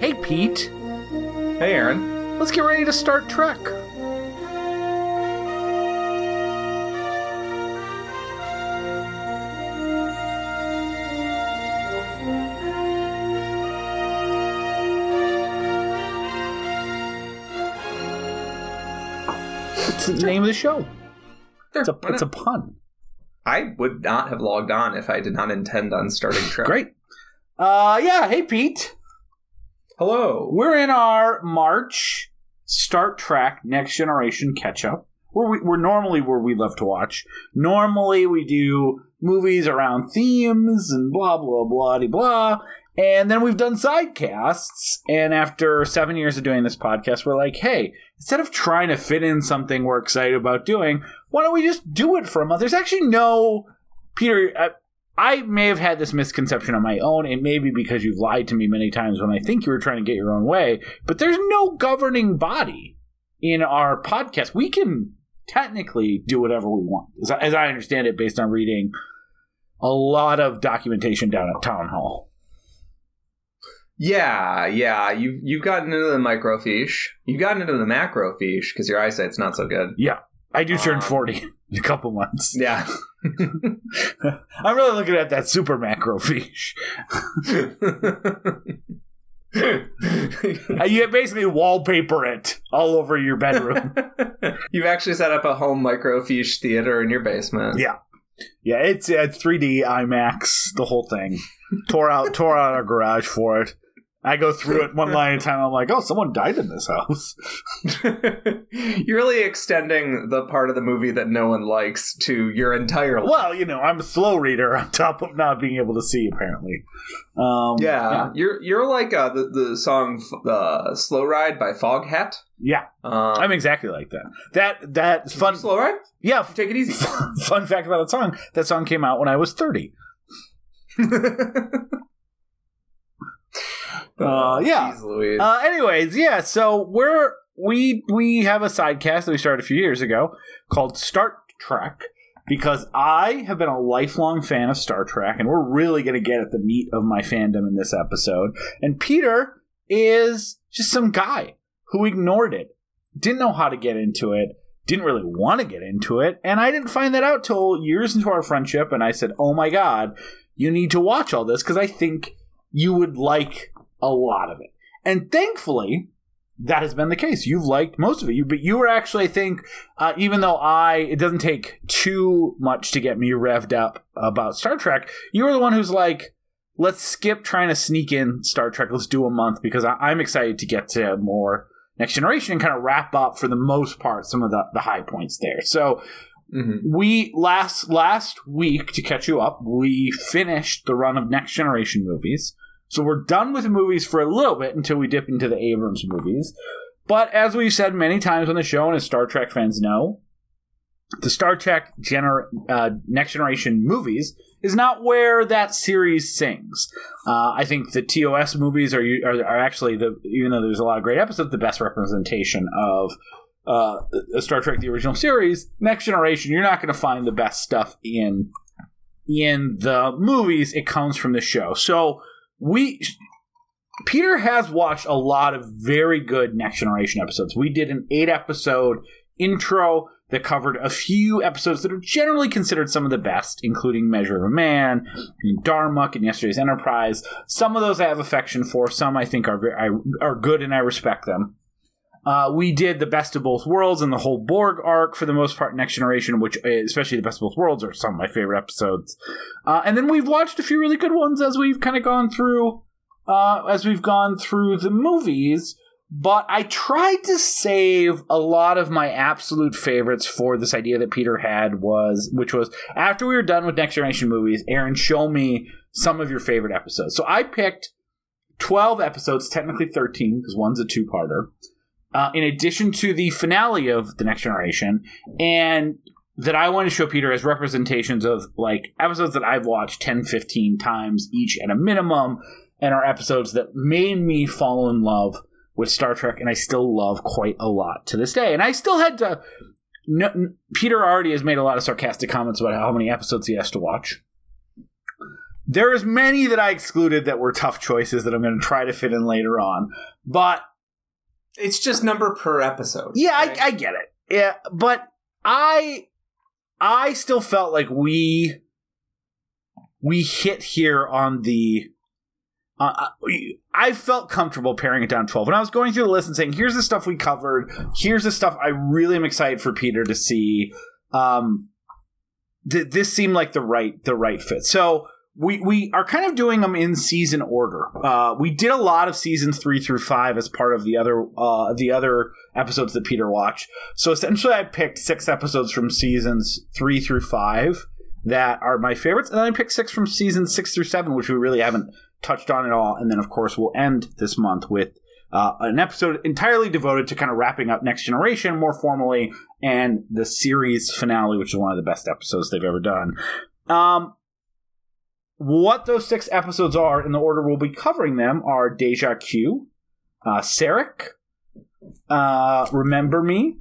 Hey, Pete. Hey, Aaron. Let's get ready to start Trek. It's the name of the show. It's a, it's a pun. I would not have logged on if I did not intend on starting Trek. Great. Uh, yeah. Hey, Pete. Hello. We're in our March Star Trek Next Generation catch up. Where we, we're normally where we love to watch. Normally we do movies around themes and blah blah blah blah. And then we've done sidecasts. And after seven years of doing this podcast, we're like, hey, instead of trying to fit in something we're excited about doing, why don't we just do it for a month? There's actually no Peter. I, I may have had this misconception on my own. It may be because you've lied to me many times when I think you were trying to get your own way. But there's no governing body in our podcast. We can technically do whatever we want, as I, as I understand it, based on reading a lot of documentation down at Town Hall. Yeah, yeah. You've you've gotten into the microfiche. You've gotten into the macrofiche because your eyesight's not so good. Yeah, I do turn Um, 40 in a couple months. Yeah. I'm really looking at that super macro. Uh, You basically wallpaper it all over your bedroom. You've actually set up a home microfiche theater in your basement. Yeah. Yeah, it's uh, 3D IMAX, the whole thing. tore out, tore out our garage for it. I go through it one line at a time. I'm like, oh, someone died in this house. You're really extending the part of the movie that no one likes to your entire life. Well, you know, I'm a slow reader on top of not being able to see. Apparently, um, Yeah, you're you're like uh, the the song uh, "Slow Ride" by Foghat. yeah, Um, I'm exactly like that. That that fun, slow ride. yeah. Take it easy. Fun fact about that song: that song came out when I was 30. Uh, yeah. Jeez Louise. Uh, anyways, yeah. So we're we we have a sidecast that we started a few years ago called Start Trek because I have been a lifelong fan of Star Trek, and we're really going to get at the meat of my fandom in this episode. And Peter is just some guy who ignored it, didn't know how to get into it. Didn't really want to get into it, and I didn't find that out till years into our friendship. And I said, "Oh my god, you need to watch all this because I think you would like a lot of it. And thankfully, that has been the case. You've liked most of it. You, but you were actually, I think, uh, even though I, it doesn't take too much to get me revved up about Star Trek. You were the one who's like, let's skip trying to sneak in Star Trek. Let's do a month because I, I'm excited to get to more Next Generation and kind of wrap up for the most part some of the, the high points there. So Mhm. we last last week to catch you up, we finished the run of Next Generation movies. So we're done with movies for a little bit until we dip into the Abrams movies. But as we've said many times on the show, and as Star Trek fans know, the Star Trek gener- uh, Next Generation movies is not where that series sings. Uh, I think the TOS movies are, are are actually the even though there's a lot of great episodes, the best representation of uh, Star Trek the original series. Next Generation, you're not going to find the best stuff in in the movies. It comes from the show. So we Peter has watched a lot of very good Next Generation episodes. We did an eight episode intro that covered a few episodes that are generally considered some of the best, including Measure of a Man, and and Yesterday's Enterprise. Some of those I have affection for. Some I think are are good, and I respect them. Uh, we did the best of both worlds and the whole Borg arc for the most part. Next Generation, which uh, especially the best of both worlds, are some of my favorite episodes. Uh, and then we've watched a few really good ones as we've kind of gone through, uh, as we've gone through the movies. But I tried to save a lot of my absolute favorites for this idea that Peter had was, which was after we were done with Next Generation movies, Aaron, show me some of your favorite episodes. So I picked 12 episodes, technically 13, because one's a two parter, uh, in addition to the finale of The Next Generation, and that I want to show Peter as representations of like episodes that I've watched 10, 15 times each at a minimum, and are episodes that made me fall in love with Star Trek, and I still love quite a lot to this day. And I still had to. No, Peter already has made a lot of sarcastic comments about how many episodes he has to watch. There's many that I excluded that were tough choices that I'm going to try to fit in later on. But It's just number per episode. yeah, right? I, I get it. Yeah, but I I still felt like we we hit here on the uh, uh, I felt comfortable paring it down to 12. When I was going through the list and saying, here's the stuff we covered, here's the stuff I really am excited for Peter to see. Um, th- this seemed like the right the right fit. So we we are kind of doing them in season order. Uh, we did a lot of seasons three through five as part of the other uh, the other episodes that Peter watched. So essentially, I picked six episodes from seasons three through five that are my favorites, and then I picked six from seasons six through seven, which we really haven't touched on at all. And then, of course, we'll end this month with uh, an episode entirely devoted to kind of wrapping up Next Generation more formally, and the series finale, which is one of the best episodes they've ever done. Um, what those six episodes are in the order we'll be covering them are Deja Q, uh, Sarek, uh, Remember Me,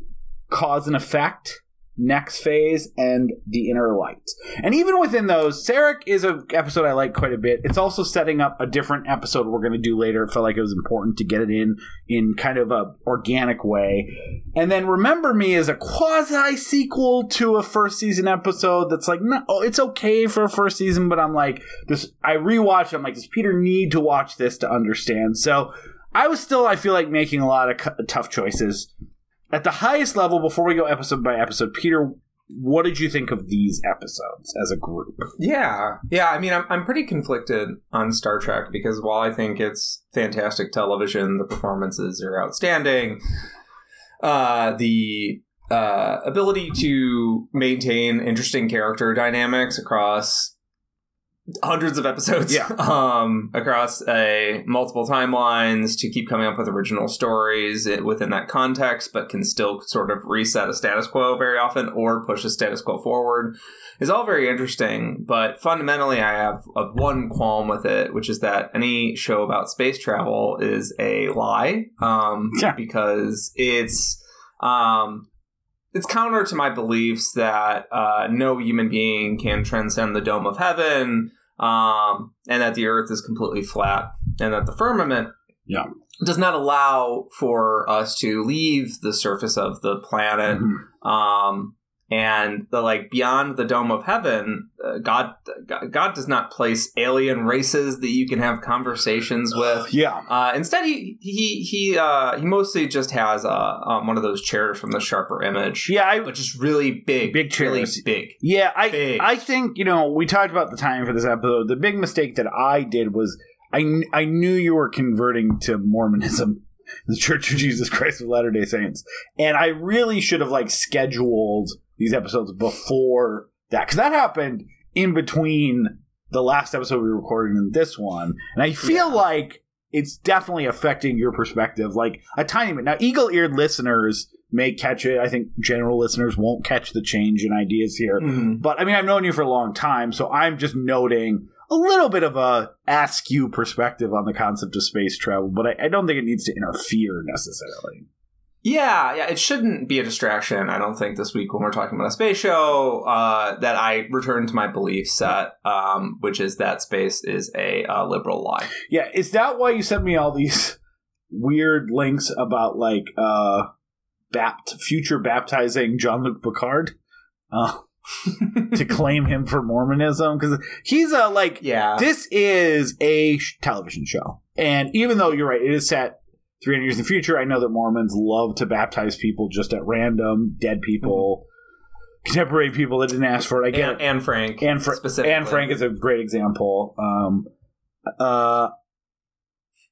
Cause and Effect, Next Phase, and The Inner Light. And even within those, Sarek is an episode I like quite a bit. It's also setting up a different episode we're going to do later. It felt like it was important to get it in in kind of a organic way. And then Remember Me is a quasi sequel to a first season episode that's like, no, oh, it's okay for a first season, but I'm like, this. I rewatched. I'm like, does Peter need to watch this to understand? So I was still, I feel like, making a lot of tough choices at the highest level. Before we go episode by episode, Peter, what did you think of these episodes as a group? Yeah, yeah. I mean, I'm I'm pretty conflicted on Star Trek because while I think it's fantastic television, the performances are outstanding. Uh, the uh, ability to maintain interesting character dynamics across hundreds of episodes, Yeah. um, across a multiple timelines to keep coming up with original stories within that context, but can still sort of reset a status quo very often or push a status quo forward is all very interesting, but fundamentally, I have a one qualm with it, which is that any show about space travel is a lie, um, Yeah. because it's um, it's counter to my beliefs that uh, no human being can transcend the dome of heaven, um, and that the Earth is completely flat, and that the firmament Yeah. does not allow for us to leave the surface of the planet Mhm. um, and the like beyond the dome of heaven uh, god god God does not place alien races that you can have conversations with Yeah. uh, instead he he he uh, he mostly just has uh, um, one of those chairs from the sharper image Yeah, I, which is really big Big really chairs. big Yeah, I Big. I think you know we talked about the time for this episode. The big mistake that I did was I I knew you were converting to Mormonism, the Church of Jesus Christ of Latter Day Saints, and I really should have like scheduled these episodes before that because that happened in between the last episode we recorded and this one, and I feel Yeah. like it's definitely affecting your perspective, like a tiny bit. Now, eagle-eared listeners may catch it. I think general listeners won't catch the change in ideas here. Mhm. But I mean, I've known you for a long time, so I'm just noting a little bit of a askew perspective on the concept of space travel, but I, I don't think it needs to interfere necessarily. Yeah, yeah, it shouldn't be a distraction. I don't think this week when we're talking about a space show uh, that I return to my belief set, um, which is that space is a uh, liberal lie. Yeah, is that why you sent me all these weird links about like uh bapt future baptizing Jean-Luc Picard? Uh, to claim him for Mormonism because he's a like yeah, this is a television show, and even though you're right, it is set 300 years in the future. I know that Mormons love to baptize people just at random, dead people, contemporary people that didn't ask for it. I get and, it. Frank, Anne, Fra- Anne Frank is a great example. Um, uh,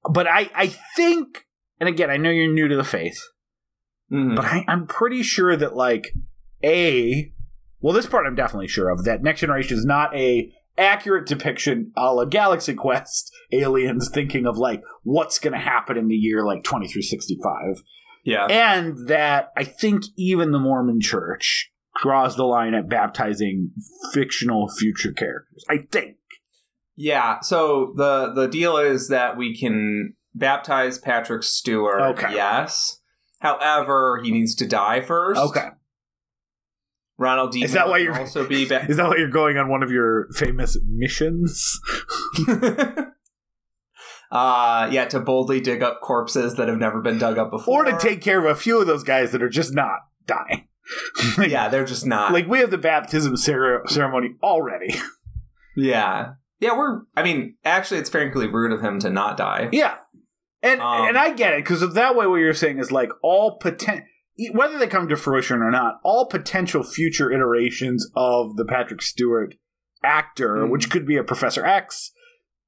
but I, I think, and again, I know you're new to the faith, Mhm. but I, I'm pretty sure that like a well, this part I'm definitely sure of that Next Generation is not a accurate depiction a la Galaxy Quest aliens thinking of like what's going to happen in the year like 2365 yeah, and that I think even the Mormon Church draws the line at baptizing fictional future characters. I think. yeah. So the the deal is that we can baptize Patrick Stewart. Okay. Yes. However, he needs to die first. Okay. Ronald D. Is that why you're- also be back? Is that why you're going on one of your famous missions? uh yeah, to boldly dig up corpses that have never been dug up before. Or to take care of a few of those guys that are just not dying? Like- Yeah, they're just not. Like we have the baptism cer- ceremony already. yeah. Yeah, we're I mean, actually it's frankly rude of him to not die. yeah. And Um, and I get it because that way what you're saying is like all potent whether they come to fruition or not, all potential future iterations of the Patrick Stewart actor, Mhm. which could be a Professor X,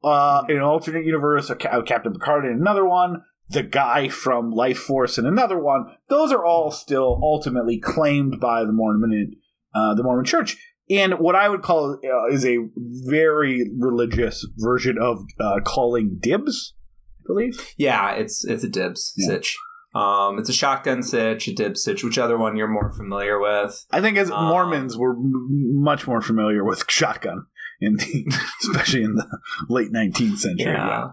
uh, in an alternate universe, a, a Captain Picard in another one, the guy from Life Force in another one. Those are all still ultimately claimed by the Mormon, uh, the Mormon Church. And what I would call uh, is a very religious version of uh, calling dibs, I believe. Yeah, it's it's a dibs Yeah. sitch. Um, it's a shotgun sitch, a dip sitch, which other one you're more familiar with. I think as Um, Mormons, we're m- much more familiar with shotgun, in the, especially in the late 19th century. Yeah.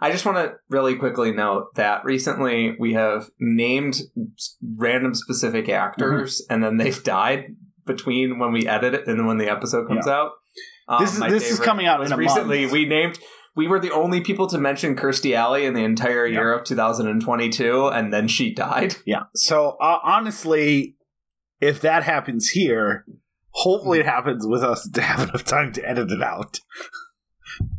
I just want to really quickly note that recently we have named random specific actors Mm-hmm. and then they've died between when we edit it and when the episode comes out. Um, This is- this is coming out in a recently. month. We named we were the only people to mention Kirstie Alley in the entire year of 2022, and then she died. Yeah. So uh, honestly, if that happens here, hopefully it happens with us to have enough time to edit it out.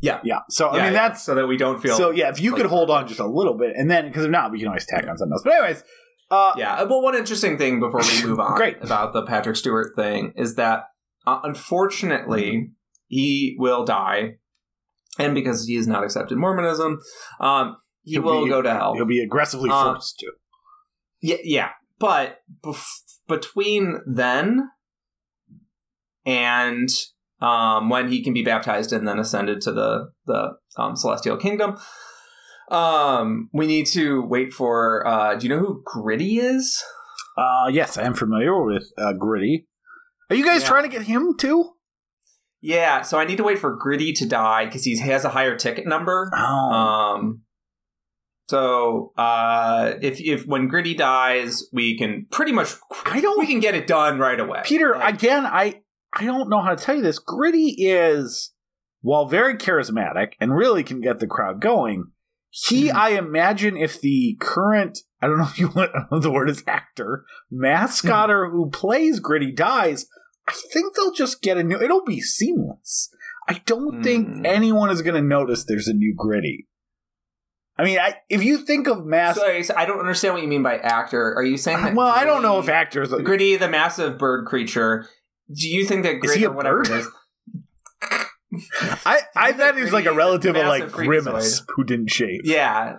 Yeah. Yeah. So I mean yeah, that's so that we don't feel so yeah. If you like- could hold on just a little bit, and then because if not, we can always tack on something else. But anyways, uh, Yeah. Well, one interesting thing before we move on Great. about the Patrick Stewart thing is that uh, unfortunately he will die, and because he has not accepted Mormonism, um, he He'll will be- go to hell. he'll be aggressively Uh, forced to. Yeah, yeah. But bef- between then and um, when he can be baptized and then ascended to the the um, celestial kingdom, um, we need to wait for. Uh, do you know who Gritty is? Uh, yes, I am familiar with uh, Gritty. Are you guys Yeah. trying to get him too? Yeah, so I need to wait for Gritty to die because he has a higher ticket number. Oh, Um, so uh, if if when Gritty dies, we can pretty much I don't we can get it done right away. Peter, Like, again, I I don't know how to tell you this. Gritty is, while very charismatic and really can get the crowd going, he, Mhm. I imagine, if the current, I don't know if you want I don't know if the word is actor, mascotter who plays Gritty dies, I think they'll just get a new, it'll be seamless. I don't think Mm. anyone is going to notice there's a new Gritty. I mean, I, if you think of mass, Sorry, so I don't understand what you mean by actor. Are you saying that? well, I don't know if Gritty- actors. Gritty, the massive bird creature. Do you think that Is Gritty he a or whatever bird? it is? I, I bet that he's like a relative of like. Grimace who didn't shave. Yeah,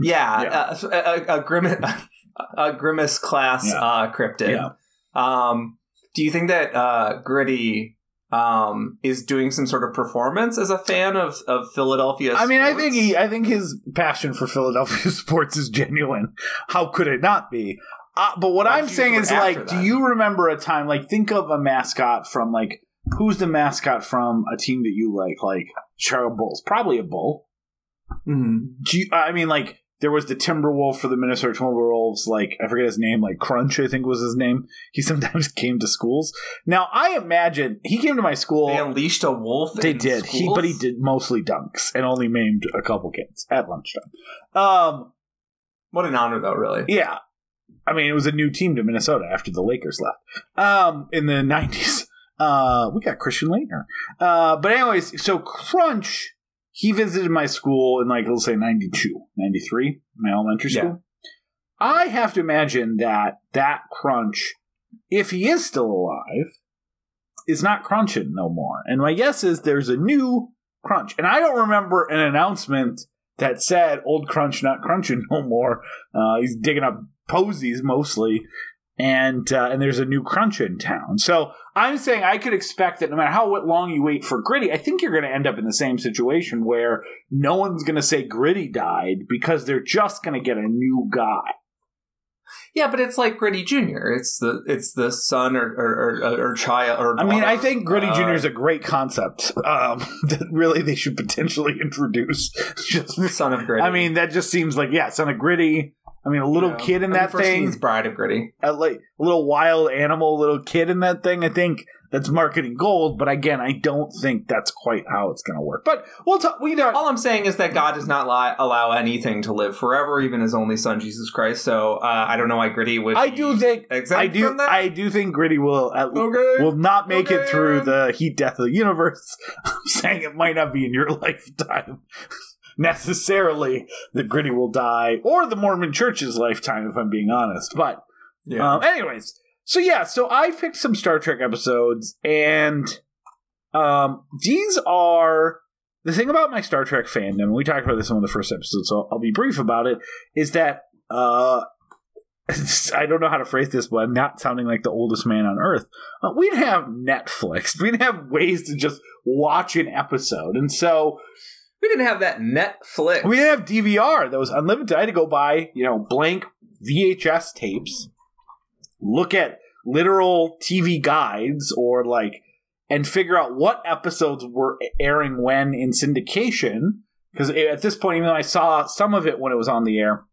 yeah, Yeah. Uh, a, a, a grimace, a grimace class Yeah. uh, cryptid. Yeah. Um, do you think that uh, Gritty um, is doing some sort of performance as a fan of of Philadelphia? I mean, I think he, I think his passion for Philadelphia sports is genuine. How could it not be? Uh, but what Why'd I'm saying is, like, after do you remember a time? Like, think of a mascot from like who's the mascot from a team that you like? Like Chicago Bulls, probably a bull. Mhm. Do you, I mean, like there was the Timberwolf for the Minnesota Timberwolves. Like I forget his name. Like Crunch, I think was his name. He sometimes came to schools. Now I imagine he came to my school. they unleashed a wolf. They did. He, but he did mostly dunks and only maimed a couple kids at lunchtime. Um, What an honor, though. Really. yeah, I mean, it was a new team to Minnesota after the Lakers left. Um, in the '90s, uh, we got Christian Laettner. Uh, but anyways, so Crunch, he visited my school in like let's say 92, 93, my elementary Yeah. school. I have to imagine that that Crunch, if he is still alive, is not crunching no more. And my guess is there's a new Crunch, and I don't remember an announcement that said "Old Crunch not crunching no more." Uh, he's digging up posies mostly, and uh, and there's a new Crunch in town. So I'm saying I could expect that no matter how long you wait for Gritty, I think you're going to end up in the same situation where no one's going to say Gritty died because they're just going to get a new guy. Yeah, but it's like Gritty Junior. It's the it's the son or or, or, or child. Or I mean, I think Gritty Uh, Jr. is a great concept um, that really they should potentially introduce. Just, son of Gritty. I mean, that just seems like yeah, son of Gritty. I mean, a little Yeah. kid in that thing, he's Bride of Gritty. a, like a little wild animal, little kid in that thing. I think that's marketing gold. But again, I don't think that's quite how it's going to work. But we'll talk. We don't. All I'm saying is that God does not li- allow anything to live forever, even His only Son Jesus Christ. So uh, I don't know why Gritty would. I do think. I do. I do think Gritty will. At, okay. Will not make it through the heat death of the universe. I'm saying it might not be in your lifetime necessarily that Gritty will die, or the Mormon Church's lifetime, if I'm being honest. But yeah. Um, anyways, so yeah, so I picked some Star Trek episodes, and um, these are the thing about my Star Trek fandom. and We talked about this in one of the first episodes, so I'll be brief about it. Is that uh, I don't know how to phrase this, but I'm not sounding like the oldest man on earth. Uh, we didn't have Netflix. We didn't have ways to just watch an episode, and so we didn't have that Netflix. we didn't have DVR that was unlimited. I had to go buy, you know, blank VHS tapes, look at literal TV guides or like, and figure out what episodes were airing when in syndication. Because at this point, even though I saw some of it when it was on the air,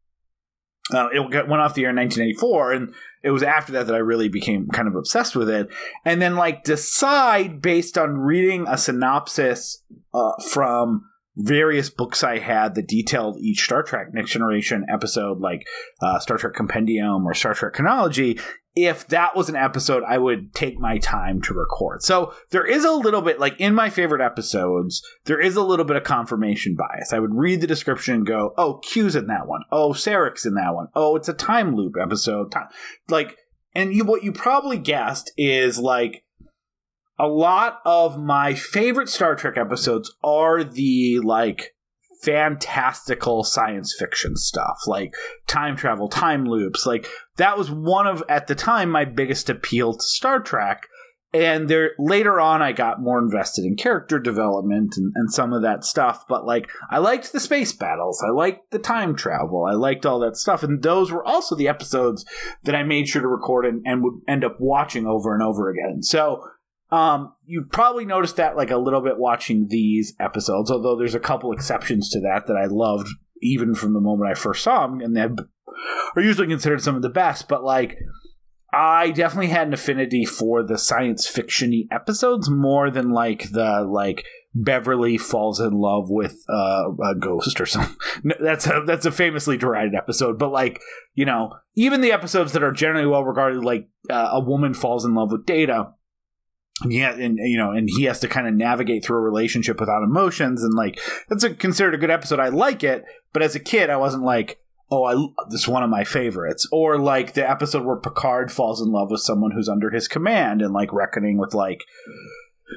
uh, it went off the air in 1984, and it was after that that I really became kind of obsessed with it. And then, like, decide based on reading a synopsis uh, from various books I had that detailed each Star Trek Next Generation episode, like uh, Star Trek Compendium or Star Trek Chronology, if that was an episode I would take my time to record. So there is a little bit, like in my favorite episodes, there is a little bit of confirmation bias. I would read the description and go, oh, Q's in that one. Oh, Sarek's in that one. Oh, it's a time loop episode. Like, and you, what you probably guessed is like, a lot of my favorite Star Trek episodes are the like fantastical science fiction stuff, like time travel, time loops. Like that was one of at the time my biggest appeal to Star Trek. And there later on I got more invested in character development and, and some of that stuff. But like I liked the space battles. I liked the time travel. I liked all that stuff. And those were also the episodes that I made sure to record and, and would end up watching over and over again. So um, you probably noticed that like a little bit watching these episodes, although there's a couple exceptions to that that I loved even from the moment I first saw them, and they are usually considered some of the best. But like, I definitely had an affinity for the science fictiony episodes more than like the like Beverly falls in love with uh, a ghost or something. That's a that's a famously derided episode, but like you know, even the episodes that are generally well regarded, like uh, a woman falls in love with Data yeah and you know and he has to kind of navigate through a relationship without emotions and like that's a considered a good episode. I like it but as a kid i wasn't like oh i this is one of my favorites. Or like the episode where picard falls in love with someone who's under his command and like reckoning with like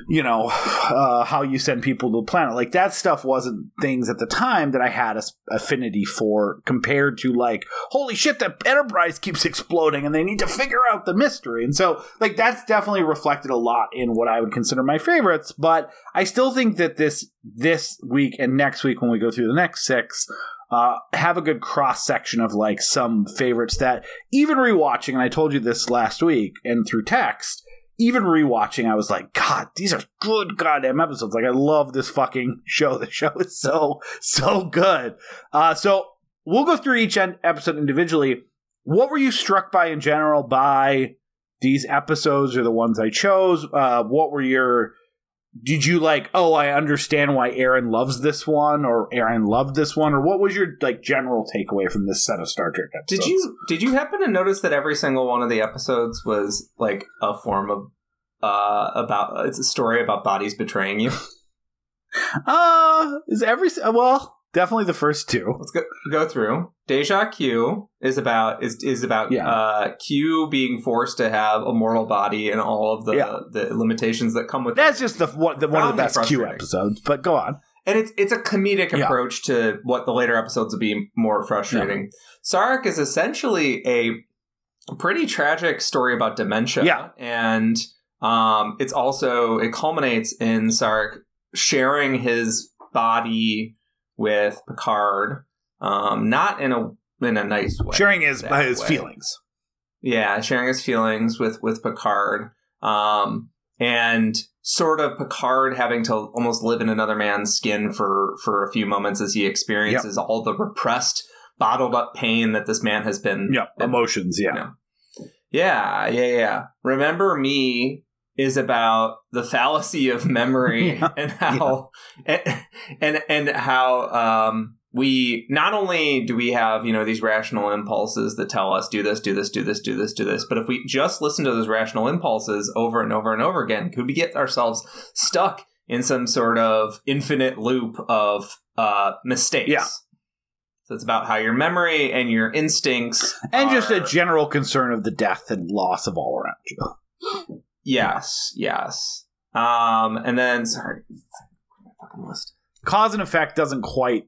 you know uh, how you send people to the planet. Like that stuff wasn't things at the time that i had a affinity for compared to like holy shit the enterprise keeps exploding and they need to figure out the mystery. And so like that's definitely reflected a lot in what i would consider my favorites but i still think that this this week and next week when we go through the next six uh, have a good cross section of like some favorites that even rewatching and i told you this last week and through text even rewatching, I was like, God, these are good goddamn episodes. Like, I love this fucking show. The show is so, so good. Uh, so we'll go through each en- episode individually. What were you struck by in general by these episodes or the ones I chose? Uh, what were your, did you like, oh, I understand why Aaron loves this one or Aaron loved this one? Or what was your like general takeaway from this set of Star Trek episodes? Did you did you happen to notice that every single one of the episodes was like a form of uh about it's a story about bodies betraying you? Uh, is every, well, definitely the first two. Let's go go through. Deja Q is about is is about Yeah. uh Q being forced to have a mortal body and all of the Yeah. the limitations that come with That's just the one, the, one of the best Q episodes. But go on. and it's it's a comedic Yeah. approach to what the later episodes will be more frustrating. Sarek is essentially a pretty tragic story about dementia. Yeah. And um it's also it culminates in Sarek sharing his body with Picard. Um not in a in a nice way. Sharing his his way. feelings. Yeah, sharing his feelings with with Picard, um, and sort of Picard having to almost live in another man's skin for for a few moments as he experiences all the repressed bottled up pain that this man has been. Yeah, emotions. Yeah. Yeah. Yeah, yeah, yeah. Remember me is about the fallacy of memory Yeah. and how and, and and how um we not only do we have you know these rational impulses that tell us do this do this do this do this do this but if we just listen to those rational impulses over and over and over again could we get ourselves stuck in some sort of infinite loop of uh mistakes Yeah. so it's about how your memory and your instincts And just a general concern of the death and loss of all around you. Yes, yes. Um, and then sorry, fucking list. Cause and effect doesn't quite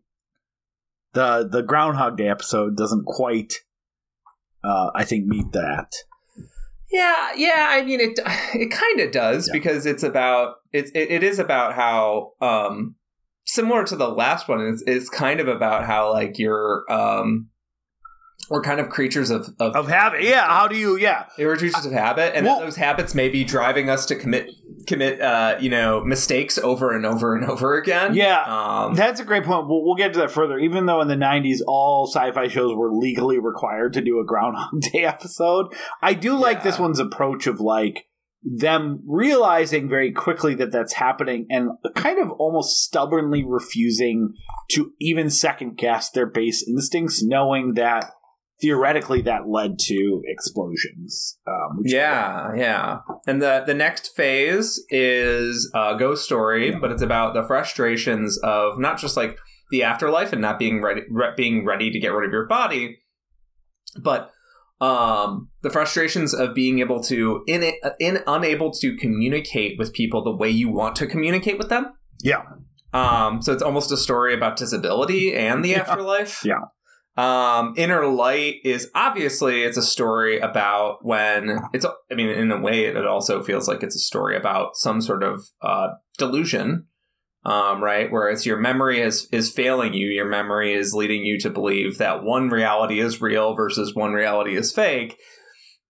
the the Groundhog Day episode doesn't quite uh, I think meet that. Yeah, yeah. I mean, it it kind of does Yeah. because it's about it's it, it is about how um similar to the last one. It's it's kind of about how like you're um we're kind of creatures of of, Of habit. Yeah, how do you yeah. we're creatures of habit, and Well- those habits may be driving us to commit commit uh you know mistakes over and over and over again. Yeah. Um, That's a great point. We'll, we'll get to that further. Even though in the 90s all sci fi shows were legally required to do a Groundhog Day episode, I do like Yeah. this one's approach of like them realizing very quickly that that's happening and kind of almost stubbornly refusing to even second guess their base instincts, knowing that theoretically that led to explosions. Um, which- Yeah, yeah. And the the next phase is a ghost story, Yeah. but it's about the frustrations of not just like the afterlife and not being ready re- being ready to get rid of your body, but um the frustrations of being able to in it in unable to communicate with people the way you want to communicate with them. Yeah. Um so it's almost a story about disability and the Yeah. afterlife. Yeah. Um, Inner Light is obviously it's a story about when it's. I mean, in a way, it also feels like it's a story about some sort of uh, delusion, um, right? Where it's your memory is is failing you. Your memory is leading you to believe that one reality is real versus one reality is fake.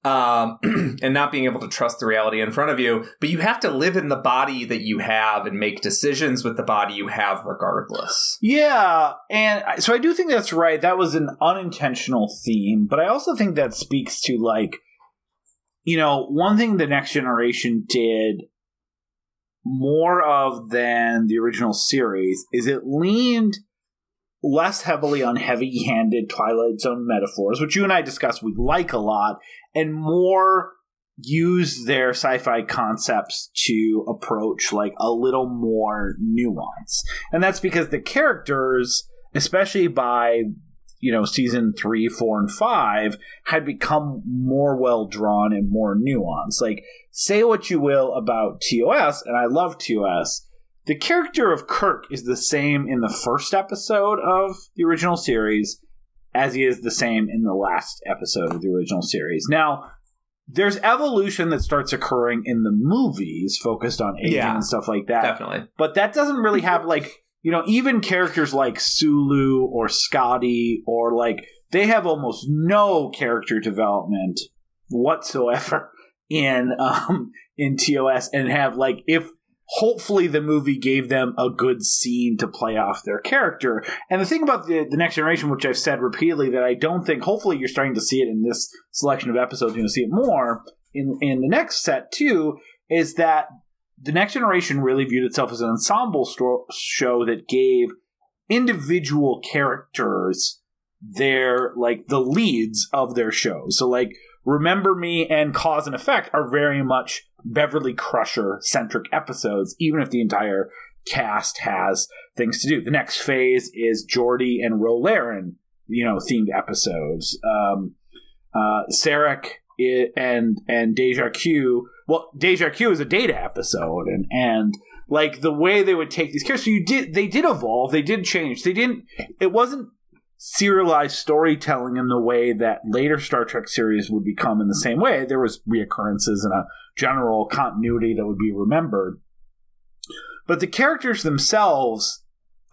Um, and not being able to trust the reality in front of you, but you have to live in the body that you have and make decisions with the body you have, regardless. Yeah, and so I do think that's right. That was an unintentional theme, but I also think that speaks to like, you know, one thing the next generation did more of than the original series is it leaned less heavily on heavy-handed Twilight Zone metaphors, which you and I discussed we like a lot, and more use their sci-fi concepts to approach like a little more nuance. And that's because the characters especially by you know season three four and five had become more well drawn and more nuanced. Like say what you will about tos and i love tos the character of kirk is the same in the first episode of the original series as he is the same in the last episode of the original series now there's evolution that starts occurring in the movies focused on aging Yeah. and stuff like that Definitely. but that doesn't really have like you know even characters like Sulu or Scotty or like they have almost no character development whatsoever in um in TOS and have like if hopefully the movie gave them a good scene to play off their character. And the thing about the, the next generation which i've said repeatedly that i don't think hopefully you're starting to see it in this selection of episodes you're going to see it more in in the next set too is that the next generation really viewed itself as an ensemble sto- show that gave individual characters their like the leads of their shows. So like remember me and cause and effect are very much beverly crusher centric episodes even if the entire cast has things to do. The next phase is Geordi and Ro Laren you know themed episodes. Um uh sarek and and deja q well deja q is a data episode and and like the way they would take these characters you did they did evolve they did change. They didn't it wasn't serialized storytelling in the way that later star trek series would become in the same way. There was reoccurrences and a general continuity that would be remembered but the characters themselves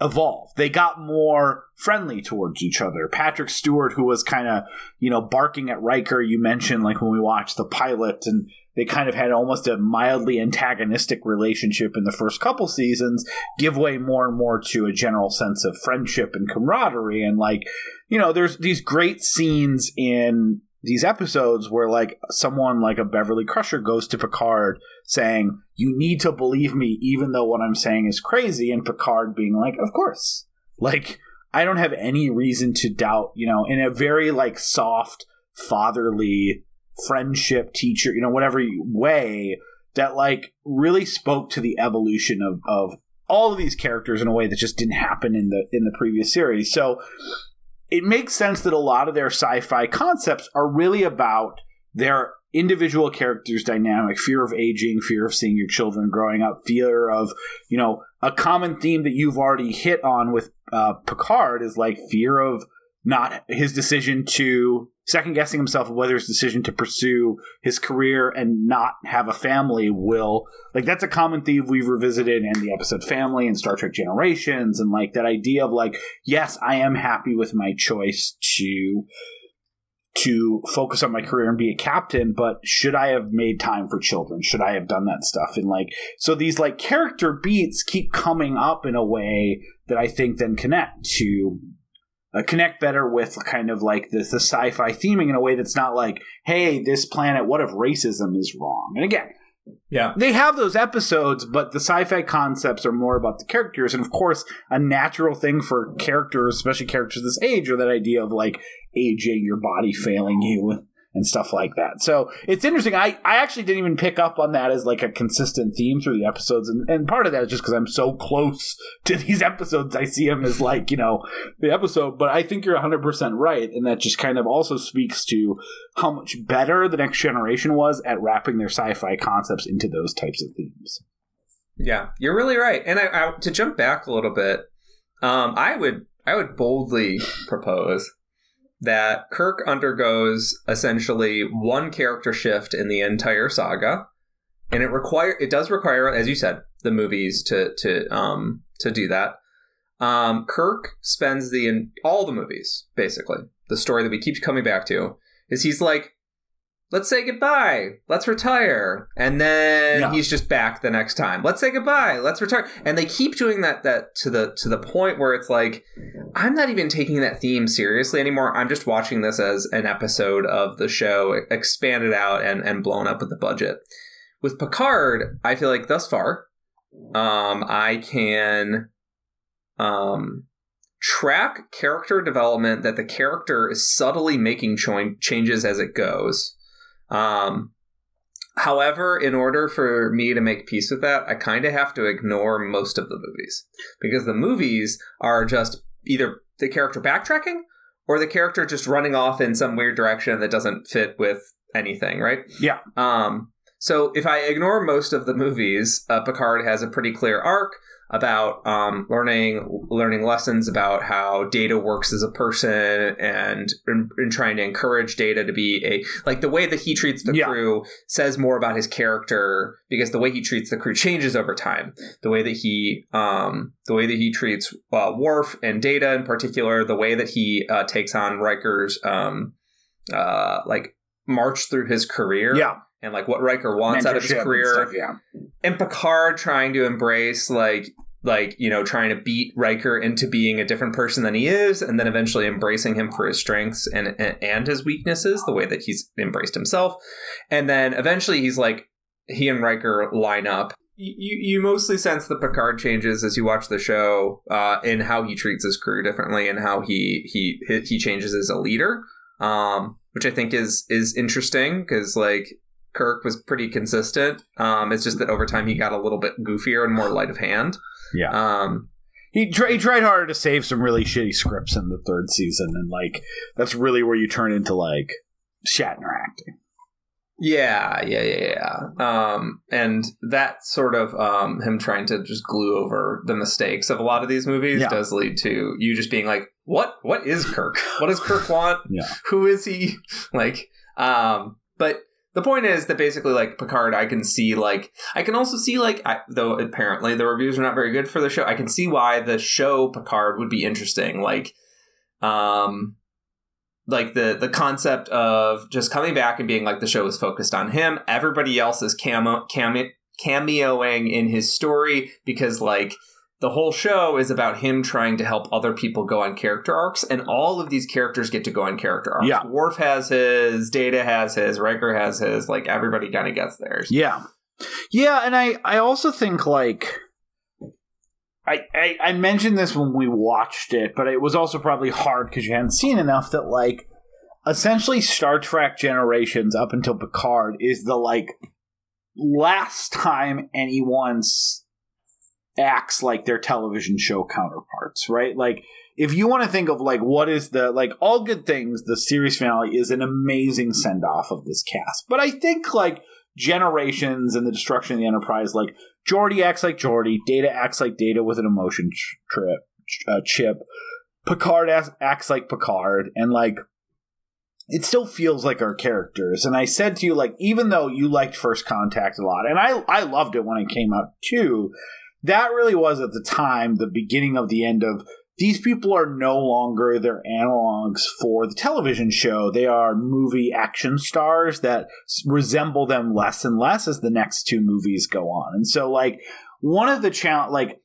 evolved. They got more friendly towards each other. Patrick Stewart, who was kind of, you know, barking at Riker, you mentioned like when we watched the pilot, and they kind of had almost a mildly antagonistic relationship in the first couple seasons, give way more and more to a general sense of friendship and camaraderie. And like, you know, there's these great scenes in these episodes where like someone like a Beverly Crusher goes to Picard saying, "You need to believe me, even though what I'm saying is crazy," and Picard being like, "Of course." Like I don't have any reason to doubt, you know, in a very like soft, fatherly friendship teacher, you know, whatever way that like really spoke to the evolution of of all of these characters in a way that just didn't happen in the in the previous series. So it makes sense that a lot of their sci-fi concepts are really about their individual characters dynamic fear of aging fear of seeing your children growing up fear of you know a common theme that you've already hit on with uh, picard is like fear of not his decision to second guessing himself whether his decision to pursue his career and not have a family will like that's a common theme we've revisited in the episode family and star trek generations and like that idea of like yes i am happy with my choice to to focus on my career and be a captain but should i have made time for children? Should i have done that stuff? And like so these like character beats keep coming up in a way that i think then connect to uh, connect better with kind of like the, the sci-fi theming in a way that's not like, hey, this planet, what if racism is wrong? And again, yeah, they have those episodes, but the sci-fi concepts are more about the characters, and of course, a natural thing for characters, especially characters this age, or that idea of like aging, your body failing you, and stuff like that. So it's interesting. I, I actually didn't even pick up on that as like a consistent theme through the episodes. And, and part of that is just because I'm so close to these episodes. I see them as like, you know, the episode. But I think you're 100% right. And that just kind of also speaks to how much better the next generation was at wrapping their sci fi concepts into those types of themes. Yeah, you're really right. And I, I to jump back a little bit, um, I would I would boldly propose that Kirk undergoes essentially one character shift in the entire saga, and it require it does require, as you said, the movies to to um to do that. Um, Kirk spends the in all the movies basically the story that we keep coming back to is he's like let's say goodbye. Let's retire. And then yeah. he's just back the next time. Let's say goodbye. Let's retire. And they keep doing that that to the to the point where it's like i'm not even taking that theme seriously anymore. I'm just watching this as an episode of the show expanded out and and blown up with the budget. With picard i feel like thus far um i can um track character development that the character is subtly making cho- changes as it goes um, however, in order for me to make peace with that, I kind of have to ignore most of the movies because the movies are just either the character backtracking or the character just running off in some weird direction that doesn't fit with anything, right? Yeah. Um, so if I ignore most of the movies, uh, Picard has a pretty clear arc about um, learning learning lessons about how data works as a person and, and, trying to encourage data to be a like the way that he treats the yeah. crew says more about his character because the way he treats the crew changes over time the way that he um, the way that he treats uh, Worf and data in particular the way that he uh, takes on Riker's um, uh, like march through his career yeah and like what Riker wants out of his career. And, stuff, yeah. and Picard trying to embrace like like you know trying to beat Riker into being a different person than he is, and then eventually embracing him for his strengths and and his weaknesses, the way that he's embraced himself, and then eventually he's like he and Riker line up. You, you mostly sense the Picard changes as you watch the show uh, in how he treats his crew differently and how he he he changes as a leader, um, which I think is is interesting because like Kirk was pretty consistent. Um, it's just that over time he got a little bit goofier and more light of hand. Yeah. Um, he, tra- he tried harder to save some really shitty scripts in the third season, and like that's really where you turn into like Shatner acting. Yeah, yeah, yeah, yeah. Um, and that sort of um, him trying to just glue over the mistakes of a lot of these movies yeah. does lead to you just being like, "What? What is Kirk? What does Kirk want? yeah. Who is he? Like, um, but the point is that basically, like Picard, I can see like I can also see like I, though apparently the reviews are not very good for the show. I can see why the show Picard would be interesting. Like, um, like the the concept of just coming back and being like the show is focused on him. Everybody else is camo, camo cameoing in his story because like the whole show is about him trying to help other people go on character arcs, and all of these characters get to go on character arcs. Yeah. Worf has his, Data has his, Riker has his. Like everybody kind of gets theirs. Yeah, yeah, and I I also think like. I, I, I mentioned this when we watched it, but it was also probably hard because you hadn't seen enough that like essentially Star Trek Generations up until Picard is the like last time anyone's acts like their television show counterparts, right? Like if you want to think of like what is the like all good things, the series finale is an amazing send off of this cast. But I think like generations and the destruction of the Enterprise, like Geordi acts like Geordi, Data acts like Data with an emotion trip uh, chip, Picard acts, acts like Picard, and like it still feels like our characters. And I said to you, like, even though you liked First Contact a lot, and I I loved it when it came out too, that really was at the time the beginning of the end of these people are no longer their analogs for the television show. They are movie action stars that resemble them less and less as the next two movies go on. And so, like, one of the challenge, like,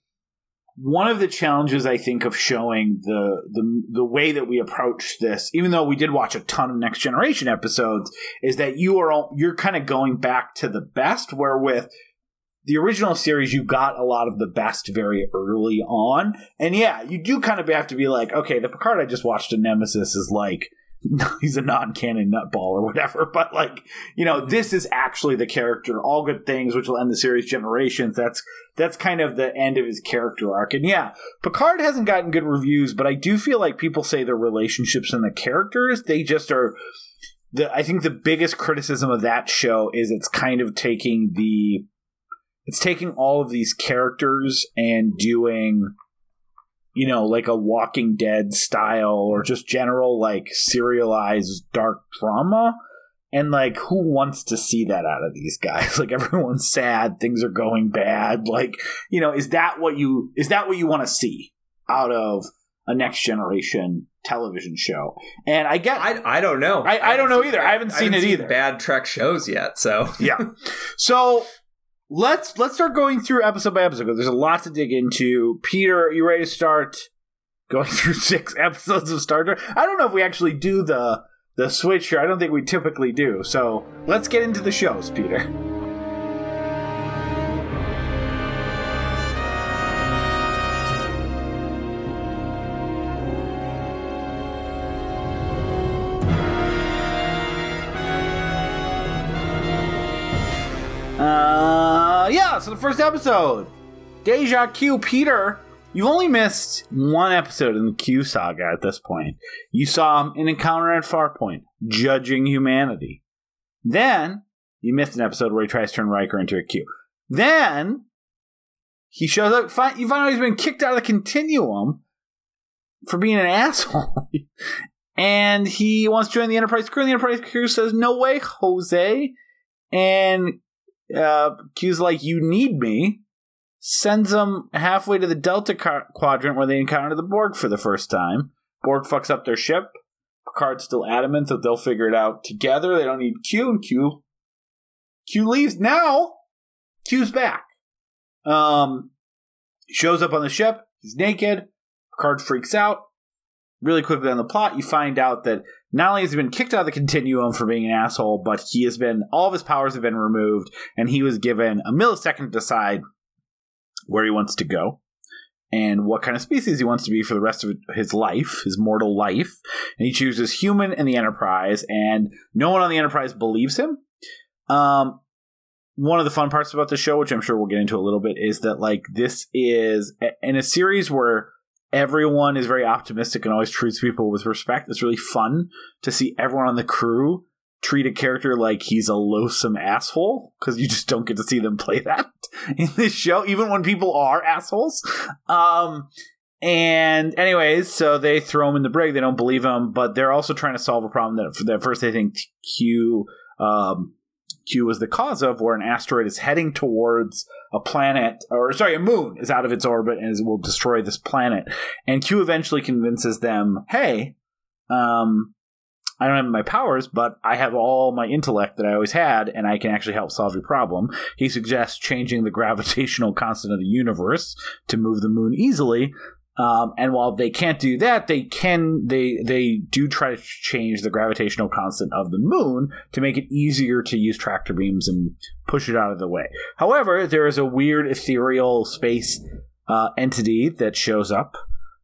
one of the challenges I think of showing the, the the way that we approach this, even though we did watch a ton of Next Generation episodes, is that you are all, you're kind of going back to the best. Where with the original series, you got a lot of the best very early on. And yeah, you do kind of have to be like, okay, the Picard I just watched in Nemesis is like, he's a non-canon nutball or whatever. But like, you know, this is actually the character. All good things, which will end the series generations. That's that's kind of the end of his character arc. And yeah, Picard hasn't gotten good reviews, but I do feel like people say the relationships and the characters, they just are. The, I think the biggest criticism of that show is it's kind of taking the it's taking all of these characters and doing you know like a walking dead style or just general like serialized dark drama. And like who wants to see that out of these guys? Like everyone's sad things are going bad. Like you know is that what you is that what you want to see out of a next generation television show? And i get I, I don't know. I, I don't know either. I haven't seen I haven't it either. bad trek shows yet so. Yeah. So let's let's start going through episode by episode there's a lot to dig into. Peter, are you ready to start going through six episodes of Star Trek? I don't know if we actually do the the switch here. I don't think we typically do. So let's get into the shows, Peter. So the first episode Deja Q Peter. You've only missed one episode in the Q saga at this point. You saw in Encounter at Farpoint, judging humanity. Then you missed an episode where he tries to turn Riker into a Q. Then he shows up. Find, you find out he's been kicked out of the Continuum for being an asshole. and he wants to join the Enterprise crew. And the Enterprise crew says, "No way, Jose." And uh, Q's like, "You need me." Sends them halfway to the Delta Quadrant where they encounter the Borg for the first time. Borg fucks up their ship. Picard's still adamant that they'll figure it out together. They don't need Q, and Q Q leaves. Now Q's back. Um, shows up on the ship. He's naked. Picard freaks out. Really quickly on the plot, you find out that not only has he been kicked out of the continuum for being an asshole, but he has been all of his powers have been removed, and he was given a millisecond to decide where he wants to go and what kind of species he wants to be for the rest of his life, his mortal life. And he chooses human and the Enterprise, and no one on the Enterprise believes him. Um, one of the fun parts about the show, which I'm sure we'll get into a little bit, is that like this is in a series where everyone is very optimistic and always treats people with respect. It's really fun to see everyone on the crew treat a character like he's a loathsome asshole because you just don't get to see them play that in this show, even when people are assholes. Um, and anyways, so they throw him in the brig. They don't believe him, but they're also trying to solve a problem that, that first they think Q um, Q was the cause of, where an asteroid is heading towards a planet, or sorry, a moon is out of its orbit and will destroy this planet. And Q eventually convinces them, hey, um, I don't have my powers, but I have all my intellect that I always had, and I can actually help solve your problem. He suggests changing the gravitational constant of the universe to move the moon easily. Um, and while they can't do that, they can they they do try to change the gravitational constant of the moon to make it easier to use tractor beams and push it out of the way. However, there is a weird ethereal space uh, entity that shows up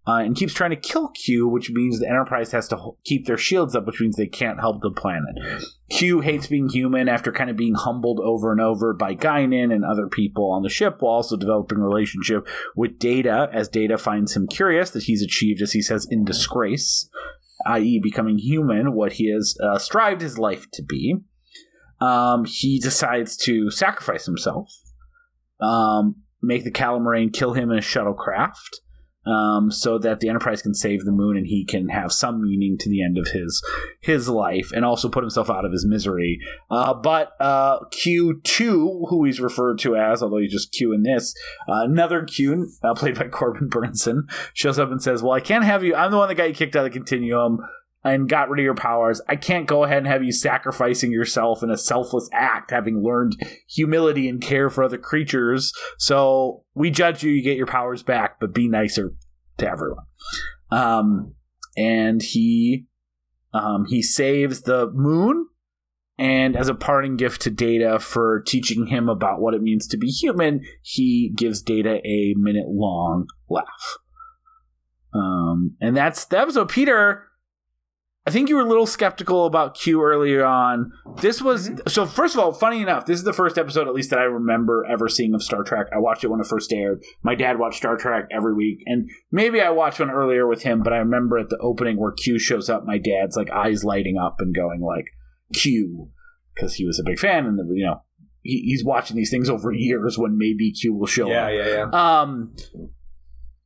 uh, and keeps trying to kill Q, which means the Enterprise has to keep their shields up, which means they can't help the planet. Q hates being human after kind of being humbled over and over by Guinan and other people on the ship, while also developing a relationship with Data, as Data finds him curious that he's achieved, as he says, in disgrace, i.e., becoming human, what he has uh, strived his life to be. Um, he decides to sacrifice himself, um, make the Calamarain kill him in a shuttlecraft um, so that the Enterprise can save the moon and he can have some meaning to the end of his his life, and also put himself out of his misery. Uh, but uh, Q two, who he's referred to as, although he's just Q in this, uh, another Q, uh, played by Corbin Bernsen, shows up and says, "Well, I can't have you. I'm the one that got you kicked out of the Continuum." And got rid of your powers. I can't go ahead and have you sacrificing yourself in a selfless act, having learned humility and care for other creatures. So we judge you, you get your powers back, but be nicer to everyone. Um, and he um, he saves the moon, and as a parting gift to Data for teaching him about what it means to be human, he gives Data a minute long laugh. Um, and that's that was so Peter I think you were a little skeptical about Q earlier on. This was Mm-hmm. so. First of all, funny enough, this is the first episode, at least that I remember ever seeing of Star Trek. I watched it when it first aired. My dad watched Star Trek every week, and maybe I watched one earlier with him. But I remember at the opening where Q shows up, my dad's like eyes lighting up and going like Q because he was a big fan, and you know he, he's watching these things over years when maybe Q will show Yeah, up. yeah, yeah. Um,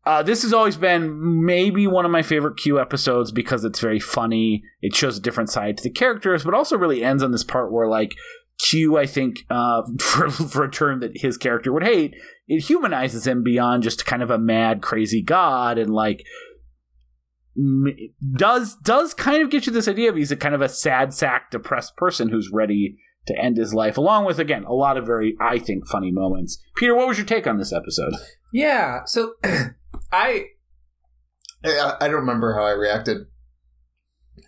uh, this has always been maybe one of my favorite Q episodes because it's very funny. It shows a different side to the characters, but also really ends on this part where like Q, I think, uh, for for a term that his character would hate, it humanizes him beyond just kind of a mad, crazy god, and like does does kind of get you this idea of he's a kind of a sad sack, depressed person who's ready to end his life, along with again a lot of very, I think, funny moments. Peter, what was your take on this episode? Yeah. So I I, I don't remember how I reacted.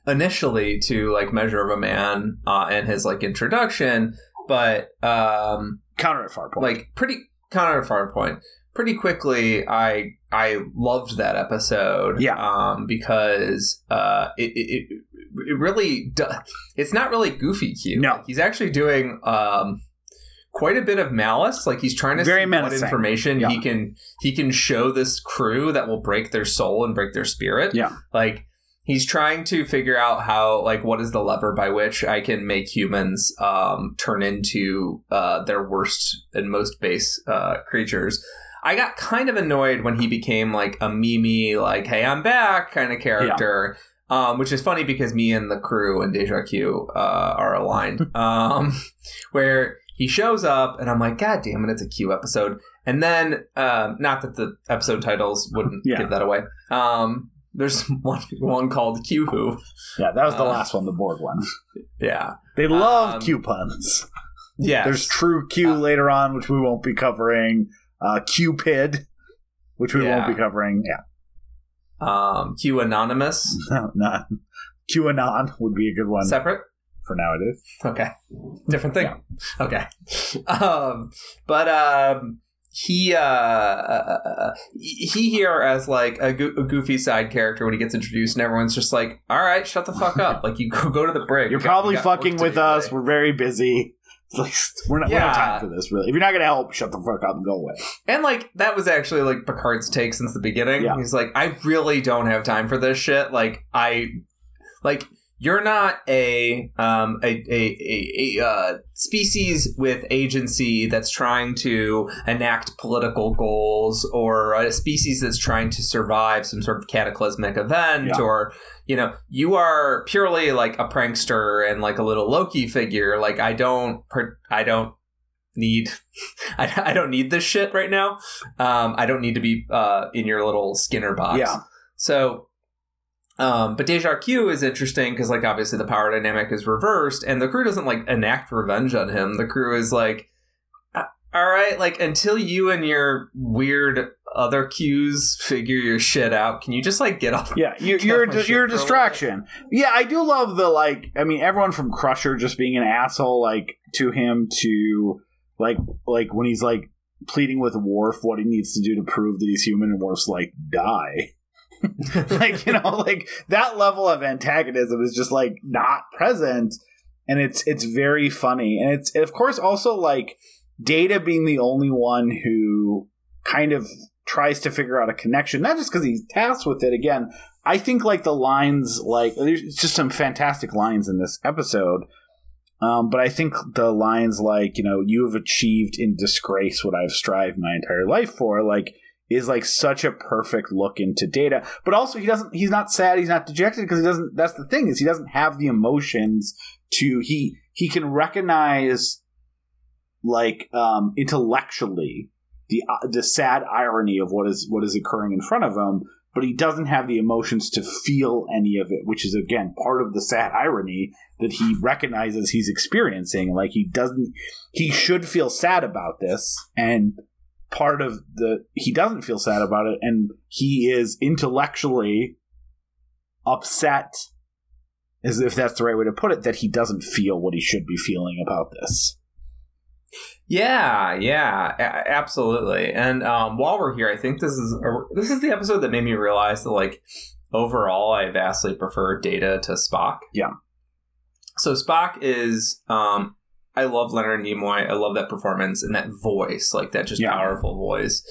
initially to like Measure of a Man uh, and his like introduction, but um, Counter at far point. like pretty counter to far point. Pretty quickly, I I loved that episode. Yeah. Um, because uh, it it, it it really do, it's not really goofy cute. No. he's actually doing um quite a bit of malice. Like he's trying to Very see what information Yeah. he can he can show this crew that will break their soul and break their spirit. Yeah. Like he's trying to figure out how like what is the lever by which I can make humans um turn into uh their worst and most base uh creatures. I got kind of annoyed when he became like a Mimi, like "Hey, I'm back" kind of character, um, which is funny because me and the crew and Deja Q uh, are aligned. um, where he shows up and I'm like, God damn it, it's a Q episode. And then, um, not that the episode titles wouldn't Yeah. give that away. Um, there's one one called Q Who. yeah, that was the uh, last one, the Borg one. Yeah, They love um, Q puns. yeah. There's True Q Uh, later on, which we won't be covering. Uh, Qpid, which we won't be covering. Yeah, um, Q Anonymous no, not QAnon would be a good one. separate. For now, it is. Okay. Different thing. Okay. Um, but um, he uh, uh, uh, he here as like a, go- a goofy side character when he gets introduced, and everyone's just like, "All right, shut the fuck up! Like you go go to the brig. You're We got- probably we got fucking with do us. today." We're very busy. It's like we're not. We don't have Yeah. time for this. Really, if you're not gonna help, shut the fuck up and go away. And like that was actually like Picard's take since the beginning. Yeah. He's like, I really don't have time for this shit. Like I, like you're not a um, a, a, a, a uh, species with agency that's trying to enact political goals or a species that's trying to survive some sort of cataclysmic event Yeah. or you know you are purely like a prankster and like a little loki figure like i don't per- i don't need I, I don't need this shit right now um, i don't need to be uh, in your little skinner box Yeah. so um, but Deja Q is interesting because, like, obviously the power dynamic is reversed, and the crew doesn't like enact revenge on him. The crew is like, "Uh, "All right, like until you and your weird other Qs figure your shit out, can you just like get off?" Yeah, you're you're, a, you're a for a distraction. Yeah, I do love the like. I mean, everyone from Crusher just being an asshole like to him to like like when he's like pleading with Worf what he needs to do to prove that he's human, and Worf's like die. like you know, like that level of antagonism is just like not present, and it's it's very funny, and it's of course also like Data being the only one who kind of tries to figure out a connection, not just because he's tasked with it. Again, I think like the lines, like there's just some fantastic lines in this episode. Um, but I think the lines like, you know, you have achieved in disgrace what I've strived my entire life for, like, is like such a perfect look into data. But also he doesn't he's not sad, he's not dejected because he doesn't that's the thing, is he doesn't have the emotions to he he can recognize like um intellectually the uh, the sad irony of what is what is occurring in front of him, but he doesn't have the emotions to feel any of it, which is again part of the sad irony that he recognizes he's experiencing. Like he doesn't, he should feel sad about this, and part of the he doesn't feel sad about it, and he is intellectually upset, as if that's the right way to put it, that he doesn't feel what he should be feeling about this. Yeah, yeah, a- absolutely. And um, while we're here, I think this is this is the episode that made me realize that like overall, I vastly prefer Data to Spock. Yeah. So Spock is, um, I love Leonard Nimoy. I love that performance and that voice, like that just Yeah. powerful voice.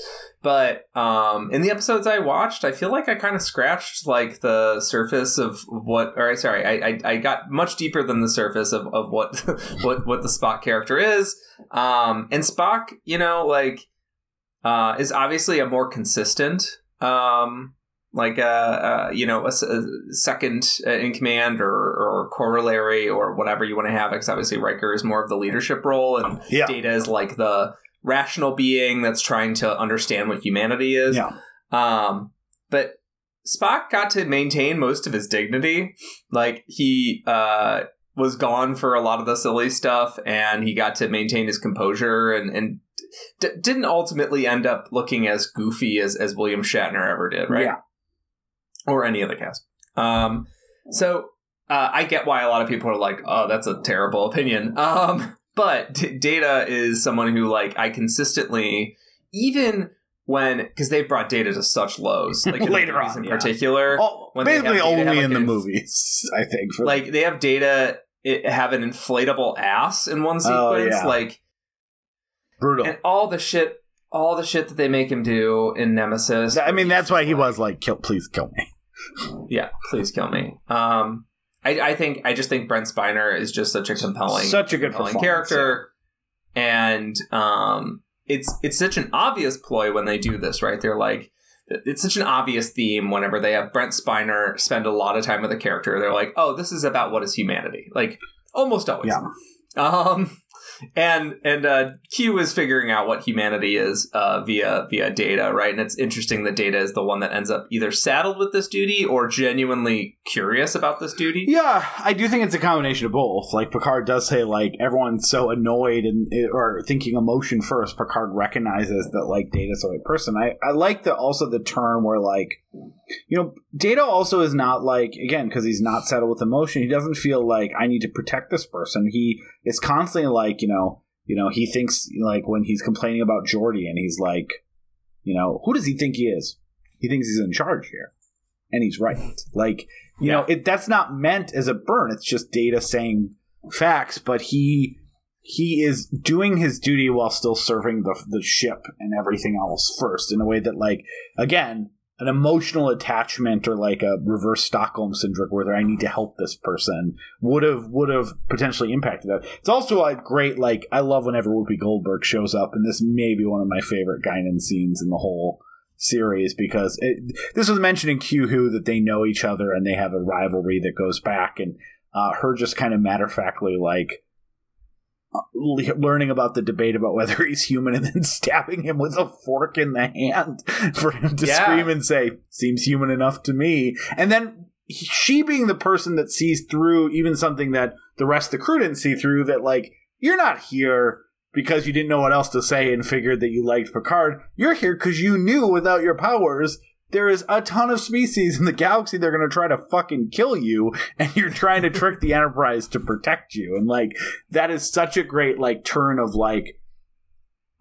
But um, in the episodes I watched, I feel like I kind of scratched like the surface of what. Or sorry, I, I I got much deeper than the surface of, of what what what the Spock character is. Um, and Spock, you know, like uh, is obviously a more consistent, um, like a, uh you know a second uh, in command or, or corollary or whatever you want to have. Because obviously Riker is more of the leadership role, and Yeah, Data is like the rational being that's trying to understand what humanity is. yeah, Um, but Spock got to maintain most of his dignity. Like he uh, was gone for a lot of the silly stuff, and he got to maintain his composure, and and d- didn't ultimately end up looking as goofy as as William Shatner ever did, right? yeah. Or any of the cast. Um, so uh, I get why a lot of people are like, "Oh, that's a terrible opinion." Um, but D- Data is someone who, like, I consistently, even when because they've brought Data to such lows, like in Later movies on, in yeah. particular, Oh, basically data, only have, in the an- movies, I think. For like they have Data it, have an inflatable ass in one Oh, sequence, yeah. like, brutal. and all the shit, all the shit that they make him do in Nemesis. I mean, that's why he like- was like, "Kill, please kill me." Yeah, please kill me. Um, I, I think I just think Brent Spiner is just such a compelling, Such a good compelling character, and um, it's it's such an obvious ploy when they do this, right? They're like, it's such an obvious theme whenever they have Brent Spiner spend a lot of time with a character. They're like, oh, this is about what is humanity, like almost always. Yeah. Um, and and uh, Q is figuring out what humanity is uh, via via Data, right? And it's interesting that Data is the one that ends up either saddled with this duty or genuinely curious about this duty. Yeah, I do think it's a combination of both. Like Picard does say, like everyone's so annoyed and or thinking emotion first. Picard recognizes that like Data's the right person. I I like the also the turn where like you know Data also is not like again because he's not settled with emotion. He doesn't feel like I need to protect this person. He is constantly like you know you know he thinks like when he's complaining about Geordi and he's like you know who does he think he is? He thinks he's in charge here, and he's right. Like you know it that's not meant as a burn it's just data saying facts but he he is doing his duty while still serving the the ship and everything else first in a way that like again an emotional attachment or like a reverse Stockholm syndrome where I need to help this person would have would have potentially impacted that. It's also like great like I love whenever Whoopi Goldberg shows up and this may be one of my favorite Guinan scenes in the whole series because it, this was mentioned in Q Who that they know each other and they have a rivalry that goes back and uh, her just kind of matter of factly like learning about the debate about whether he's human and then stabbing him with a fork in the hand for him to Yeah. scream and say seems human enough to me and then she being the person that sees through even something that the rest of the crew didn't see through that like you're not here because you didn't know what else to say and figured that you liked Picard. You're here because you knew without your powers there is a ton of species in the galaxy that are going to try to fucking kill you, and you're trying to trick the Enterprise to protect you. And like that is such a great like turn of like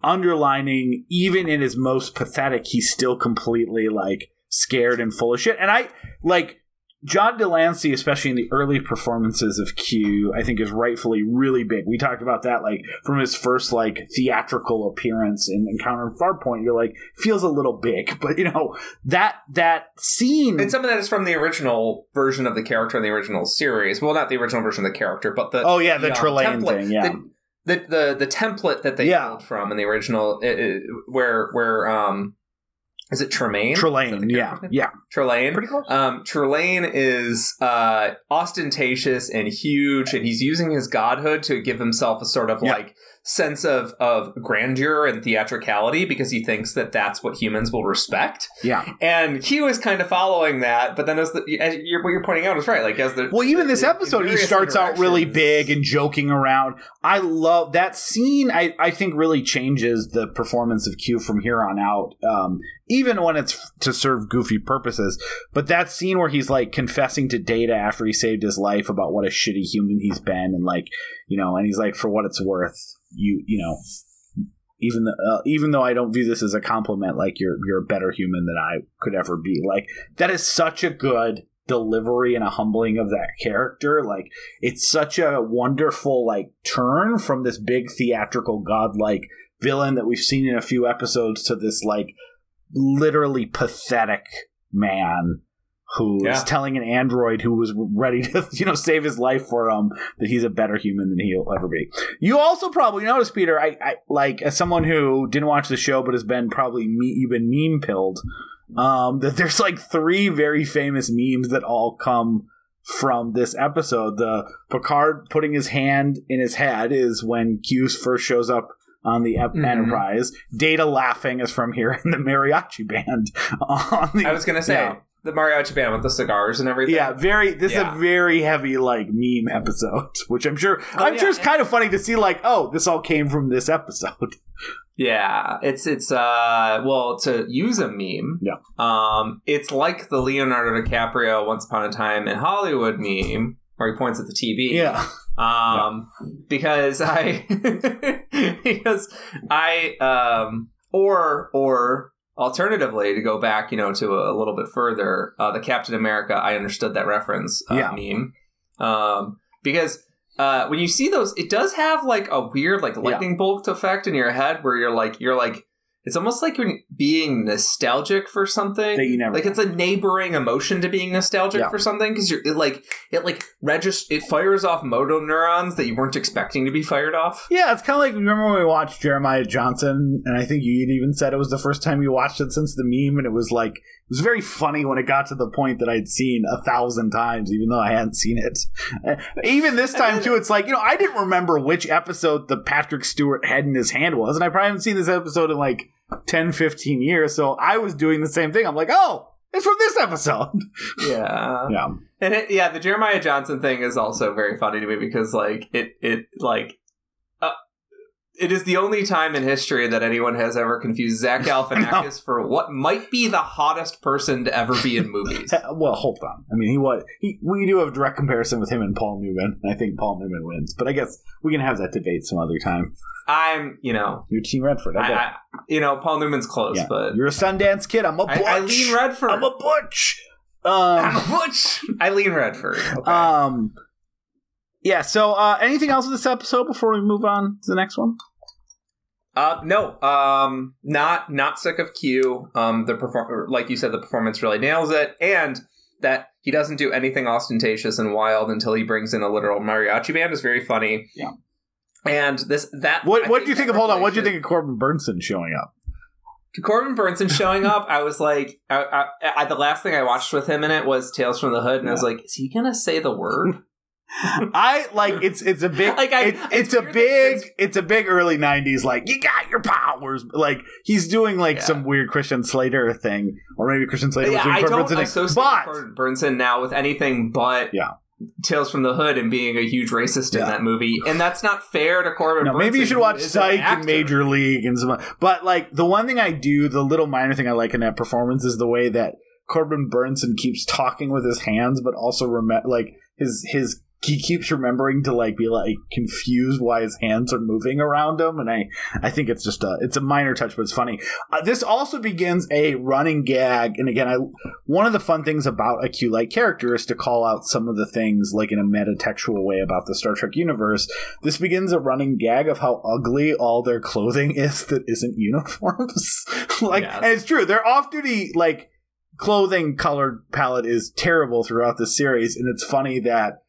underlining even in his most pathetic he's still completely like scared and full of shit and i like john de lancie especially in the early performances of q i think is rightfully really big we talked about that like from his first like theatrical appearance in encounter in farpoint you're like feels a little big but you know that that scene And some of that is from the original version of the character in the original series. Well, not the original version of the character, but the oh yeah the um, Trelane template- thing yeah The, the, the the template that they Yeah. pulled from in the original, uh, uh, where where um, is it Tremaine? Trelane yeah yeah Trelane. pretty cool. Um, Trelane is uh, ostentatious and huge, and he's using his godhood to give himself a sort of Yeah. like sense of of grandeur and theatricality because he thinks that that's what humans will respect. yeah And Q is kind of following that, but then as the as you're, what you're pointing out is right. Like as the Well, even this episode, he starts out really big and joking around. I love that scene. I, I think really changes the performance of Q from here on out, um, even when it's to serve goofy purposes. But that scene where he's like confessing to Data after he saved his life about what a shitty human he's been, and like, you know, and he's like, for what it's worth, you, you know. Even though, uh, even though I don't view this as a compliment, like you're you're a better human than I could ever be. Like that is such a good delivery and a humbling of that character like it's such a wonderful like turn from this big theatrical godlike villain that we've seen in a few episodes to this like literally pathetic man who is Yeah. telling an android who was ready to you know save his life for him that he's a better human than he'll ever be you also probably noticed peter i, I like as someone who didn't watch the show but has been probably me you've been meme pilled um, that there's like three very famous memes that all come from this episode. The Picard putting his hand in his head is when Q first shows up on the ep- Mhm. Enterprise. Data laughing is from here in the mariachi band. On the, I was gonna say Yeah. The mariachi band with the cigars and everything. yeah, very. This Yeah. is a very heavy like meme episode, which I'm sure. Oh, I'm yeah. sure it's kind of funny to see. Like, oh, this all came from this episode. Yeah, it's it's uh well to use a meme. Yeah. Um, it's like the Leonardo DiCaprio Once Upon a Time in Hollywood meme where he points at the TV. Yeah, Um, because I because I um or or alternatively to go back you know to a, little bit further uh, the Captain America I understood that reference uh, Yeah. meme um because uh, when you see those, it does have like a weird like lightning bolt effect in your head where you're like you're like it's almost like you're being nostalgic for something that you never. like it's a neighboring emotion to being nostalgic Yeah. for something because you're it like it like regist it fires off motor neurons that you weren't expecting to be fired off. Yeah, it's kind of like remember when we watched Jeremiah Johnson, and I think you even said it was the first time you watched it since the meme, and it was like was very funny when it got to the point that I'd seen a thousand times, even though I hadn't seen it. Even this time too, it's like you know I didn't remember which episode the Patrick Stewart head in his hand was, and I probably haven't seen this episode in like 10, 15 years, so I was doing the same thing. I'm like, oh, it's from this episode. Yeah, yeah, and it, yeah, the Jeremiah Johnson thing is also very funny to me because like it it like. It is the only time in history that anyone has ever confused Zach Galifianakis for what might be the hottest person to ever be in movies. well, hold on. I mean, he was. He, we do have a direct comparison with him and Paul Newman. and I think Paul Newman wins, but I guess we can have that debate some other time. I'm, you know, You're Team Redford. I I. You know, Paul Newman's close, Yeah. but You're a Sundance kid. I'm a butch. I, I lean Redford. I'm a butch. I'm Um, a butch. I lean Redford. Okay. um, yeah. So, uh, anything else in this episode before we move on to the next one? Uh, no, um, not not sick of Q. Um, the perform like you said, the performance really nails it, and that he doesn't do anything ostentatious and wild until he brings in a literal mariachi band is very funny. Yeah. And this that What I What do you think of? Hold on. What do you think of Corbin Bernsen showing up? Corbin Bernsen showing up, I was like, I, I, I, the last thing I watched with him in it was Tales from the Hood, and I was like, is he gonna say the word? I like it's it's a big Like, I- it- it's it's a big it's- it's a big early '90s like you got your powers like he's doing like Yeah. some weird Christian Slater thing or maybe Christian Slater was yeah, doing I Corbin don't Bernsen associate Corbin Bernsen now with anything but Yeah. Tales from the Hood and being a huge racist in that movie, and that's not fair to Corbin. no, maybe you should watch Psych and. Major League and some. But like the one thing I do, the little minor thing I like in that performance is the way that Corbin Bernsen keeps talking with his hands, but also rem- like his his he keeps remembering to like be like confused why his hands are moving around him, and I I think it's just a it's a minor touch, but it's funny. Uh, this also begins a running gag, and again, I one of the fun things about a Q like character is to call out some of the things like in a metatextual way about the Star Trek universe. This begins a running gag of how ugly all their clothing is that isn't uniforms. like, Yes. and it's true. Their off duty like clothing colored palette is terrible throughout the series, and it's funny that.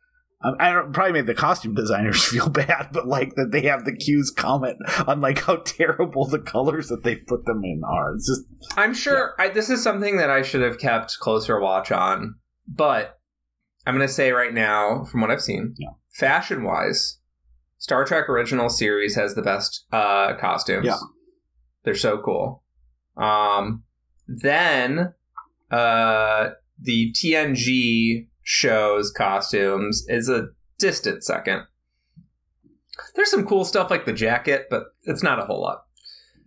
Um, I don't probably made the costume designers feel bad, but like that they have the cues comment on like how terrible the colors that they put them in are. It's just I'm sure I, this is something that I should have kept closer watch on, but I'm going to say right now, from what I've seen, Yeah. fashion wise, Star Trek original series has the best uh, costumes. Yeah. they're so cool. Um, then uh, the TNG show's costumes is a distant second. There's some cool stuff like the jacket, but it's not a whole lot.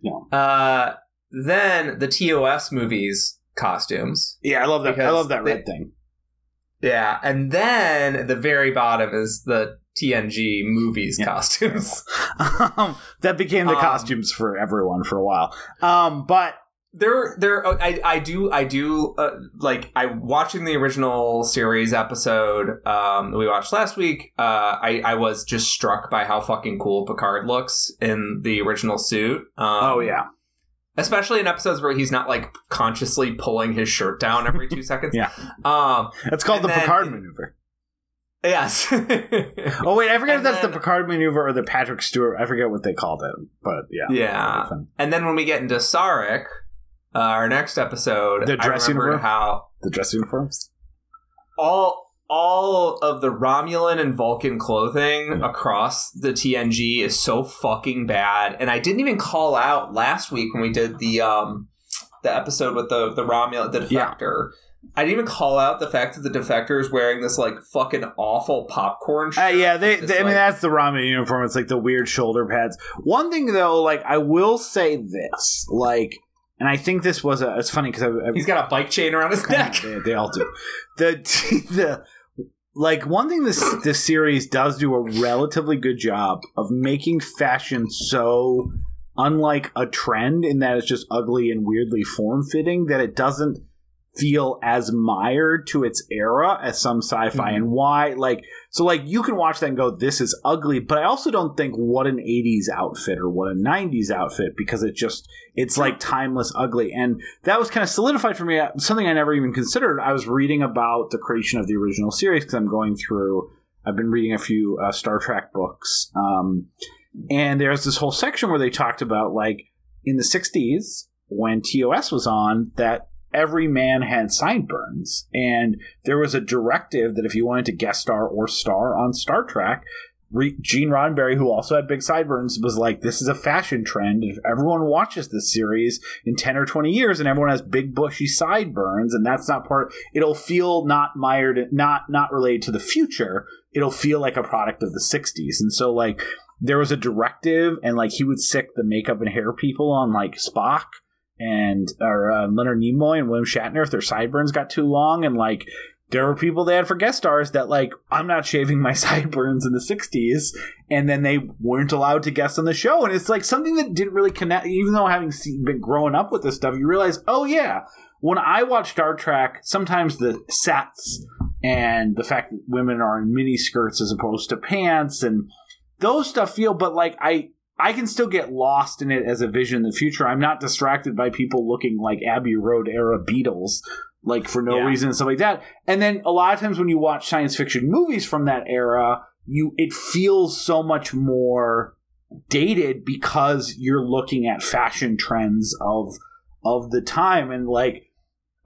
Yeah. Uh, then the TOS movies costumes. yeah, I love that. I love that they- red thing. Yeah, and then at the very bottom is the TNG movies Yeah. costumes. um, that became the Um, costumes for everyone for a while. Um, but There, there. oh, I, I do, I do. Uh, like, I watching the original series episode um, that we watched last week. Uh, I, I was just struck by how fucking cool Picard looks in the original suit. Um, oh yeah, especially in episodes where he's not like consciously pulling his shirt down every two seconds. Yeah. Um. it's called the then Picard maneuver. Yes. Oh wait, I forget if And that's the Picard maneuver or the Patrick Stewart. I forget what they called it, but yeah, Yeah. And then when we get into Sarek, uh, our next episode, The dress I remembered uniform? how the dress uniforms. all all of the Romulan and Vulcan clothing across the TNG is so fucking bad. And I didn't even call out last week when we did the um the episode with the the Romulan the Yeah. defector. I didn't even call out the fact that the defector is wearing this like fucking awful popcorn shirt. Uh, yeah, they, Just they- I mean that's the ramen uniform. It's like the weird shoulder pads. One thing though, like I will say this, like, and I think this was a. It's funny because I, I He's got a bike chain around his neck. they, they all do. The the like one thing this this series does do a relatively good job of making fashion so unlike a trend in that it's just ugly and weirdly form fitting that it doesn't feel as mired to its era as some sci-fi Mhm. and why like so like you can watch that and go this is ugly but i also don't think what an 80s outfit or what a 90s outfit because it just it's like timeless ugly. And that was kind of solidified for me uh, something i never even considered. I was reading about the creation of the original series because i'm going through i've been reading a few uh, star trek books um, and there's this whole section where they talked about like in the 60s when tos was on that every man had sideburns and there was a directive that if you wanted to guest star or star on star trek Re- Gene Roddenberry, who also had big sideburns, was like, "This is a fashion trend. If everyone watches this series in ten or twenty years, and everyone has big bushy sideburns, and that's not part, it'll feel not mired, not not related to the future. It'll feel like a product of the '60s." And so, like, there was a directive, and like he would sick the makeup and hair people on like Spock and or uh, Leonard Nimoy and William Shatner if their sideburns got too long, and like there were people they had for guest stars that like I'm not shaving my sideburns in the 60s and then they weren't allowed to guest on the show and it's like something that didn't really connect even though having seen, been growing up with this stuff you realize oh yeah when I watch Star Trek sometimes the sets and the fact that women are in mini skirts as opposed to pants and those stuff feel but like I I can still get lost in it as a vision in the future. I'm not distracted by people looking like Abbey Road era Beatles, like for no Yeah. reason and stuff like that. And then a lot of times when you watch science fiction movies from that era, you it feels so much more dated because you're looking at fashion trends of of the time and like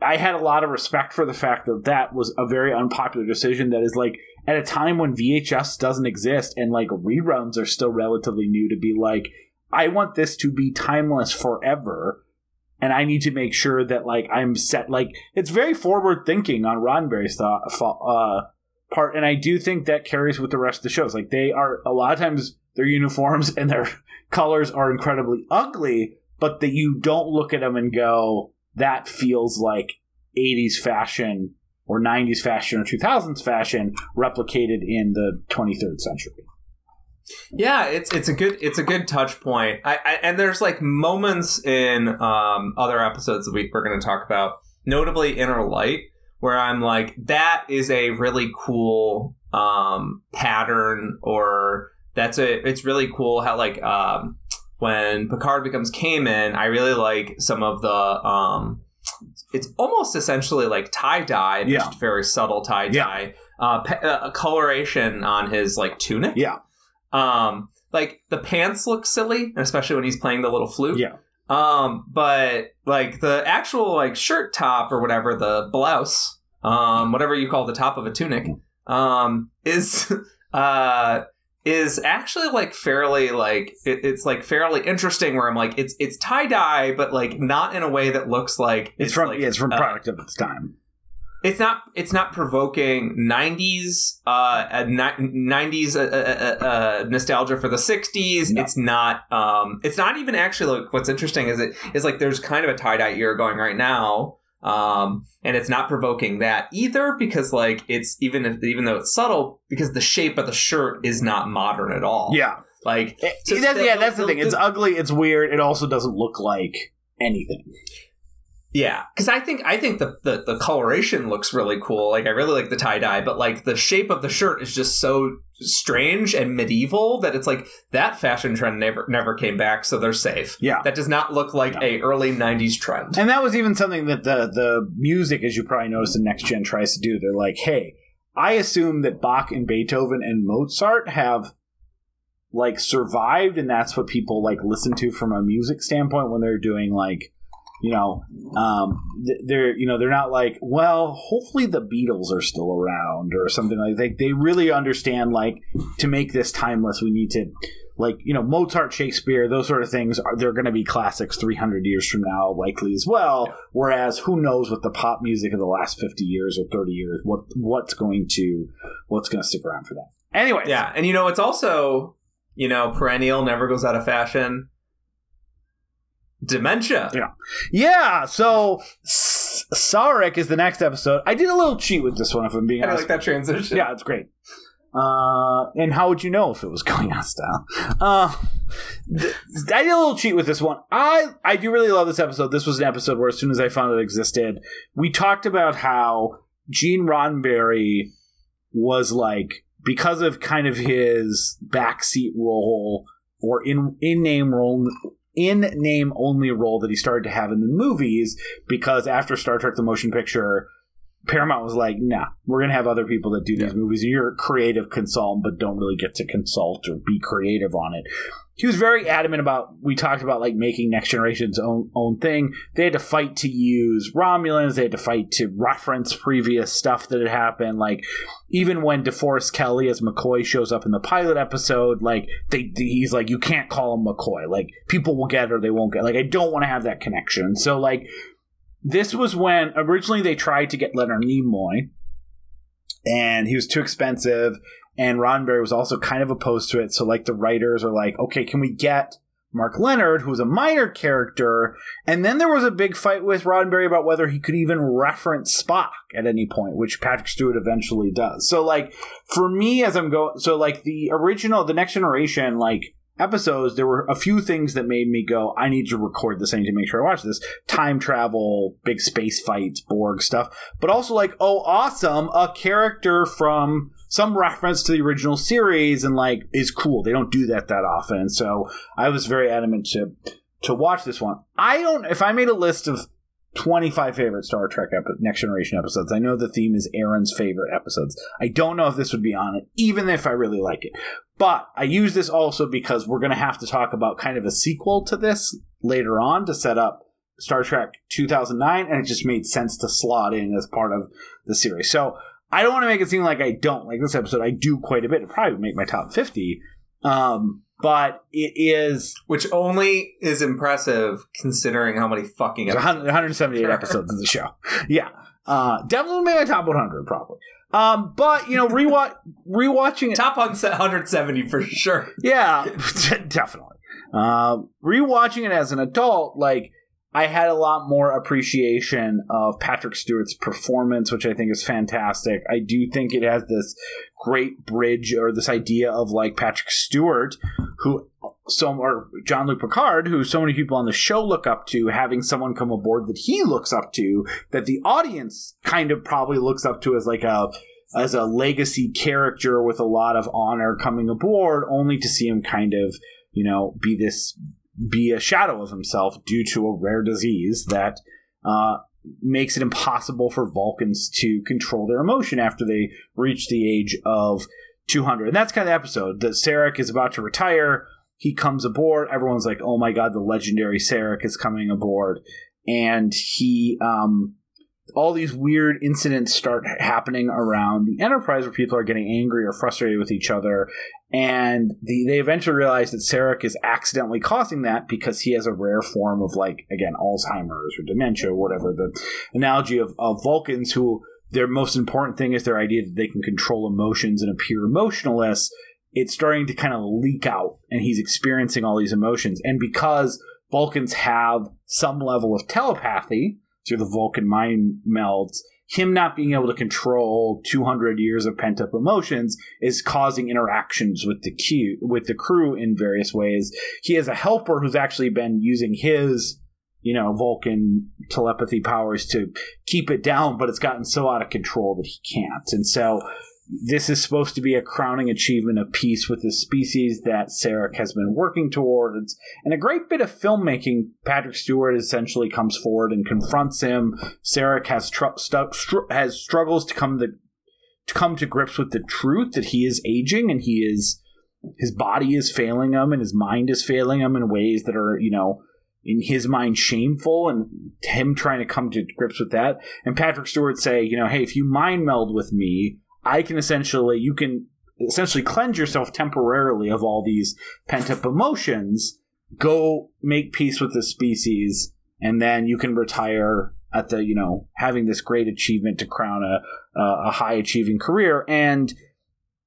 I had a lot of respect for the fact that that was a very unpopular decision that is like at a time when VHS doesn't exist and like reruns are still relatively new to be like I want this to be timeless forever and I need to make sure that like I'm set like it's very forward thinking on Roddenberry's thought uh part and I do think that carries with the rest of the shows. Like they are a lot of times their uniforms and their colors are incredibly ugly but that you don't look at them and go that feels like 80s fashion or 90s fashion or 2000s fashion replicated in the 23rd century. Yeah, it's it's a good it's a good touch point. I, I and there's like moments in um, other episodes that we, we're going to talk about, notably Inner Light, where I'm like, that is a really cool um, pattern, or that's a it's really cool how like um, when Picard becomes Kamin, I really like some of the um, it's almost essentially like tie dye, Yeah. just very subtle tie dye. Uh, pa- uh, coloration on his like tunic. Yeah. Um, like the pants look silly, especially when he's playing the little flute. Yeah. Um, but like the actual like shirt top or whatever, the blouse, um, whatever you call the top of a tunic, um, is uh is actually like fairly like it, it's like fairly interesting where I'm like it's it's tie dye but like not in a way that looks like It's, from like, yeah, it's from uh, product of its time. it's not it's not provoking 90s uh, uh 90s uh, uh, uh, nostalgia for the 60s No. it's not um it's not even actually like what's interesting is it is like there's kind of a tie-dye era going right now um and it's not provoking that either because like it's even if even though it's subtle because the shape of the shirt is not modern at all Yeah. like So that's, yeah, that's the- thing. It's ugly, it's weird, it also doesn't look like anything. Yeah, because I think I think the, the the coloration looks really cool. Like I really like the tie dye, but like the shape of the shirt is just so strange and medieval that it's like that fashion trend never never came back, so they're safe. Yeah. That does not look like a early '90s trend. And that was even something that the the music, as you probably noticed, the next gen tries to do. They're like, hey, I assume that Bach and Beethoven and Mozart have like survived, and that's what people like listen to from a music standpoint when they're doing like, you know, um, they're you know they're not like, well, hopefully the Beatles are still around or something like that. They really understand like to make this timeless, we need to like you know Mozart, Shakespeare, those sort of things are they're going to be classics 300 years from now, likely as well. Whereas who knows what the pop music of the last 50 years or 30 years, what what's going to what's going to stick around for that? Anyway, Yeah, and you know it's also you know perennial, never goes out of fashion. Dementia. Yeah. yeah. So Sarek is the next episode. I did a little cheat with this one, if I'm being I honest. like that transition. Yeah, it's great. Uh, and how would you know if it was going on style? Uh, th- I did a little cheat with this one. I I do really love this episode. This was an episode where as soon as I found it existed, we talked about how Gene Roddenberry was like because of kind of his backseat role or in in name role in name only role that he started to have in the movies because after Star Trek the motion picture Paramount was like, nah, we're gonna have other people that do these movies. You're a creative consultant, but don't really get to consult or be creative on it. He was very adamant about. We talked about like making Next Generation's own own thing. They had to fight to use Romulans. They had to fight to reference previous stuff that had happened. Like even when DeForest Kelley as McCoy shows up in the pilot episode, like they he's like, you can't call him McCoy. Like people will get or they won't get. Like I don't want to have that connection. So like this was when originally they tried to get Leonard Nimoy, and he was too expensive. And Roddenberry was also kind of opposed to it. So, like, the writers are like, okay, can we get Mark Lenard, who's a minor character? And then there was a big fight with Roddenberry about whether he could even reference Spock at any point, which Patrick Stewart eventually does. So, like, for me, as I'm going, so, like, the original, the next generation, like, episodes, there were a few things that made me go, I need to record this. I need to make sure I watch this. Time travel, big space fights, Borg stuff. But also, like, oh, awesome, a character from some reference to the original series and like is cool. They don't do that that often, so I was very adamant to to watch this one. I don't. If I made a list of 25 favorite Star Trek Next Generation episodes. I know the theme is Aaron's favorite episodes. I don't know if this would be on it, even if I really like it. But I use this also because we're going to have to talk about kind of a sequel to this later on to set up Star Trek 2009, and it just made sense to slot in as part of the series. So I don't want to make it seem like I don't like this episode. I do quite a bit. It probably would make my top 50. Um, but it is Which only is impressive considering how many fucking episodes. 178 episodes of the show. Yeah. Uh, definitely made my top 100, probably. Um, but, you know, rewatch, rewatching it. Top on set 170 for sure. Yeah, definitely. Uh, rewatching it as an adult, like, I had a lot more appreciation of Patrick Stewart's performance, which I think is fantastic. I do think it has this great bridge or this idea of like Patrick Stewart, who some or Jean-Luc Picard, who so many people on the show look up to, having someone come aboard that he looks up to, that the audience kind of probably looks up to as like a as a legacy character with a lot of honor coming aboard, only to see him kind of, you know, be this be a shadow of himself due to a rare disease that uh, makes it impossible for Vulcans to control their emotion after they reach the age of 200. And that's kind of the episode that Sarek is about to retire. He comes aboard. Everyone's like, "Oh my god, the legendary Sarek is coming aboard!" And he, um, all these weird incidents start happening around the Enterprise where people are getting angry or frustrated with each other, and the, they eventually realize that Sarek is accidentally causing that because he has a rare form of like again Alzheimer's or dementia, or whatever the analogy of, of Vulcans who their most important thing is their idea that they can control emotions and appear emotionless. It's starting to kind of leak out, and he's experiencing all these emotions. And because Vulcans have some level of telepathy through the Vulcan mind melds, him not being able to control 200 years of pent up emotions is causing interactions with the with the crew in various ways. He has a helper who's actually been using his, you know, Vulcan telepathy powers to keep it down, but it's gotten so out of control that he can't. And so this is supposed to be a crowning achievement of peace with the species that Sarek has been working towards. And a great bit of filmmaking, Patrick Stewart essentially comes forward and confronts him. Sarek has tr- stu- str- has struggles to come to to come to grips with the truth that he is aging and he is his body is failing him and his mind is failing him in ways that are you know in his mind shameful and him trying to come to grips with that and patrick stewart say you know hey if you mind meld with me I can essentially you can essentially cleanse yourself temporarily of all these pent up emotions, go make peace with the species, and then you can retire at the you know having this great achievement to crown a a high achieving career and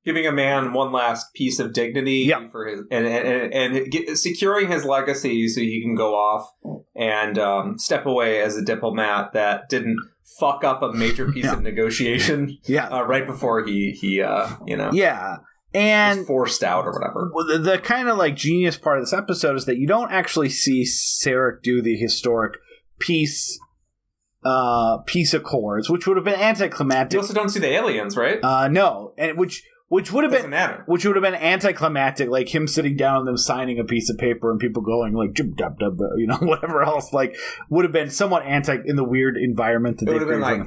Giving a man one last piece of dignity Yeah. for his and and, and, and get, securing his legacy so he can go off and um, step away as a diplomat that didn't fuck up a major piece Yeah. of negotiation yeah uh, right before he he uh, you know yeah and forced out or whatever. The, the kind of like genius part of this episode is that you don't actually see Sarek do the historic peace uh peace accords, which would have been anticlimactic. You also don't see the aliens, right? Uh no, and which which would have been matter. which would have been anticlimactic, like him sitting down and them signing a piece of paper and people going like jib dub dub, you know, whatever else. Like would have been somewhat anti in the weird environment that It they would have been like,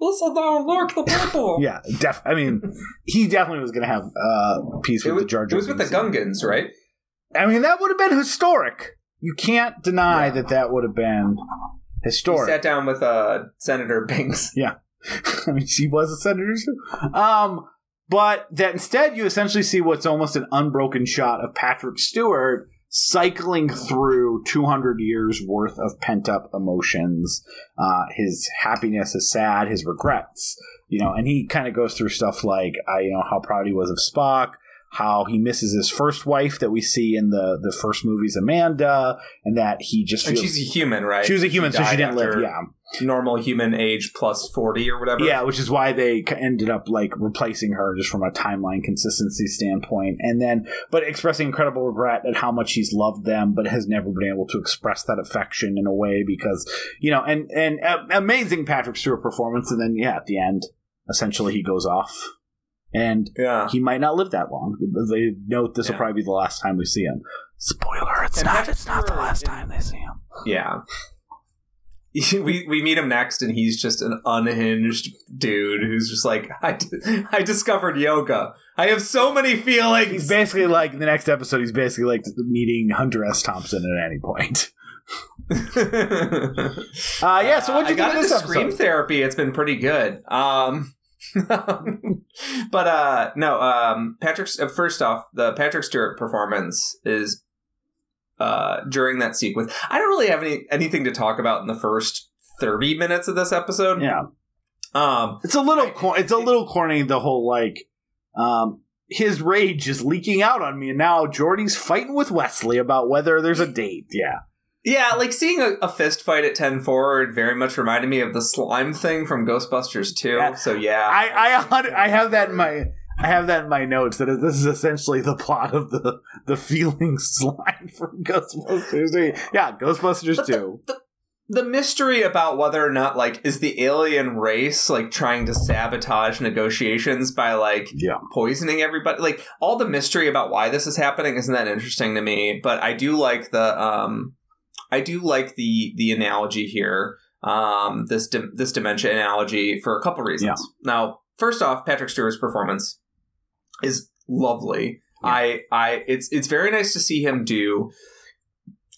listen down, look, the people. yeah, def. I mean, he definitely was going to have uh peace It with was, the Jar it was with the Gungans, right? I mean, that would have been historic. You can't deny Yeah. that that would have been He historic. sat down with uh, Senator Binks. Yeah. I mean, she was a senator too. Um, but that instead you essentially see what's almost an unbroken shot of Patrick Stewart cycling through 200 years worth of pent up emotions. Uh, his happiness, his sad, his regrets, you know, and he kind of goes through stuff like, uh, you know, how proud he was of Spock. How he misses his first wife that we see in the the first movies, Amanda, and that he just And she's a human, right? she was a human, so she didn't live. Yeah, Normal human age plus 40 or whatever. yeah, which is why they ended up like replacing her just from a timeline consistency standpoint, and then but expressing incredible regret at how much he's loved them, but has never been able to express that affection in a way because you know, and and uh, amazing Patrick Stewart performance, and then yeah, at the end, essentially he goes off. and Yeah. he might not live that long. They note this will probably be the last time we see him. Spoiler: It's And not. Patrick It's not the last time they see him. Yeah. we we meet him next, and he's just an unhinged dude who's just like, I, d- I discovered yoga. I have so many feelings. He's basically like in the next episode. He's basically like meeting Hunter S. Thompson at any point. Uh, yeah. So what you got think of this scream episode? therapy. It's been pretty good. Um, but uh, no. Um, Patrick's uh, first off, the Patrick Stewart performance is uh during that sequence. I don't really have any anything to talk about in the first thirty minutes of this episode. Yeah. Um, It's a little I- cor- it's a little corny the whole like um his rage is leaking out on me and now Geordi's fighting with Wesley about whether there's a date. Yeah. Yeah, like seeing a, a fist fight at 10 forward very much reminded me of the slime thing from Ghostbusters 2. Yeah. So yeah. I I hundred- I have that in my I have that in my notes that this is essentially the plot of the the feelings line from Ghostbusters 2. Yeah, Ghostbusters But 2. the mystery about whether or not like is the alien race like trying to sabotage negotiations by like Yeah. poisoning everybody like all the mystery about why this is happening isn't that interesting to me but i do like the um i do like the the analogy here um this dim- this dementia analogy for a couple reasons now first off patrick stewart's performance is lovely Yeah. i i it's it's very nice to see him do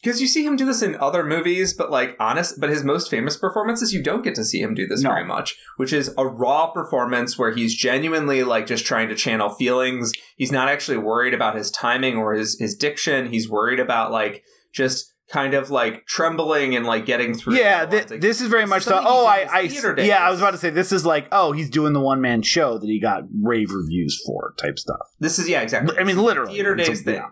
because you see him do this in other movies, but like honest, but his most famous performances, you don't get to see him do this No. very much, which is a raw performance where he's genuinely like just trying to channel feelings. He's not actually worried about his timing or his his diction. He's worried about like just kind of like trembling and like getting through. Yeah, the th- Like, this is very this much the. Oh, I, I, yeah, I was about to say this is like, oh, he's doing the one man show that he got rave reviews for, type stuff. this is yeah exactly. I mean, literally, theater days thing. yeah.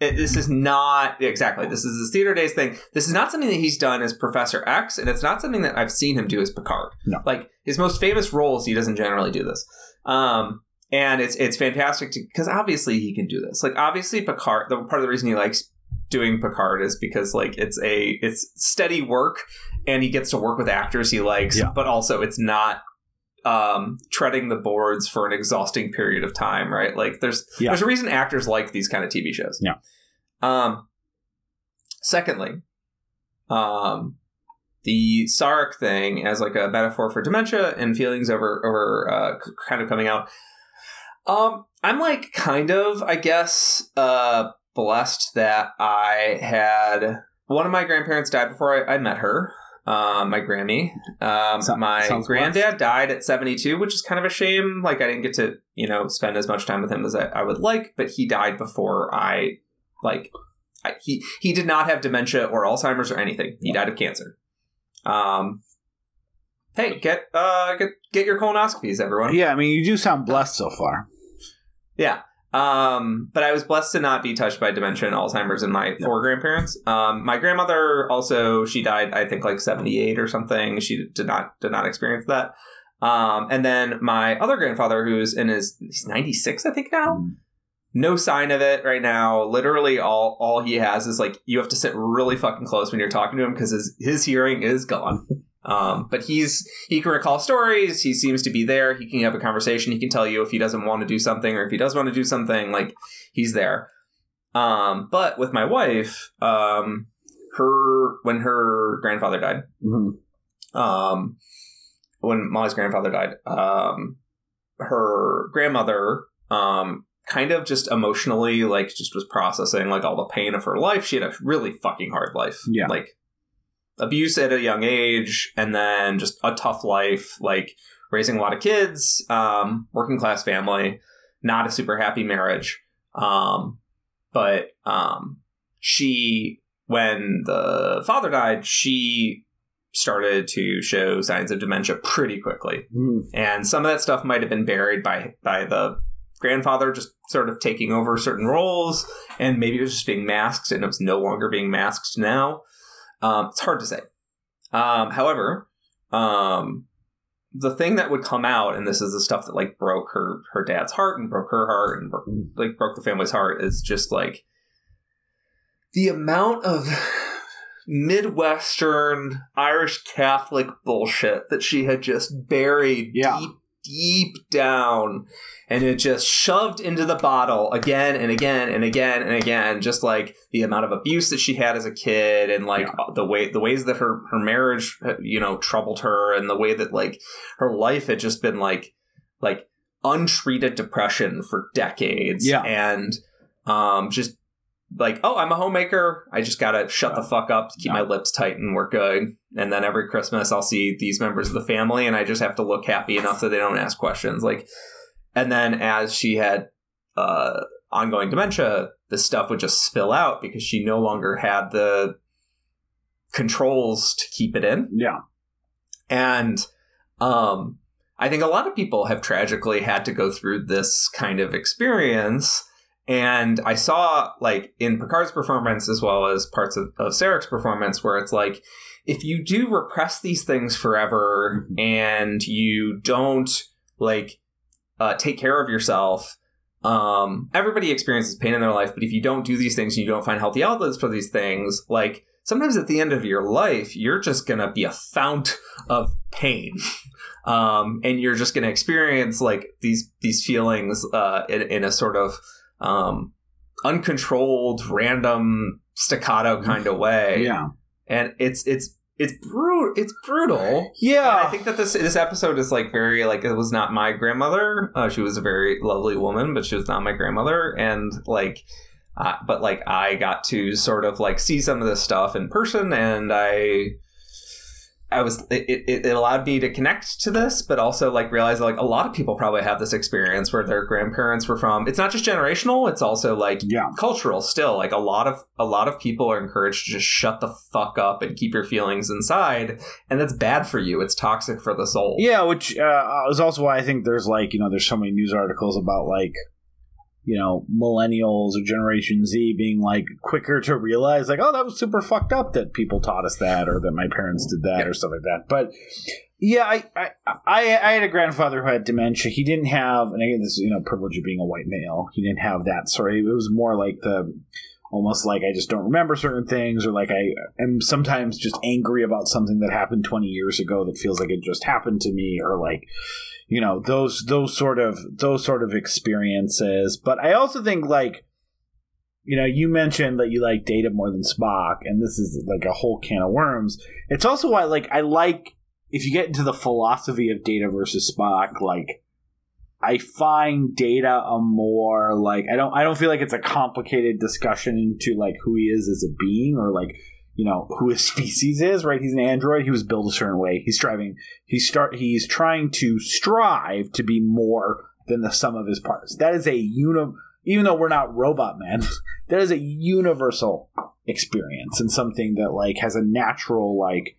It, this is not exactly. This is the theater days thing. This is not something that he's done as Professor X, and it's not something that I've seen him do as Picard. No. like his most famous roles, he doesn't generally do this. Um, and it's it's fantastic to because obviously he can do this. Like obviously Picard. The part of the reason he likes doing Picard is because like it's a it's steady work, and he gets to work with actors he likes. Yeah. But also it's not um treading the boards for an exhausting period of time right like there's Yeah. there's a reason actors like these kind of tv shows Yeah. um secondly um the Sarek thing as like a metaphor for dementia and feelings over over uh kind of coming out um i'm like kind of i guess uh blessed that i had one of my grandparents died before i, I met her um, my Grammy. Um, So- my granddad died at 72, which is kind of a shame. Like, I didn't get to, you know, spend as much time with him as I, I would like, but he died before I, like, I, he, he did not have dementia or Alzheimer's or anything. He died of cancer. Um, hey, get, uh, get, get your colonoscopies, everyone. Yeah, I mean, you do sound blessed so far. Yeah. Um, but I was blessed to not be touched by dementia and Alzheimer's in my four grandparents. Um, my grandmother also she died I think like seventy eight or something. She did not did not experience that. Um, and then my other grandfather who's in his he's ninety six I think now. No sign of it right now. Literally all all he has is like you have to sit really fucking close when you're talking to him because his his hearing is gone. Um, but he's he can recall stories. He seems to be there. He can have a conversation. He can tell you if he doesn't want to do something or if he does want to do something. Like he's there. Um, but with my wife, um, her when her grandfather died, Mhm. um, when Molly's grandfather died, um, her grandmother, um, kind of just emotionally like just was processing like all the pain of her life. She had a really fucking hard life. Yeah. like abuse at a young age, and then just a tough life, like raising a lot of kids, um, working class family, not a super happy marriage. Um, but um, she, when the father died, she started to show signs of dementia pretty quickly, Mhm. and some of that stuff might have been buried by by the grandfather just sort of taking over certain roles, and maybe it was just being masked, and it was no longer being masked now. Um, it's hard to say. Um, however, um, the thing that would come out, and this is the stuff that like broke her her dad's heart and broke her heart and broke, like broke the family's heart, is just like the amount of Midwestern Irish Catholic bullshit that she had just buried Yeah. deep deep down and it just shoved into the bottle again and again and again and again just like the amount of abuse that she had as a kid and like Yeah. the way the ways that her her marriage you know troubled her and the way that like her life had just been like like untreated depression for decades Yeah. and um just like oh i'm a homemaker i just gotta shut the fuck up keep Yeah. my lips tight and we're good and then every christmas i'll see these members of the family and i just have to look happy enough that they don't ask questions like and then as she had uh ongoing dementia this stuff would just spill out because she no longer had the controls to keep it in Yeah. and um, I think a lot of people have tragically had to go through this kind of experience. And I saw, like, in Picard's performance, as well as parts of, of Sarek's performance, where it's like, if you do repress these things forever Mhm. and you don't, like, uh, take care of yourself, um, everybody experiences pain in their life. But if you don't do these things and you don't find healthy outlets for these things, like, sometimes at the end of your life, you're just going to be a fount of pain. Um, and you're just going to experience like these these feelings uh, in, in a sort of um, uncontrolled, random staccato kind of way. Yeah. and it's it's it's brutal. It's brutal. And Yeah. I think that this this episode is like very like it was not my grandmother. Uh, she was a very lovely woman, but she was not my grandmother. And like, uh, but like I got to sort of like see some of this stuff in person, and I. I was it, it, it allowed me to connect to this, but also like realize like a lot of people probably have this experience where their grandparents were from. It's not just generational; it's also like yeah. cultural still like a lot of a lot of people are encouraged to just shut the fuck up and keep your feelings inside and that's bad for you it's toxic for the soul Yeah, which uh, is also why I think there's like you know there's so many news articles about like you know millennials or Generation Z being like quicker to realize like oh that was super fucked up that people taught us that or that my parents did that Yeah. or stuff like that. But yeah, I, I I I had a grandfather who had dementia. He didn't have, and again, this is you know privilege of being a white male. He didn't have that. Sorry, it was more like the almost like I just don't remember certain things, or like I am sometimes just angry about something that happened 20 years ago that feels like it just happened to me, or like you know those those sort of those sort of experiences. But I also think like you know you mentioned that you like Data more than Spock, and this is like a whole can of worms. It's also why like I like if you get into the philosophy of Data versus Spock, like. I find data a more like I don't I don't feel like it's a complicated discussion into like who he is as a being or like you know who his species is right? He's an android. He was built a certain way. He's striving he's start he's trying to strive to be more than the sum of his parts. That is a uni even though we're not robot men that is a universal experience and something that like has a natural like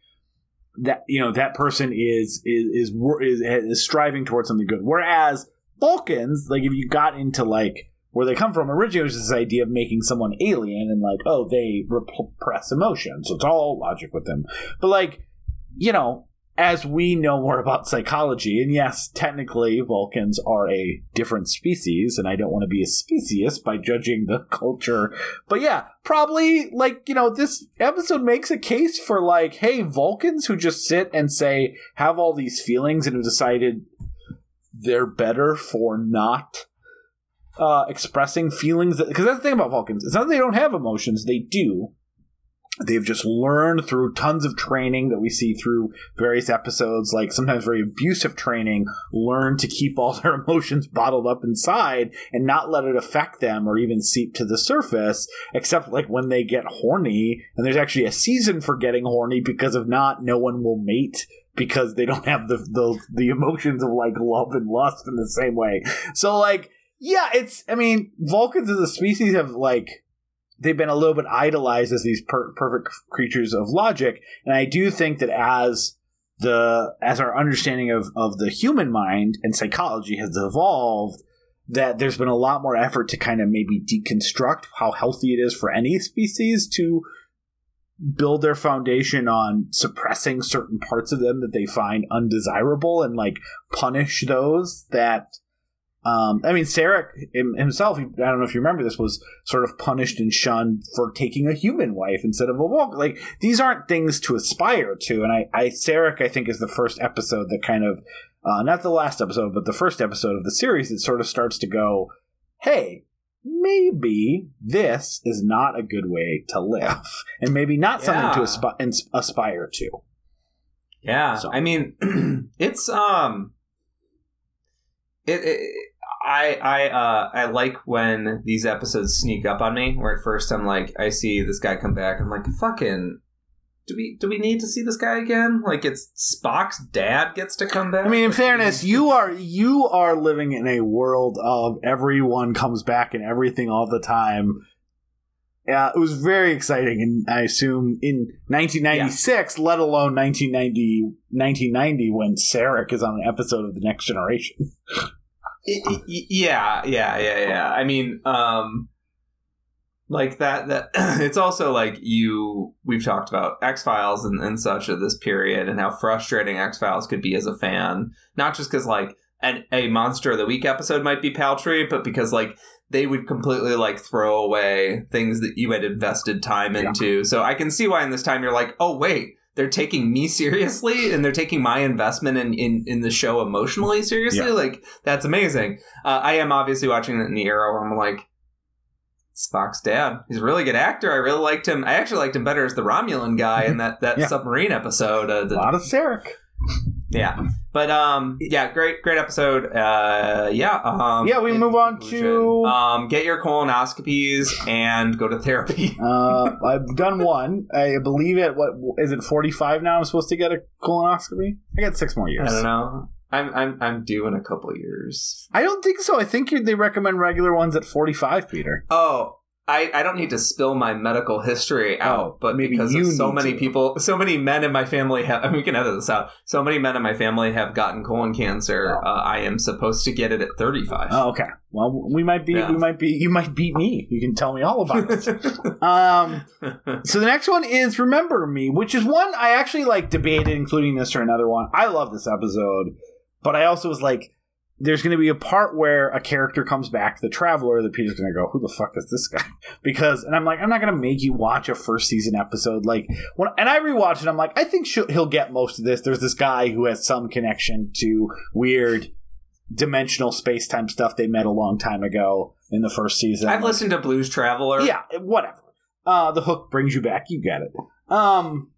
that you know that person is is is is, is striving towards something good. Whereas Vulcans like if you got into like where they come from originally was this idea of making someone alien and like oh they repress emotion so it's all logic with them. But like you know as we know more about psychology and yes technically vulcans are a different species and i don't want to be a speciesist by judging the culture. But yeah probably like you know this episode makes a case for like hey vulcans who just sit and say have all these feelings and have decided they're better for not uh, expressing feelings because that's the thing about Vulcans. It's not that they don't have emotions; they do. They've just learned through tons of training that we see through various episodes, like sometimes very abusive training, learn to keep all their emotions bottled up inside and not let it affect them or even seep to the surface, except like when they get horny. And there's actually a season for getting horny because if not, no one will mate because they don't have the the, the emotions of like love and lust in the same way. So like yeah, it's. I mean, Vulcans as a species have like they've been a little bit idolized as these per- perfect creatures of logic, and I do think that as the as our understanding of of the human mind and psychology has evolved, that there's been a lot more effort to kind of maybe deconstruct how healthy it is for any species to build their foundation on suppressing certain parts of them that they find undesirable and like punish those that um, I mean, Sarek himself, I don't know if you remember this, was sort of punished and shunned for taking a human wife instead of a Vulcan. Like, these aren't things to aspire to. And I, I Sarek, I think, is the first episode that kind of uh, not the last episode, but the first episode of the series, that sort of starts to go, hey, maybe this is not a good way to live, and maybe not something to Yeah. ins- aspire to. Yeah, So- I mean, it's um, it. it I I uh I like when these episodes sneak up on me. Where at first I'm like, I see this guy come back. I'm like, fucking. Do we do we need to see this guy again? Like it's Spock's dad gets to come back. I mean, in fairness, you are you are living in a world of everyone comes back and everything all the time. Yeah, it was very exciting, and I assume in 1996, let alone 1990, 1990 when Sarek is on an episode of The Next Generation. Y- yeah, yeah, yeah, yeah. I mean, um, like that. That it's also like you. We've talked about X Files and, and such at this period, and how frustrating X Files could be as a fan. Not just because like an a Monster of the Week episode might be paltry, but because like they would completely like throw away things that you had invested time Yeah. into. So I can see why in this time you're like, oh wait. They're taking me seriously, and they're taking my investment in, in, in the show emotionally seriously. Yeah. Like that's amazing. Uh, I am obviously watching it in the era where I'm like, Spock's dad. He's a really good actor. I really liked him. I actually liked him better as the Romulan guy in that, that Yeah. submarine episode. Uh, A the- lot of Sarek. Yeah, but um, yeah, great, great episode. Uh, yeah, um, Yeah, we move on to- um, get your colonoscopies and go to therapy. Uh, I've done one. I believe it. What is it? Forty five now. I'm supposed to get a colonoscopy. I got six more years. I don't know. I'm I'm I'm due in a couple years. I don't think so. I think you- they recommend regular ones at 45, Peter. Oh, I, I don't need to spill my medical history out, Oh, but maybe because so many to. people, so many men in my family have, and we can edit this out. So many men in my family have gotten colon cancer. Oh. Uh, I am supposed to get it at 35. Oh, okay. Well, we might be. Yeah. We might be. You might beat me. You can tell me all about it. um. So the next one is "Remember Me," which is one I actually like debated including this or another one. I love this episode, but I also was like, "There's going to be a part where a character comes back, the Traveler, that Peter's going to go, who the fuck is this guy?" Because, and I'm like, I'm not going to make you watch a first season episode. Like, when and I rewatched it, I'm like, I think he'll get most of this. There's this guy who has some connection to weird dimensional space time stuff they met a long time ago in the first season. I've listened to Blues Traveler. Yeah, whatever. Uh, the hook brings you back. You get it. Um,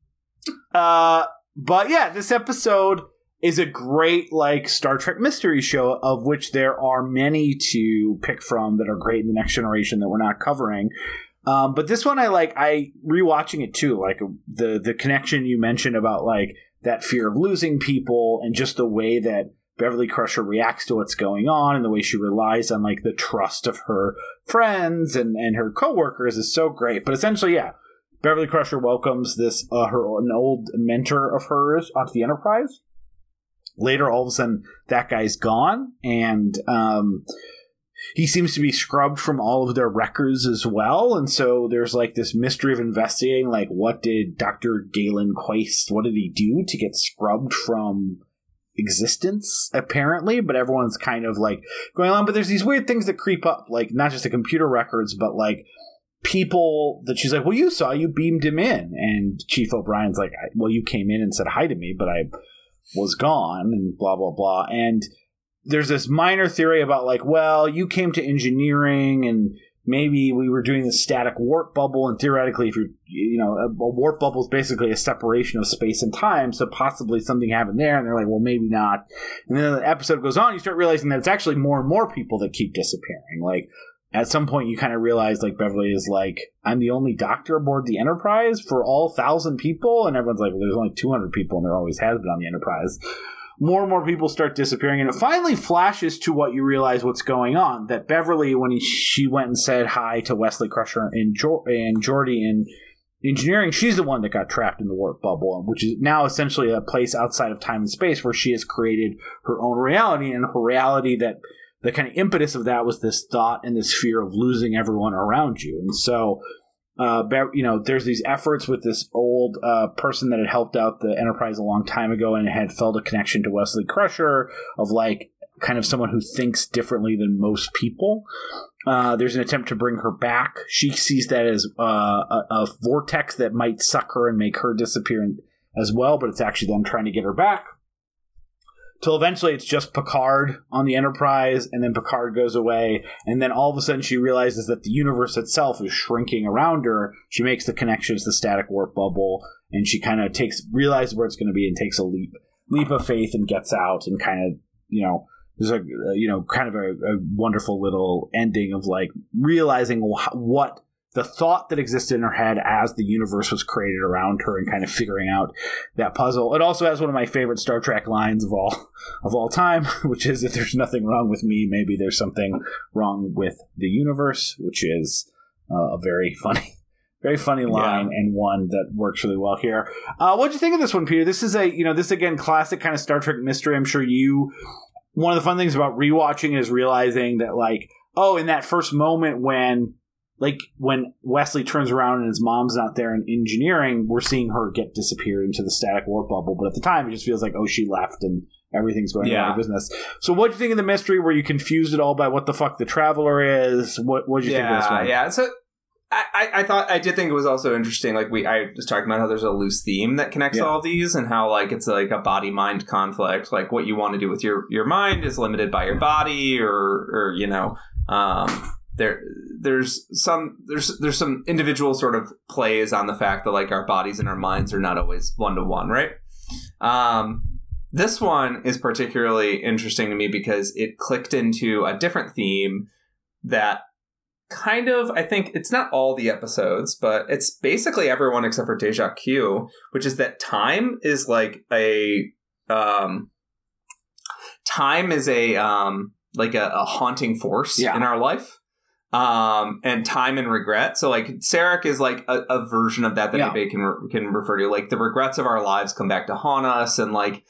uh, but yeah, this episode is a great like Star Trek mystery show, of which there are many to pick from that are great in the next generation that we're not covering. Um, but this one I like. I rewatching it too. Like the the connection you mentioned about like that fear of losing people and just the way that Beverly Crusher reacts to what's going on and the way she relies on like the trust of her friends and, and her coworkers is so great. But essentially, yeah, Beverly Crusher welcomes this uh, her an old mentor of hers onto the Enterprise. Later, all of a sudden, that guy's gone, and um, he seems to be scrubbed from all of their records as well. And so there's like this mystery of investigating, like what did Doctor Dalen Quaice, what did he do to get scrubbed from existence apparently but everyone's kind of like going on but there's these weird things that creep up like not just the computer records but like people that she's like well you saw you beamed him in and chief o'brien's like well you came in and said hi to me but i was gone and blah blah blah. And there's this minor theory about like well you came to engineering and maybe we were doing this static warp bubble and theoretically if you're you know a, a warp bubble is basically a separation of space and time so possibly something happened there and they're like well maybe not. And then the episode goes on you start realizing that it's actually more and more people that keep disappearing. Like at some point you kind of realize like beverly is like i'm the only doctor aboard the enterprise for all thousand people? And everyone's like well, there's only 200 people and there always has been on the enterprise. More and more people start disappearing and it finally flashes to what you realize what's going on that beverly when he, she went and said hi to wesley crusher and, jo- and geordi in engineering she's the one that got trapped in the warp bubble which is now essentially a place outside of time and space where she has created her own reality and her reality that the kind of impetus of that was this thought and this fear of losing everyone around you and so uh, you know, there's these efforts with this old uh, person that had helped out the Enterprise a long time ago and had felt a connection to Wesley Crusher of like kind of someone who thinks differently than most people. Uh, there's an attempt to bring her back. She sees that as uh, a, a vortex that might suck her and make her disappear as well, but it's actually them trying to get her back. Till eventually it's just Picard on the Enterprise, and then Picard goes away, and then all of a sudden she realizes that the universe itself is shrinking around her. She makes the connections, the static warp bubble, and she kind of takes realizes where it's going to be and takes a leap leap of faith and gets out and kind of you know there's a you know kind of a, a wonderful little ending of like realizing wh- what the thought that existed in her head as the universe was created around her and kind of figuring out that puzzle. It also has one of my favorite Star Trek lines of all of all time, which is if there's nothing wrong with me, maybe there's something wrong with the universe, which is uh, a very funny very funny line yeah. and one that works really well here. Uh, what do you think of this one, Peter? This is a you know this again classic kind of Star Trek mystery. I'm sure you. One of the fun things about rewatching is realizing that like oh, in that first moment when like when Wesley turns around and his mom's not there in engineering, we're seeing her get disappeared into the static warp bubble. But at the time, it just feels like oh, she left and everything's going yeah. out of business. So, what do you think of the mystery? Were you confused at all by what the fuck the traveler is? What What did you yeah, think of this one? Yeah, so. I, I thought I did think it was also interesting. Like we, I was talking about how there's a loose theme that connects yeah. all these, and how like it's like a body mind conflict. Like what you want to do with your your mind is limited by your body, or or you know, um, there there's some there's there's some individual sort of plays on the fact that like our bodies and our minds are not always one to one, right? Um, this one is particularly interesting to me because it clicked into a different theme that kind of I think it's not all the episodes, but it's basically everyone except for Deja Q, which is that time is like a um time is a um like a, a haunting force yeah. in our life um, and time and regret. So like Sarek is like a, a version of that that yeah. anybody can can refer to. Like the regrets of our lives come back to haunt us, and like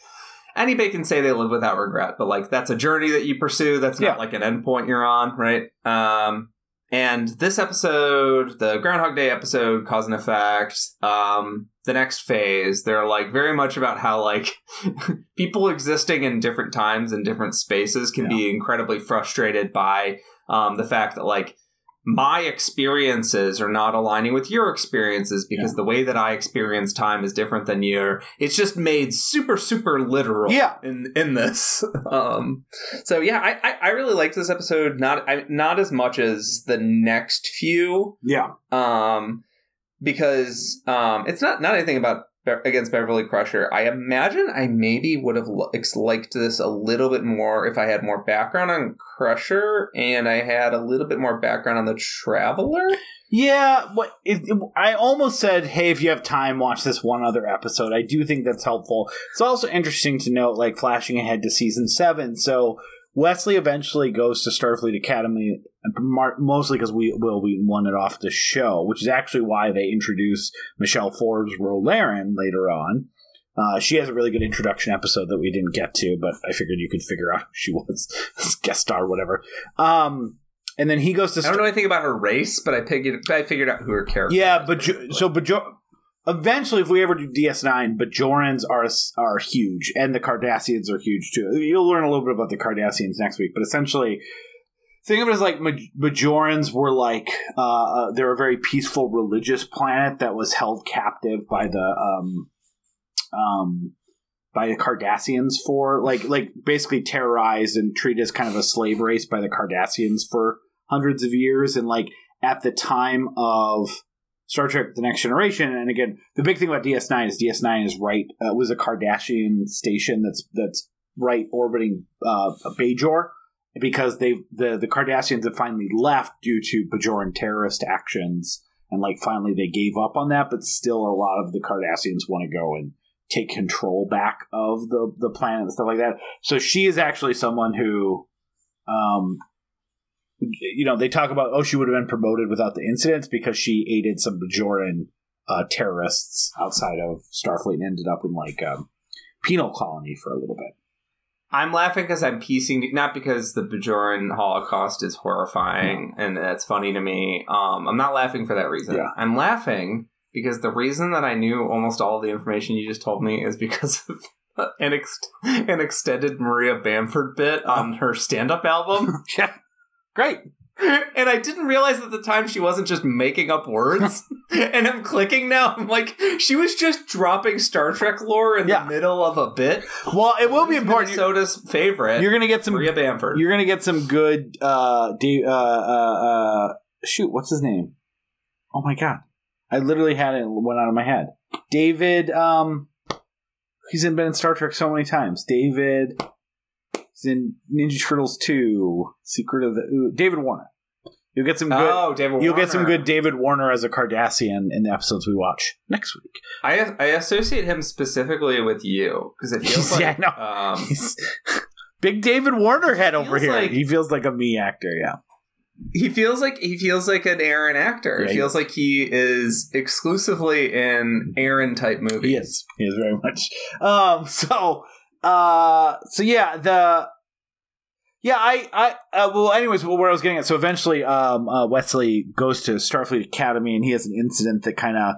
anybody can say they live without regret, but like that's a journey that you pursue. That's not yeah. like an endpoint you're on, right? Um, and this episode, the Groundhog Day episode, cause and effect, um, the next phase, they're like very much about how like people existing in different times and different spaces can yeah. be incredibly frustrated by um, the fact that like my experiences are not aligning with your experiences because yeah. the way that I experience time is different than your. It's just made super super literal. Yeah. In in this. Um. So yeah, I I, I really liked this episode. Not I, not as much as the next few. Yeah. Um. Because um, it's not not anything about against Beverly Crusher. I imagine I maybe would have liked this a little bit more if I had more background on Crusher and I had a little bit more background on the Traveler. Yeah, what I almost said, "Hey, if you have time, watch this one other episode." I do think that's helpful. It's also interesting to note, like flashing ahead to season seven. So Wesley eventually goes to Starfleet Academy, mostly because we Wil Wheaton won it off the show, which is actually why they introduce Michelle Forbes Ro Laren later on. Uh, she has a really good introduction episode that we didn't get to, but I figured you could figure out who she was, guest star, whatever. Um, and then he goes to. I don't know anything about her race, but I figured I figured out who her character. Yeah, but so but eventually, if we ever do DS9, Bajorans are are huge, and the Cardassians are huge too. You'll learn a little bit about the Cardassians next week, but essentially, think of it as like Bajorans were like uh, uh, they're a very peaceful religious planet that was held captive by the um, um, by the Cardassians for like like basically terrorized and treated as kind of a slave race by the Cardassians for hundreds of years, and like at the time of Star Trek: The Next Generation, and again, the big thing about DS9 is DS9 is right uh, was a Cardassian station that's that's right orbiting uh, Bajor because they the the Cardassians have finally left due to Bajoran terrorist actions, and like finally they gave up on that, but still a lot of the Cardassians want to go and take control back of the the planet and stuff like that. So she is actually someone who um, you know, they talk about, oh, she would have been promoted without the incidents because she aided some Bajoran uh, terrorists outside of Starfleet and ended up in like a um, penal colony for a little bit. I'm laughing because I'm piecing, not because the Bajoran Holocaust is horrifying and that's funny to me. Um, I'm not laughing for that reason. Yeah. I'm laughing because the reason that I knew almost all the information you just told me is because of an, ex- an extended Maria Bamford bit on her stand up album. yeah. Great. And I didn't realize at the time she wasn't just making up words. and I'm clicking now. I'm like, she was just dropping Star Trek lore in Yeah. the middle of a bit. Well, it will be important. You're, favorite. you're gonna get some. Maria Bamford. You're gonna get some good. Uh, Dave, uh, uh, uh, shoot, what's his name? Oh my god, I literally had it went out of my head. David. Um, he's been in Star Trek so many times. David. He's in Ninja Turtles two. Secret of the Ooh, David Warner. You'll get some good. oh, David. You'll get some Warner. good David Warner as a Cardassian in the episodes we watch next week. I I associate him specifically with you because it feels like Yeah, I Um, big David Warner head over here. like- he feels like a me actor. Yeah. he feels like he feels like an Aaron actor. Yeah, he he- feels like he is exclusively in Aaron type movies. He is. He is very much. Um. So. Uh. So yeah. The. Yeah. I. I. Uh, well. Anyways. Well, where I was getting at. So eventually, um. Uh, Wesley goes to Starfleet Academy, and he has an incident that kind of.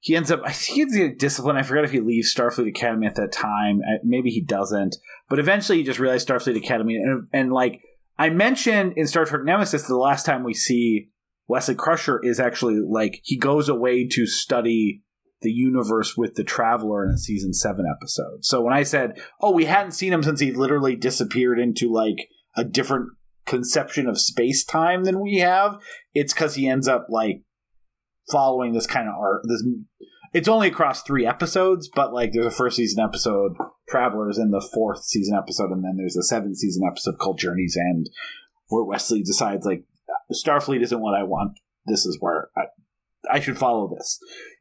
He ends up. I think he's discipline. I forgot if he leaves Starfleet Academy at that time. Uh, Maybe he doesn't. But eventually, he just realized Starfleet Academy, and and like I mentioned in Star Trek Nemesis, the last time we see Wesley Crusher is actually like he goes away to study the universe with the Traveler in a season seven episode. So when I said, "Oh, we hadn't seen him since he literally disappeared into like a different conception of space time than we have," it's because he ends up like following this kind of art. This it's only across three episodes, but like there's a first season episode, Travelers, in the fourth season episode, and then there's a seventh season episode called Journey's End, where Wesley decides like Starfleet isn't what I want. This is where I, I should follow this.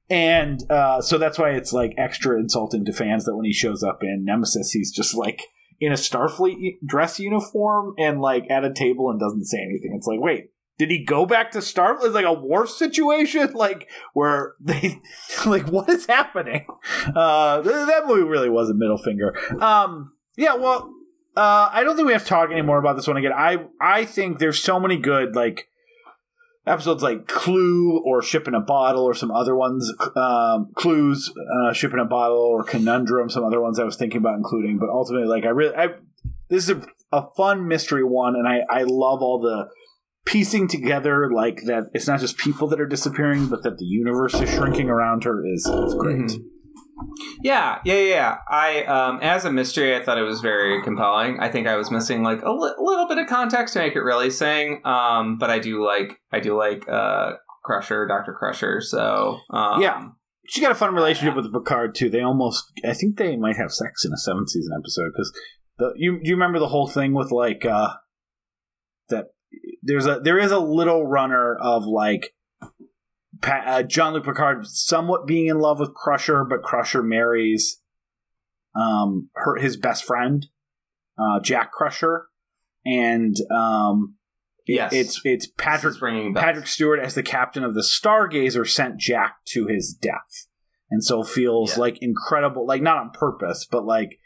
And uh, so that's why it's like extra insulting to fans that when he shows up in Nemesis, he's just like in a Starfleet dress uniform and like at a table and doesn't say anything. It's like, wait, did he go back to Starfleet? It's like a war situation, like where they, like, what is happening? Uh, that movie really was a middle finger. Um, yeah, well, uh, I don't think we have to talk anymore about this one again. I I think there's so many good like episodes like Clue or Ship in a Bottle or some other ones, um, Clues, uh, Ship in a Bottle or Conundrum, some other ones I was thinking about including. But ultimately, like I really, I this is a, a fun mystery one, and I I love all the piecing together like that. It's not just people that are disappearing, but that the universe is shrinking around her is, is great. Mhm. Yeah, yeah, yeah, yeah. I, um, as a mystery, I thought it was very compelling. I think I was missing like a li- little bit of context to make it really sing. Um, but I do like, I do like, uh, Crusher, Doctor Crusher. So, um, Yeah. She got a fun relationship with Picard too. They almost, I think they might have sex in a seventh season episode because the you you remember the whole thing with like uh that there's a there is a little runner of like uh, Jean-Luc Picard somewhat being in love with Crusher, but Crusher marries um her his best friend uh Jack Crusher, and um Yes. it's it's Patrick bringing. Patrick Stewart as the captain of the Stargazer sent Jack to his death, and so feels Yeah. like incredible, like not on purpose, but like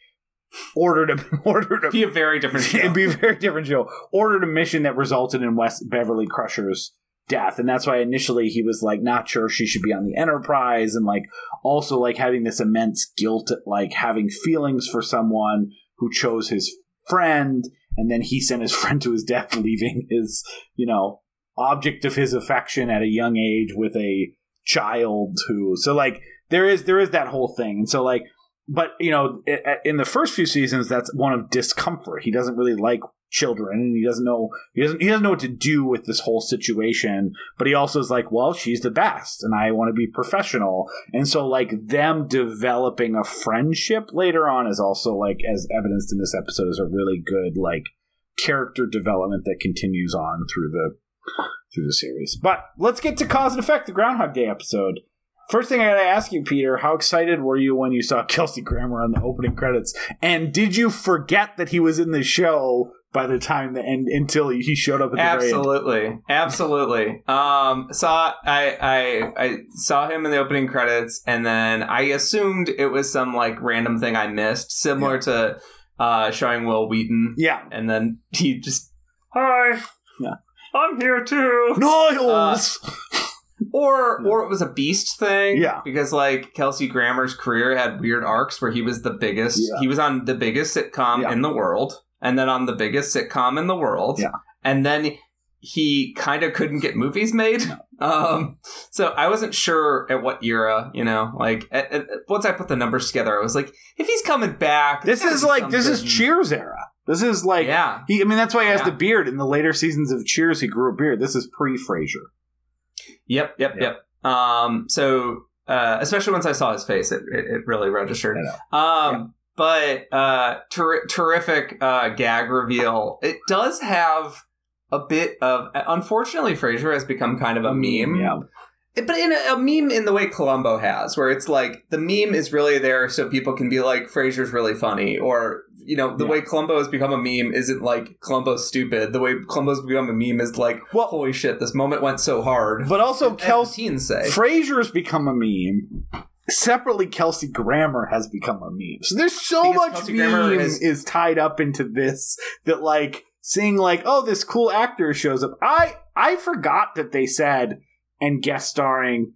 ordered a ordered a be a very different show. it'd be a very different show. Ordered a mission that resulted in West Beverly Crusher's death, and that's why initially he was like not sure she should be on the Enterprise, and like also like having this immense guilt at like having feelings for someone who chose his friend, and then he sent his friend to his death, leaving his you know object of his affection at a young age with a child who so like there is there is that whole thing. And so like but you know in the first few seasons that's one of discomfort. He doesn't really like children. And he doesn't know he doesn't he doesn't know what to do with this whole situation but he also is like well she's the best and i want to be professional. And so like them developing a friendship later on is also like as evidenced in this episode is a really good like character development that continues on through the through the series. But let's get to cause and effect the groundhog day episode. First thing I gotta ask you, Peter, how excited were you when you saw Kelsey Grammer on the opening credits? And did you forget that he was in the show by the time the end until he showed up at the very? Absolutely, absolutely. Um, saw I, I I saw him in the opening credits, and then I assumed it was some like random thing I missed, similar to uh, showing Wil Wheaton, Yeah. and then he just hi, Yeah. I'm here too. Niles! Or or it was a Beast thing, Yeah. Because like Kelsey Grammer's career had weird arcs where he was the biggest. Yeah. He was on the biggest sitcom Yeah. in the world, and then on the biggest sitcom in the world, Yeah. and then he kind of couldn't get movies made. Um, so I wasn't sure at what era, you know, like at, at, once I put the numbers together, I was like, if he's coming back, This is like this is Cheers era. This is like yeah, he. I mean, that's why he has Yeah. the beard in the later seasons of Cheers. He grew a beard. This is pre Frasier. yep, yep, Yeah. yep. Um, so uh, especially once I saw his face, it, it, it really registered. Um, but uh, ter- terrific uh, gag reveal. It does have a bit of. Unfortunately, Frasier has become kind of a meme. Yeah. But in a, a meme in the way Columbo has, where it's like the meme is really there so people can be like, Frasier's really funny. Or, you know, the Yeah. way Columbo has become a meme isn't like Columbo's stupid. The way Columbo's become a meme is like, Well- holy shit, this moment went so hard. But also, Kelsey teens say. Frasier's become a meme. Separately, Kelsey Grammer has become a meme. So there's so Because much Kelsey meme is, is- tied up into this that, like, seeing like, oh, this cool actor shows up. I I forgot that they said and guest starring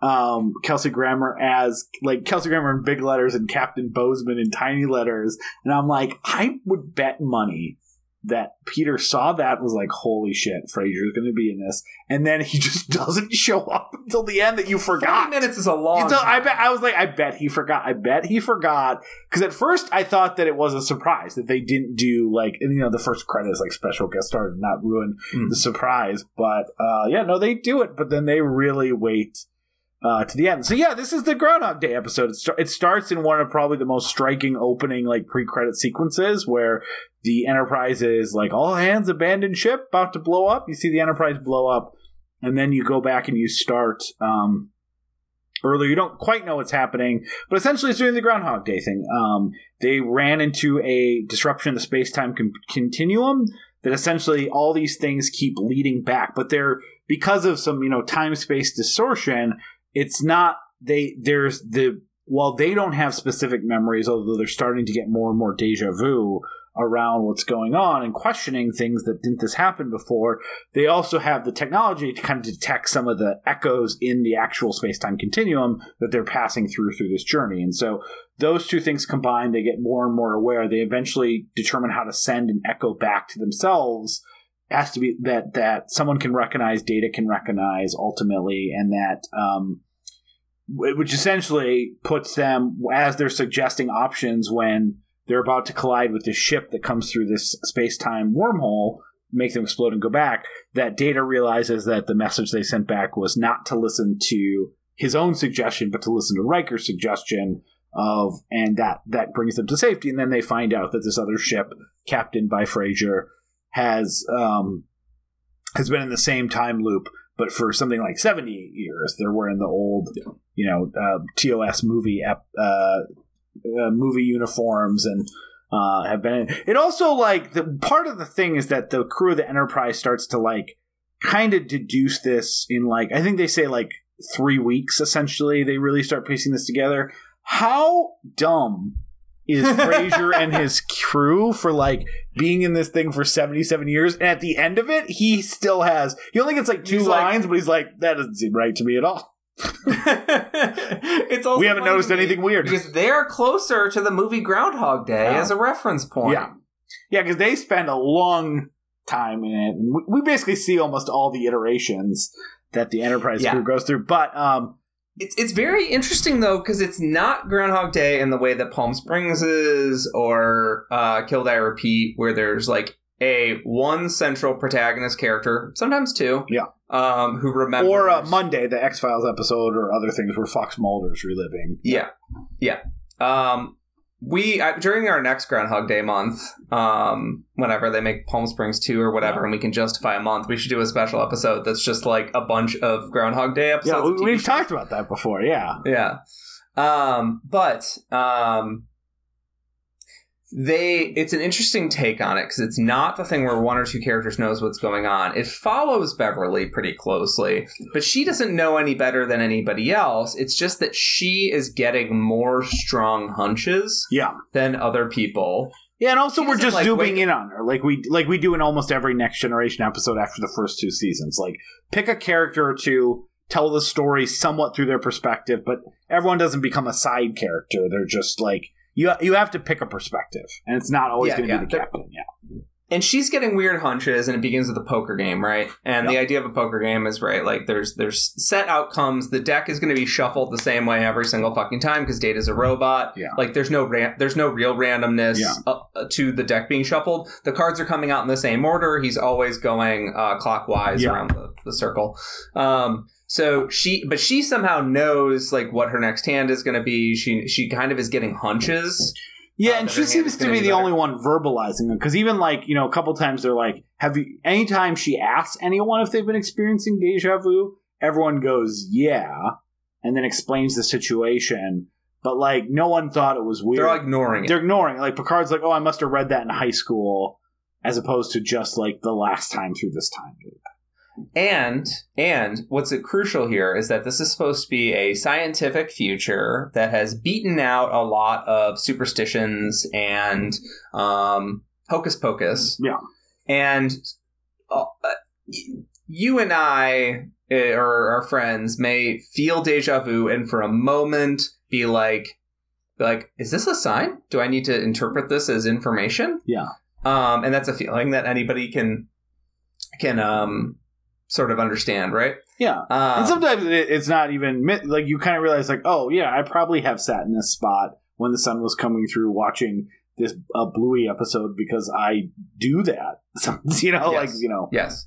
um Kelsey Grammer as like Kelsey Grammer in big letters and Captain Bozeman in tiny letters, and I'm like, I would bet money that Peter saw that was like, holy shit, Frasier's going to be in this, and then he just doesn't show up until the end that you 40 forgot. minutes is a long Until- I bet I was like, I bet he forgot. I bet he forgot because at first I thought that it was a surprise that they didn't do like and, you know the first credits like special guest star to not ruin Mm. the surprise. But uh, yeah, no, they do it, but then they really wait uh, to the end. So yeah, this is the Groundhog Day episode. It, star- it starts in one of probably the most striking opening like pre-credit sequences where the Enterprise is like all hands abandoned ship about to blow up. You see the Enterprise blow up, and then you go back and you start. Um, Earlier, you don't quite know what's happening, but essentially it's doing the Groundhog Day thing. Um, they ran into a disruption of the space time con- continuum that essentially all these things keep leading back, but they're because of some you know time space distortion. It's not they there's the while they don't have specific memories, although they're starting to get more and more deja vu around what's going on and questioning things that didn't this happen before. They also have the technology to kind of detect some of the echoes in the actual space time continuum that they're passing through through this journey, and so those two things combined, they get more and more aware. They eventually determine how to send an echo back to themselves. Has to be that that someone can recognize, data can recognize ultimately, and that um, which essentially puts them as they're suggesting options when they're about to collide with this ship that comes through this space time wormhole, make them explode and go back. That data realizes that the message they sent back was not to listen to his own suggestion, but to listen to Riker's suggestion of, and that that brings them to safety. And then they find out that this other ship, captained by Frasier, has um, has been in the same time loop, but for something like seventy years. They're wearing the old, you know, uh, TOS movie ep, uh, uh, movie uniforms and. Uh, have been. It also like the part of the thing is that the crew of the Enterprise starts to like kind of deduce this in like I think they say like three weeks essentially. They really start piecing this together. How dumb is Frasier and his crew for like being in this thing for 77 years and at the end of it he still has he only gets like two He's like- lines but he's like that doesn't seem right to me at all it's also we haven't noticed anything weird because they're closer to the movie Groundhog Day Yeah. as a reference point. Yeah. yeah because they spend a long time in it and we, we basically see almost all the iterations that the enterprise Yeah. crew goes through but um It's it's very interesting though because it's not Groundhog Day in the way that Palm Springs is or uh, Kill Die Repeat, where there's like a one central protagonist character, sometimes two, Yeah. um, who remembers or uh, monday the x-files episode or other things where fox mulder's reliving Yeah, yeah. Um, we I, during our next Groundhog Day month, um, whenever they make Palm Springs two or whatever, and we can justify a month, we should do a special episode that's just like a bunch of Groundhog Day episodes. yeah we've talked about that before yeah Yeah. Um, but um, they it's an interesting take on it because it's not the thing where one or two characters knows what's going on. It follows Beverly pretty closely, but she doesn't know any better than anybody else. It's just that she is getting more strong hunches yeah than other people. Yeah, and also She we're just like, zooming wake- in on her, like we like we do in almost every Next Generation episode after the first two seasons. Like, pick a character or two, tell the story somewhat through their perspective, but everyone doesn't become a side character. They're just like you. You have to pick a perspective, and it's not always Yeah, going to yeah, be the captain. Yeah, and she's getting weird hunches and it begins with a poker game right? And the idea of a poker game is right like there's there's set outcomes. The deck is going to be shuffled the same way every single fucking time because data's a robot. Yeah. like there's no ran- there's no real randomness Yeah. uh, uh, to the deck being shuffled. The cards are coming out in the same order. He's always going uh, clockwise Yeah. around the, the circle. Um so she but she somehow knows like what her next hand is going to be. She she kind of is getting hunches Yeah, Uh, and she seems to be the better. only one verbalizing them. Because even like you know, a couple times they're like, "Have you?" Anytime she asks anyone if they've been experiencing deja vu, everyone goes, "Yeah," and then explains the situation. But like, no one thought it was weird. they're ignoring it They're ignoring. it. Like Picard's like, "Oh, I must have read that in high school," as opposed to just like the last time through this time loop. And and what's crucial here is that this is supposed to be a scientific future that has beaten out a lot of superstitions and um, hocus pocus. Yeah. And uh, you and I uh, or our friends may feel deja vu and for a moment be like, be like, is this a sign? Do I need to interpret this as information? Yeah. Um, and that's a feeling that anybody can can um sort of understand, right? Yeah. Um, and sometimes it, it's not even like you kind of realize like oh yeah i probably have sat in this spot when the sun was coming through watching this uh, bluey episode because i do that you know like you know yes.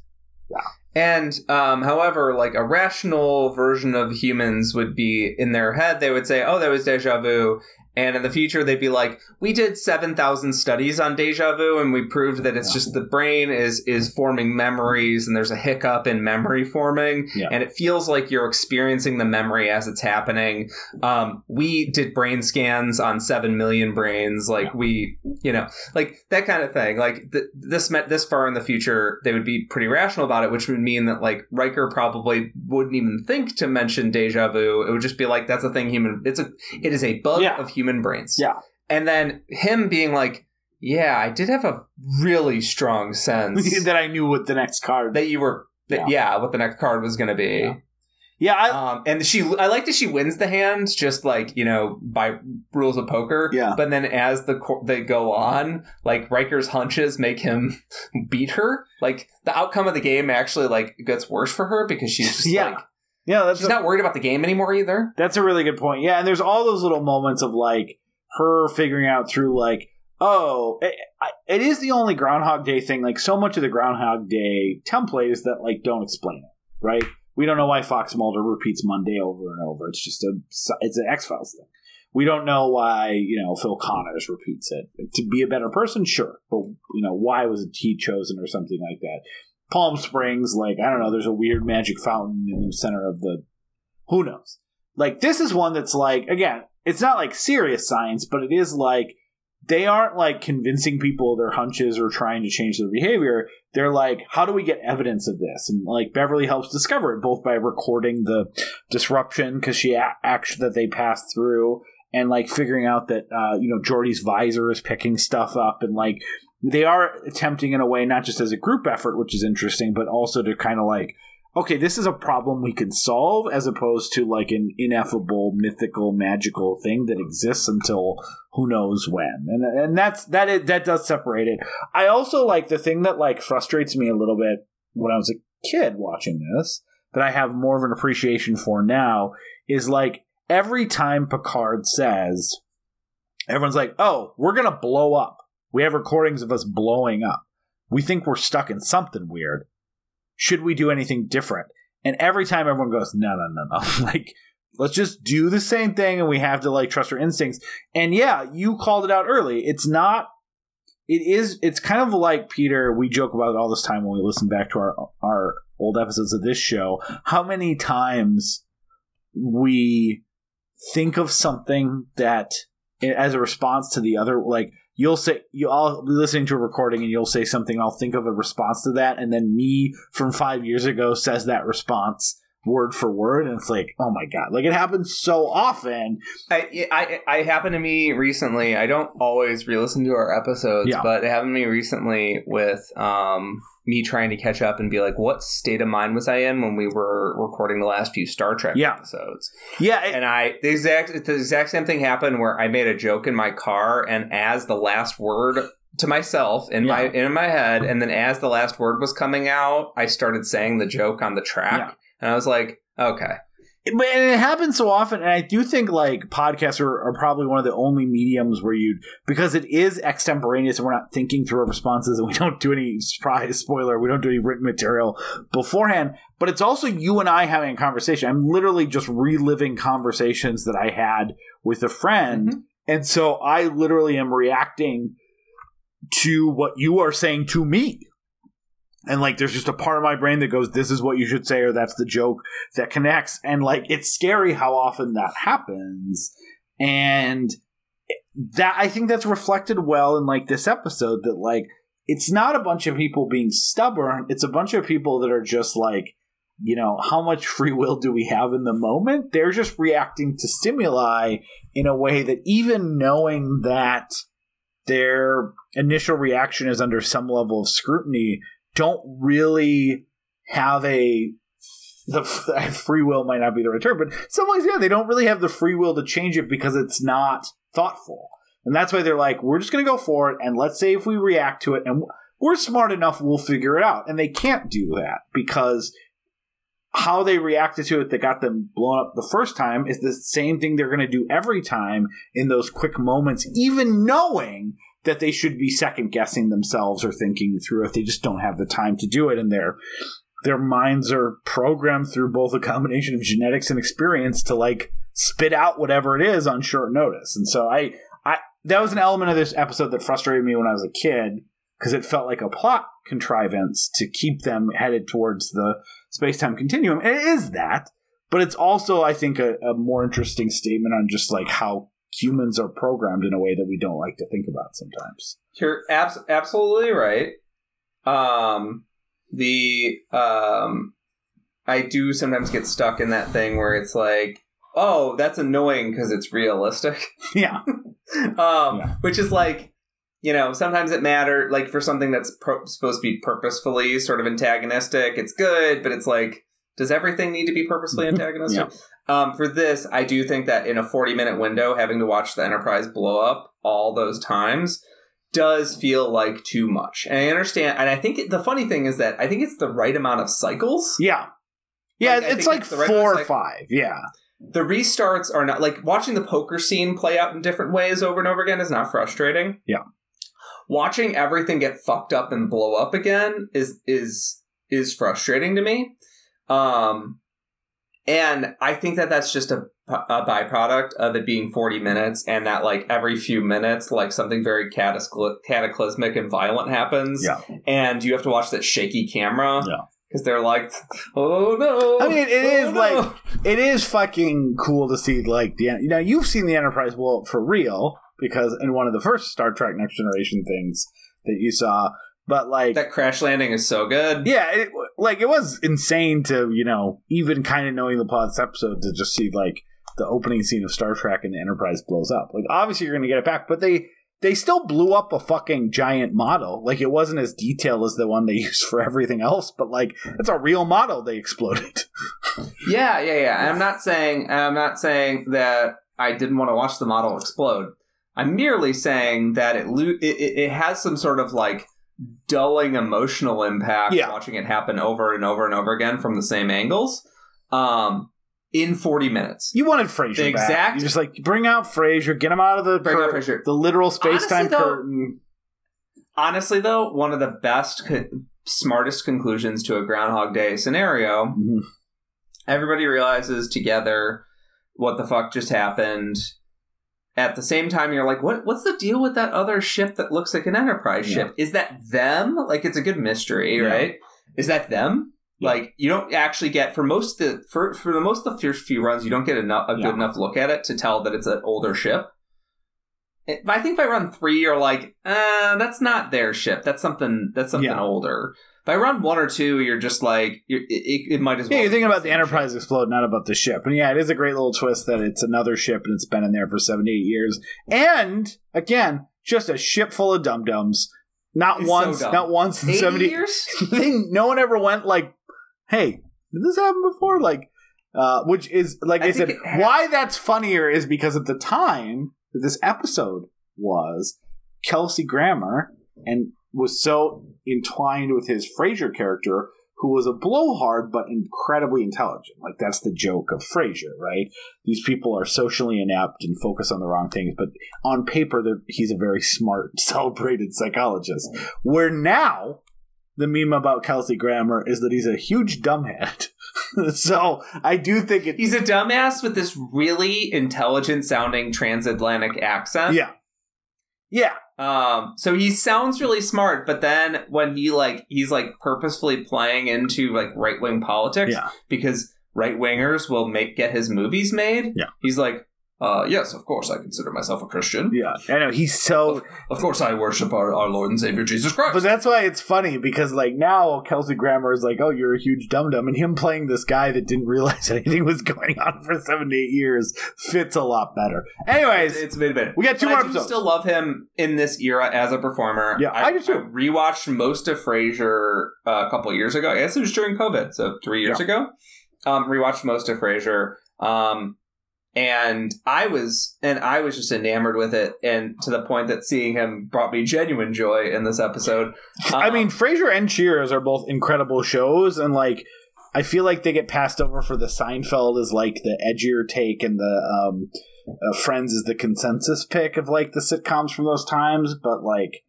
Yeah. And um, however, like a rational version of humans would be in their head, they would say, "Oh, that was deja vu," and in the future, they'd be like, "We did seven thousand studies on deja vu, and we proved that it's Yeah. just the brain is is forming memories, and there's a hiccup in memory forming, Yeah. and it feels like you're experiencing the memory as it's happening." Um, we did brain scans on seven million brains, like Yeah. we, you know, like that kind of thing. Like th- this meant this far in the future, they would be pretty rational about it, which would mean that like Riker probably wouldn't even think to mention deja vu. It would just be like that's a thing human. It's a it is a bug of human brains. Yeah. and then him being like, yeah, I did have a really strong sense that i knew what the next card that you were. That, yeah. what the next card was going to be. Yeah. yeah I, Um, and she, I like that she wins the hand, just like you know by rules of poker. Yeah. But then as the they go on, like Riker's hunches make him beat her. Like the outcome of the game actually like gets worse for her because she's just Yeah. like yeah that's she's a, not worried about the game anymore either. that's a really good point. Yeah and there's all those little moments of like her figuring out through like oh it, it is the only groundhog day thing. Like so much of the groundhog day template is that like don't explain it right? We don't know why fox mulder repeats monday over and over. It's just a it's an x-files thing. We don't know why you know phil connors repeats it. To be a better person sure but you know why was he chosen or something like that palm springs like i don't know there's a weird magic fountain in the center of the who knows? Like this is one that's like again it's not like serious science but it is like they aren't like convincing people of their hunches or trying to change their behavior. They're like how do we get evidence of this? And like beverly helps discover it both by recording the disruption because she a- action that they passed through and like figuring out that uh, you know Geordi's visor is picking stuff up and like they are attempting in a way not just as a group effort which is interesting but also to kind of like okay this is a problem we can solve as opposed to like an ineffable mythical magical thing that exists until who knows when. And and that's that is, that does separate it. I also like the thing that like frustrates me a little bit when i was a kid watching this that i have more of an appreciation for now is like every time picard says everyone's like oh we're gonna blow up we have recordings of us blowing up. We think we're stuck in something weird. Should we do anything different? And every time everyone goes no no no no. Like let's just do the same thing and we have to like trust our instincts. And yeah you called it out early. It's not it is it's kind of like peter we joke about it all this time when we listen back to our our old episodes of this show. How many times we think of something that as a response to the other like you'll say you'll be listening to a recording and you'll say something. I'll think of a response to that. And then me from five years ago says that response word for word. And it's like oh my god. Like it happens so often. I, I, I happened to me recently. I don't always re-listen to our episodes, Yeah. but it happened to me recently with um, me trying to catch up and be like, what state of mind was I in when we were recording the last few Star Trek Yeah. episodes? yeah it- And I the exact the exact same thing happened where I made a joke in my car, and as the last word to myself in my in my head, and then as the last word was coming out, I started saying the joke on the track, Yeah. and I was like, okay, and it happens so often, and I do think like podcasts are, are probably one of the only mediums where you because it is extemporaneous and we're not thinking through our responses and we don't do any surprise spoiler, we don't do any written material beforehand. But it's also you and I having a conversation. I'm literally just reliving conversations that I had with a friend, Mhm. and so I literally am reacting to what you are saying to me. And like, there's just a part of my brain that goes, "This is what you should say," or "That's the joke." that connects. And like it's scary how often that happens. And that i think that's reflected well in like this episode that like it's not a bunch of people being stubborn. It's a bunch of people that are just like you know how much free will do we have in the moment? They're just reacting to stimuli in a way that even knowing that their initial reaction is under some level of scrutiny don't really have a the free will might not be the right term, but some ways, yeah, they don't really have the free will to change it because it's not thoughtful. And that's why they're like, we're just going to go for it, and let's say if we react to it, and we're smart enough, we'll figure it out. And they can't do that because how they reacted to it that got them blown up the first time is the same thing they're going to do every time in those quick moments, even knowing that they should be second guessing themselves or thinking through if they just don't have the time to do it and they're their minds are programmed through both a combination of genetics and experience to like spit out whatever it is on short notice. And so I, I that was an element of this episode that frustrated me when I was a kid because it felt like a plot contrivance to keep them headed towards the space time continuum. And it is that, but it's also I think a, a more interesting statement on just like how humans are programmed in a way that we don't like to think about sometimes. You're abs- absolutely right. Um, the um, I do sometimes get stuck in that thing where it's like, oh, that's annoying because it's realistic. Yeah. um, Yeah. which is like, you know, sometimes it matter like for something that's pro- supposed to be purposefully sort of antagonistic. It's good, but it's like, does everything need to be purposefully antagonistic? Um, for this, I do think that in a 40 minute window, having to watch the Enterprise blow up all those times does feel like too much. And I understand. And I think it, the funny thing is that I think it's the right amount of cycles. Yeah. Yeah, Like, it's like it's right four or five. Yeah. The restarts are not like watching the poker scene play out in different ways over and over again is not frustrating. Yeah. Watching everything get fucked up and blow up again is is is frustrating to me. Um and I think that that's just a, a byproduct of it being 40 minutes and that like every few minutes like something very catacly- cataclysmic and violent happens Yeah. and you have to watch that shaky camera Yeah. because they're like oh no I mean, it oh, is no." like it is fucking cool to see like the you know you've seen the Enterprise up for real because in one of the first Star Trek Next Generation things that you saw, but like that crash landing is so good yeah, it, like it was insane to you know even kind of knowing the plot of this episode to just see like the opening scene of Star Trek and the Enterprise blows up. Like obviously you're gonna get it back, but they. They still blew up a fucking giant model. Like it wasn't as detailed as the one they used for everything else, but like it's a real model they exploded. Yeah, yeah, yeah. And I'm not saying I'm not saying that I didn't want to watch the model explode. I'm merely saying that it lo- it, it, it has some sort of like dulling emotional impact Yeah. watching it happen over and over and over again from the same angles. Um, in 40 minutes. You wanted Frasier The back. exact- You just like bring out Frasier, get him out of the Bring out cur- Frasier. the literal space time curtain. Honestly, though, one of the best, co- smartest conclusions to a Groundhog Day scenario Mhm. everybody realizes together what the fuck just happened. At the same time, you're like, what? What's the deal with that other ship that looks like an Enterprise Yeah. ship? Is that them? Like, it's a good mystery, Yeah. right? Is that them? Yeah. Like, you don't actually get for most of the for for the most of the first few runs, you don't get enough a Yeah. good enough look at it to tell that it's an older ship. It- I think by run three, you're like, uh, that's not their ship. That's something. That's something Yeah. older. By run one or two, you're just like, you're, it, it, might as well. Yeah, you're thinking about the Enterprise explode, not about the ship. And yeah, it is a great little twist that it's another ship and it's been in there for 78 years. And again, just a ship full of dum dums. Not It's once, dumb. not once in ship. 70 years. they, no one ever went like, "Hey, did this happen before?" Like, uh, which is like I, I said, why that's funnier is because at the time that this episode was, Kelsey Grammer and was so entwined with his Frasier character, who was a blowhard but incredibly intelligent. Like that's the joke of Frasier, right? These people are socially inept and focus on the wrong things, but on paper, he's a very smart, celebrated psychologist. Where now the meme about Kelsey Grammer is that he's a huge dumbhead. so I do think it. He's a dumbass with this really intelligent sounding transatlantic accent. Yeah. Yeah. Um, so he sounds really smart, but then when he like he's like purposefully playing into like right wing politics Yeah. because right wingers will make get his movies made. Yeah. He's like, uh, yes, of course I consider myself a Christian. Yeah. I know. He's so. Of course I worship our, our Lord and Savior Jesus Christ. But that's why it's funny because like now Kelsey Grammer is like, oh, you're a huge dum dum, and him playing this guy that didn't realize anything was going on for seven to eight years fits a lot better. Anyways, it's been a bit. we got two But more I do episodes. still love him in this era as a performer. Yeah, I do too. rewatched most of Frasier uh, a couple years ago. I guess it was during COVID, so three years ago. Um, rewatched most of Frasier. Um, and I was and I was just enamored with it, and to the point that seeing him brought me genuine joy in this episode. I Um, mean, Frasier and Cheers are both incredible shows, and like I feel like they get passed over for the Seinfeld as like the edgier take, and the um, uh, Friends is the consensus pick of like the sitcoms from those times. But like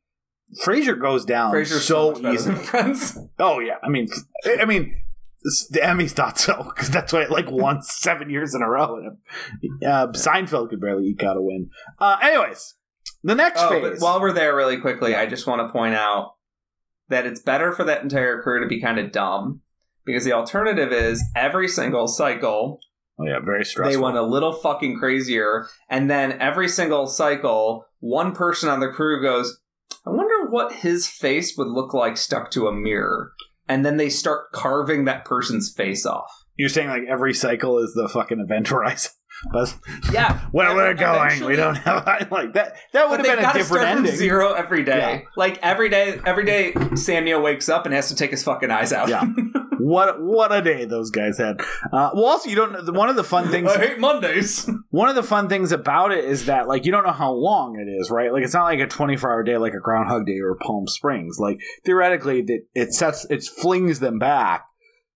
Frasier goes down Frasier's so better easily. Friends. Oh yeah, I mean, I mean, the Emmys thought so because that's why it like won seven years in a row. Uh, Seinfeld could barely eke out a win. Uh, anyways, the next Oh, phase. while we're there, really quickly, I just want to point out that it's better for that entire crew to be kind of dumb because the alternative is every single cycle oh yeah, very stressful. they went a little fucking crazier, and then every single cycle, one person on the crew goes, "I wonder what his face would look like stuck to a mirror," and then they start carving that person's face off. You're saying like every cycle is the fucking event horizon. But Yeah, where we're going, we don't have like that. That would have been a different ending. zero every day. Yeah. Like every day, every day, Sam Neill wakes up and has to take his fucking eyes out. Yeah. What what a day those guys had. Uh, well, also you don't. know One of the fun things. I hate Mondays. One of the fun things about it is that like you don't know how long it is, right? Like it's not like a 24 hour day like a Groundhog Day or Palm Springs. Like theoretically, that it sets it flings them back.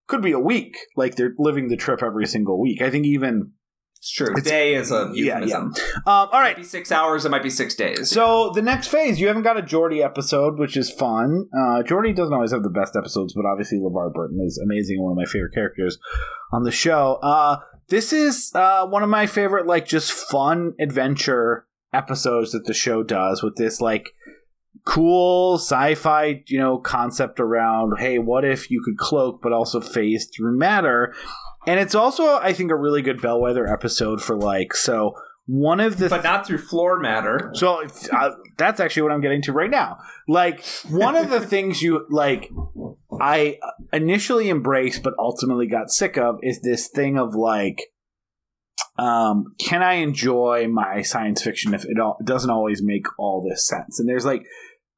Could be a week. Like they're living the trip every single week. I think even. It's true. It's- day is a Yeah, euphemism. Um, all It might be six hours. It might be six days. So the next phase, you haven't got a Geordi episode, which is fun. Uh, Geordi doesn't always have the best episodes, but obviously LeVar Burton is amazing one of my favorite characters on the show. Uh, this is uh, one of my favorite, like, just fun adventure episodes that the show does with this, like, cool sci-fi, you know, concept around, hey, what if you could cloak but also phase through matter? And it's also, I think, a really good bellwether episode for like, so one of the but not through floor matter. so uh, that's actually what I'm getting to right now. Like one of the things you like, I initially embraced but ultimately got sick of is this thing of like, um, can I enjoy my science fiction if it all, it doesn't always make all this sense? And there's like,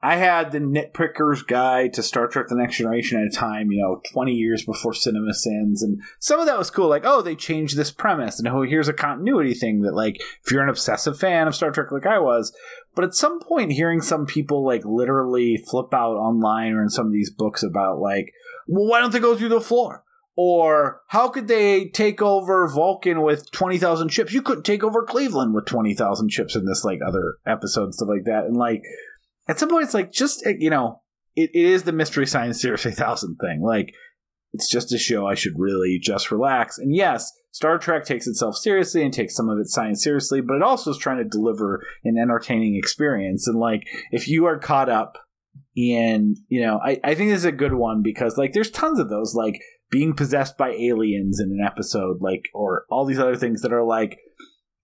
I had the nitpicker's guide to Star Trek: The Next Generation at a time, you know, 20 years before Cinema Sins, and some of that was cool. Like, oh, they changed this premise, and oh, here's a continuity thing that, like, if you're an obsessive fan of Star Trek, like I was, but at some point, hearing some people like literally flip out online or in some of these books about like, well, why don't they go through the floor? Or how could they take over Vulcan with twenty thousand ships? You couldn't take over Cleveland with twenty thousand ships in this like other episode stuff like that. And like at some point, it's like just eh, you know, it, it is the Mystery Science three thousand thing. Like it's just a show I should really just relax. And yes, Star Trek takes itself seriously and takes some of its science seriously, but it also is trying to deliver an entertaining experience. And like if you are caught up in, you know, I, I think this is a good one because like there's tons of those, like being possessed by aliens in an episode, like or all these other things that are like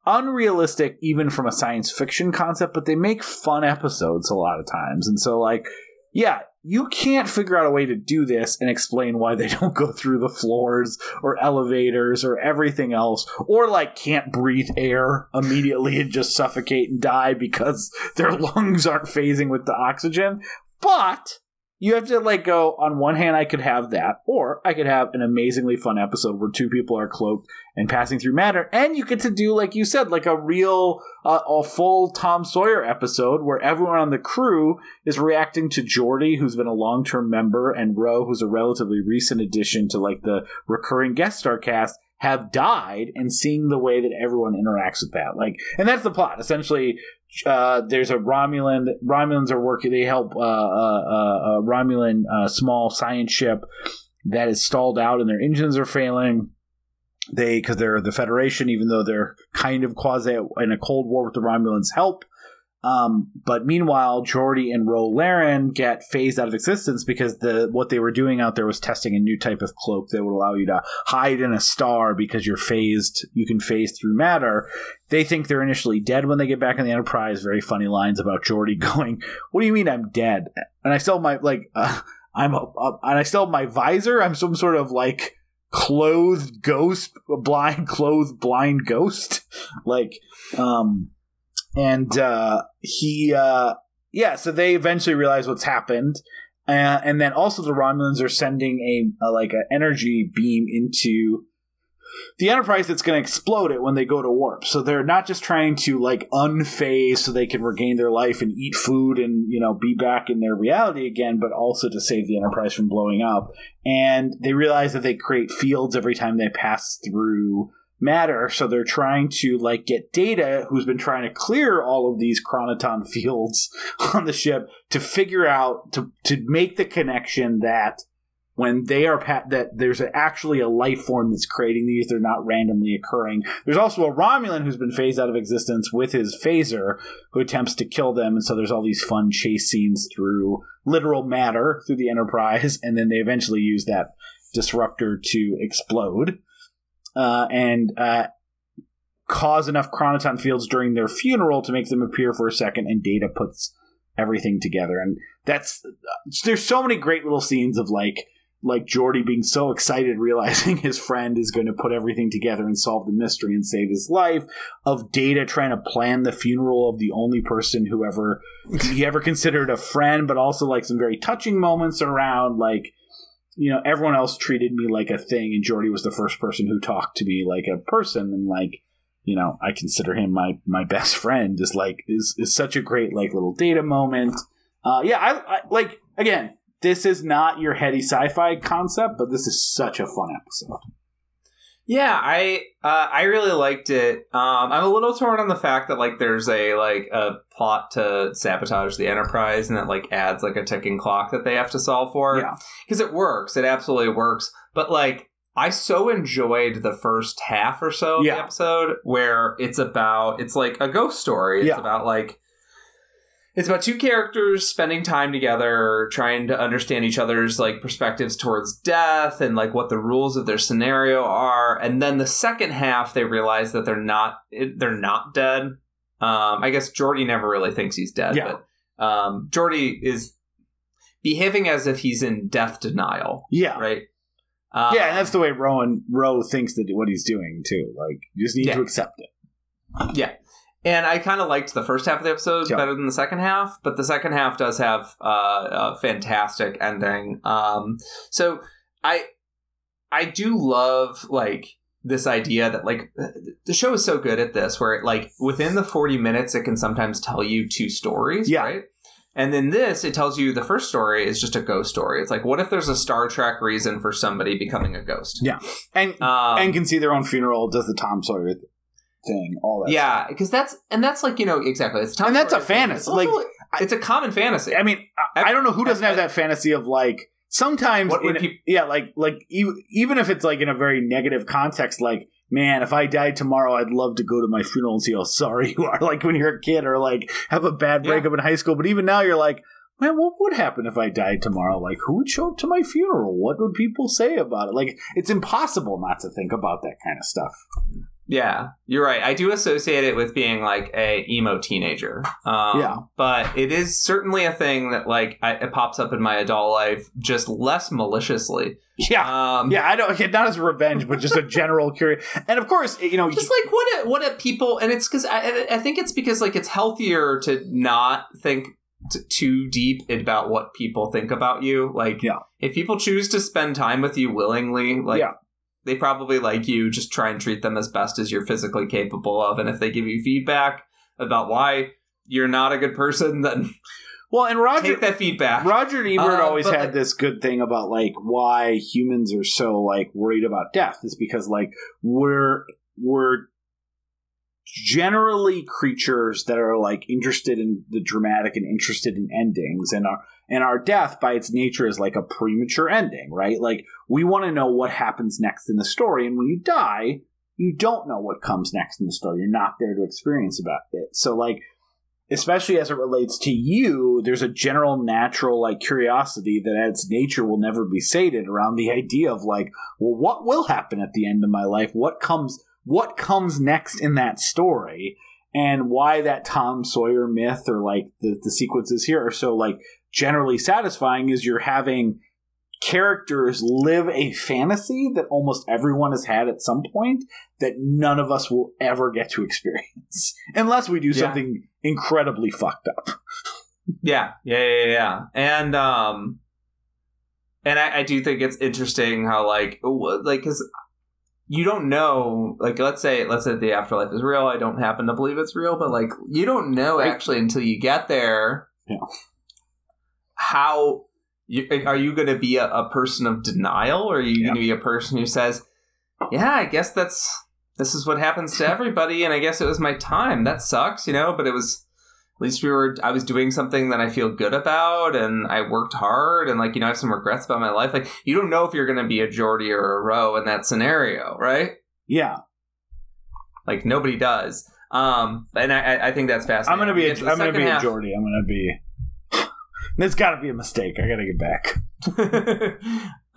unrealistic even from a science fiction concept, but they make fun episodes a lot of times. And so like yeah, you can't figure out a way to do this and explain why they don't go through the floors or elevators or everything else, or like can't breathe air immediately and just suffocate and die because their lungs aren't phasing with the oxygen. But you have to like go on one hand i could have that or i could have an amazingly fun episode where two people are cloaked and passing through matter and you get to do like you said like a real uh, a full tom sawyer episode where everyone on the crew is reacting to Geordi, who's been a long-term member and Ro who's a relatively recent addition to like the recurring guest star cast have died and seeing the way that everyone interacts with that. Like and that's the plot. Essentially uh, there's a Romulan. Romulans are working. They help uh, uh, uh, a Romulan uh, small science ship that is stalled out and their engines are failing. They because they're the Federation, even though they're kind of quasi in a cold war with the Romulans, help. Um, but meanwhile, Geordi and Ro Laren get phased out of existence because the what they were doing out there was testing a new type of cloak that would allow you to hide in a star because you're phased. You can phase through matter. They think they're initially dead when they get back in the Enterprise. Very funny lines about Geordi going, "What do you mean I'm dead?" And I still have my like uh, I'm a, uh, and I still have my visor. I'm some sort of like clothed ghost, blind clothed blind ghost, like um and uh, he uh, yeah so they eventually realize what's happened. Uh, and then also the romulans are sending a, a like an energy beam into the enterprise that's going to explode it when they go to warp. So they're not just trying to like unphase so they can regain their life and eat food and you know be back in their reality again but also to save the enterprise from blowing up. And they realize that they create fields every time they pass through matter. So they're trying to like get data who's been trying to clear all of these chronoton fields on the ship to figure out to to make the connection that when they are pat that there's actually a life form that's creating these they're not randomly occurring. There's also a romulan who's been phased out of existence with his phaser who attempts to kill them and so there's all these fun chase scenes through literal matter through the enterprise and then they eventually use that disruptor to explode uh, and uh, cause enough chronoton fields during their funeral to make them appear for a second, and Data puts everything together. And that's there's so many great little scenes of like like Geordi being so excited realizing his friend is going to put everything together and solve the mystery and save his life of Data trying to plan the funeral of the only person who ever he ever considered a friend but also like some very touching moments around like you know, everyone else treated me like a thing, and Geordi was the first person who talked to me like a person, and like, you know, I consider him my my best friend. Is like is is such a great like little data moment. Uh, yeah, I, I like again. This is not your heady sci-fi concept, but this is such a fun episode. Yeah, I uh, I really liked it. Um, I'm a little torn on the fact that like there's a like a plot to sabotage the Enterprise, and that like adds like a ticking clock that they have to solve for. Yeah, because it works. It absolutely works. But like I so enjoyed the first half or so of Yeah. the episode where it's about it's like a ghost story. It's Yeah. about like it's about two characters spending time together, trying to understand each other's like perspectives towards death and like what the rules of their scenario are. And then the second half, they realize that they're not they're not dead. Um, I guess Geordi never really thinks he's dead, Yeah. but um, Geordi is behaving as if he's in death denial, yeah, right? Um, yeah, and that's the way Rowan Ro thinks that what he's doing too. Like, you just need Yeah. to accept it. Yeah. And I kind of liked the first half of the episode Yeah. better than the second half, but the second half does have uh, a fantastic ending. Um, so I I do love like this idea that like the show is so good at this where it like within the 40 minutes it can sometimes tell you two stories, Yeah. right? And then this, it tells you the first story is just a ghost story. It's like, what if there's a Star Trek reason for somebody becoming a ghost? Yeah. And Um, and can see their own funeral, does the Tom Sawyer thing, all that. Yeah, because that's and that's like you know exactly. It's Tom And that's a fantasy, It's also- like, it's a common fantasy. I mean, I, I don't know who doesn't have that fantasy of like sometimes, What would in- peop- yeah, like like even if it's like in a very negative context, like man, if I died tomorrow, I'd love to go to my funeral and see how sorry you are, like when you're a kid, or like have a bad Yeah. breakup in high school. But even now, you're like. Man, what would happen if I died tomorrow? Like, who would show up to my funeral? What would people say about it? Like, it's impossible not to think about that kind of stuff. Yeah, you're right. I do associate it with being like a emo teenager. Um, Yeah. but it is certainly a thing that like I, it pops up in my adult life, just less maliciously. Yeah, Um, yeah. I don't. Not as revenge, but just a general curious. And of course, you know, just like what a, what a people and it's because I, I think it's because like it's healthier to not think t- too deep about what people think about you. Like, Yeah. if people choose to spend time with you willingly, like, Yeah. They probably like you. Just try and treat them as best as you're physically capable of. And if they give you feedback about why you're not a good person, then Well, and Roger take that feedback. Roger Ebert Uh, always had like- this good thing about like why humans are so like worried about death is because like we're we're generally creatures that are like interested in the dramatic and interested in endings and our and our death by its nature is like a premature ending right like we want to know what happens next in the story and when you die you don't know what comes next in the story you're not there to experience about it so like especially as it relates to you, there's a general natural like curiosity that at its nature will never be sated around the idea of like, well, what will happen at the end of my life? What comes what comes next in that story? And why that Tom Sawyer myth or like the, the sequences here are so like generally satisfying is you're having characters live a fantasy that almost everyone has had at some point that none of us will ever get to experience unless we do Yeah. something incredibly fucked up. Yeah, yeah, yeah, yeah. And um, and I, I do think it's interesting how like like because you don't know like let's say let's say the afterlife is real. I don't happen to believe it's real, but like you don't know Right. actually until you get there. Yeah. How you, are you going to be a, a person of denial, or are you Yeah. going to be a person who says, "Yeah, I guess that's this is what happens to everybody, and I guess it was my time. That sucks, you know, but it was." at least we were i was doing something that i feel good about and i worked hard and like you know i have some regrets about my life like you don't know if you're going to be a geordi or a ro in that scenario right Yeah, like nobody does um and i I- think that's fascinating I'm gonna be. A, get to the I'm gonna be a Geordi. I'm gonna be. There's got to be a mistake. I got to get back.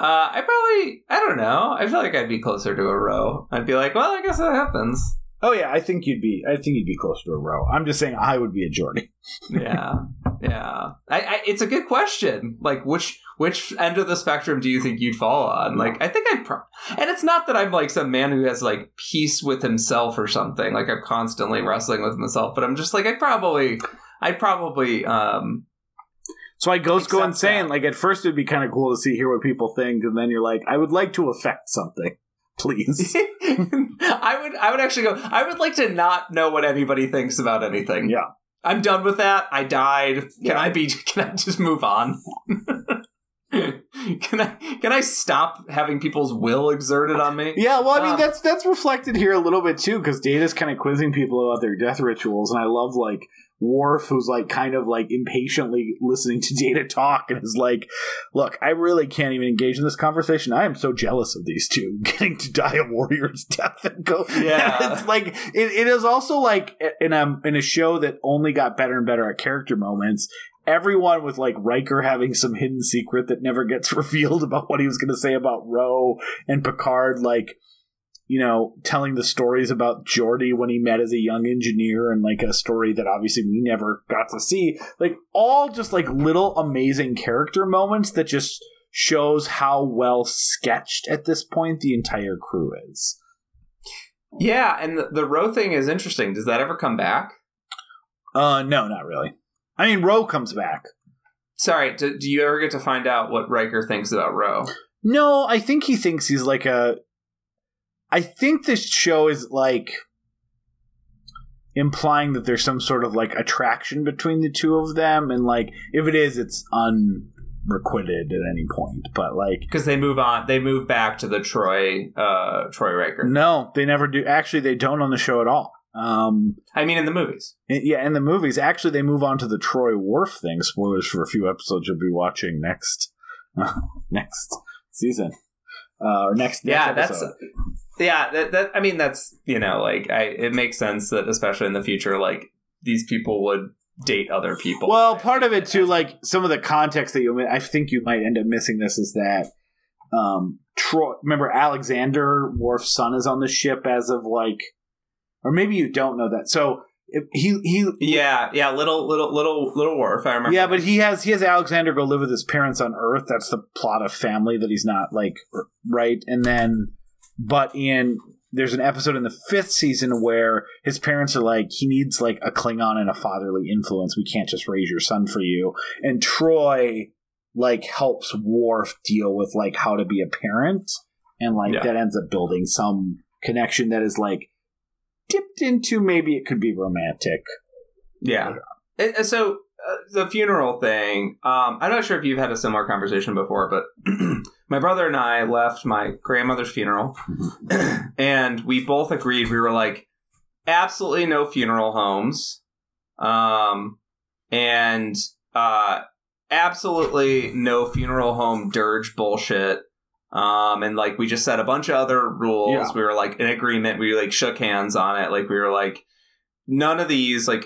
uh i probably i don't know i feel like i'd be closer to a ro i'd be like well i guess that happens Oh yeah, I think you'd be. I think you'd be closer to a ro. I'm just saying I would be a Geordi. yeah yeah I, I it's a good question like which which end of the spectrum do you think you'd fall on like i think i'd pro- and it's not that i'm like some man who has like peace with himself or something like i'm constantly wrestling with myself but i'm just like i'd probably i'd probably um So I ghost go Accept insane. that. Like at first it'd be kind of cool to see hear what people think, and then you're like, I would like to affect something, please. i would i would actually go i would like to not know what anybody thinks about anything Yeah. i'm done with that i died can Yeah. i be can i just move on can i can i stop having people's will exerted on me Yeah, well, I mean Uh, that's that's reflected here a little bit too, because Data's kind of quizzing people about their death rituals, and I love like Worf, who's like kind of like impatiently listening to Data talk, and is like, "Look, I really can't even engage in this conversation. I am so jealous of these two getting to die a warrior's death and go." Yeah. it's like it, it is also like in a in a show that only got better and better at character moments. Everyone with like Riker having some hidden secret that never gets revealed about what he was going to say about Ro and Picard, like you know, telling the stories about Geordi when he met as a young engineer and like a story that obviously we never got to see. Like all just like little amazing character moments that just shows how well sketched at this point the entire crew is. Yeah, and the, the Ro thing is interesting. Does that ever come back? Uh no, not really. I mean Ro comes back. Sorry, do, do you ever get to find out what Riker thinks about Ro? No, I think he thinks he's like a. I think this show is like implying that there's some sort of like attraction between the two of them, and like if it is, it's unrequited at any point. But like, Because they move on, they move back to the Troi, uh, Troi Riker. no, they never do. Actually, they don't on the show at all. Um, I mean, in the movies. yeah, in the movies, actually, they move on to the Troi Worf thing. Spoilers for a few episodes you'll be watching next next season. Uh, or next, Yeah, next that's episode. Yeah. That, that I mean, that's you know, like I, it makes sense that especially in the future, like these people would date other people. Well, part of it too, like some of the context that you, I think you might end up missing this is that, um, Troi. Remember, Alexander Worf's son is on the ship as of like, or maybe you don't know that. So he he yeah, yeah, little, little, little, little Worf. I remember. yeah, but he has he has Alexander go live with his parents on Earth. That's the plot of Family that he's not like right, and then but in there's an episode in the fifth season where his parents are like, he needs like a Klingon and a fatherly influence. We can't just raise your son for you. And Troi like helps Worf deal with like how to be a parent, and like Yeah. that ends up building some connection that is like dipped into maybe it could be romantic. Yeah. And- and so uh, the funeral thing, um, I'm not sure if you've had a similar conversation before, but my brother and I left my grandmother's funeral, and we both agreed we were like, absolutely no funeral homes, um, and uh, absolutely no funeral home dirge bullshit. Um, and like we just set a bunch of other rules. Yeah. We were like in agreement. We like shook hands on it. Like we were like, none of these like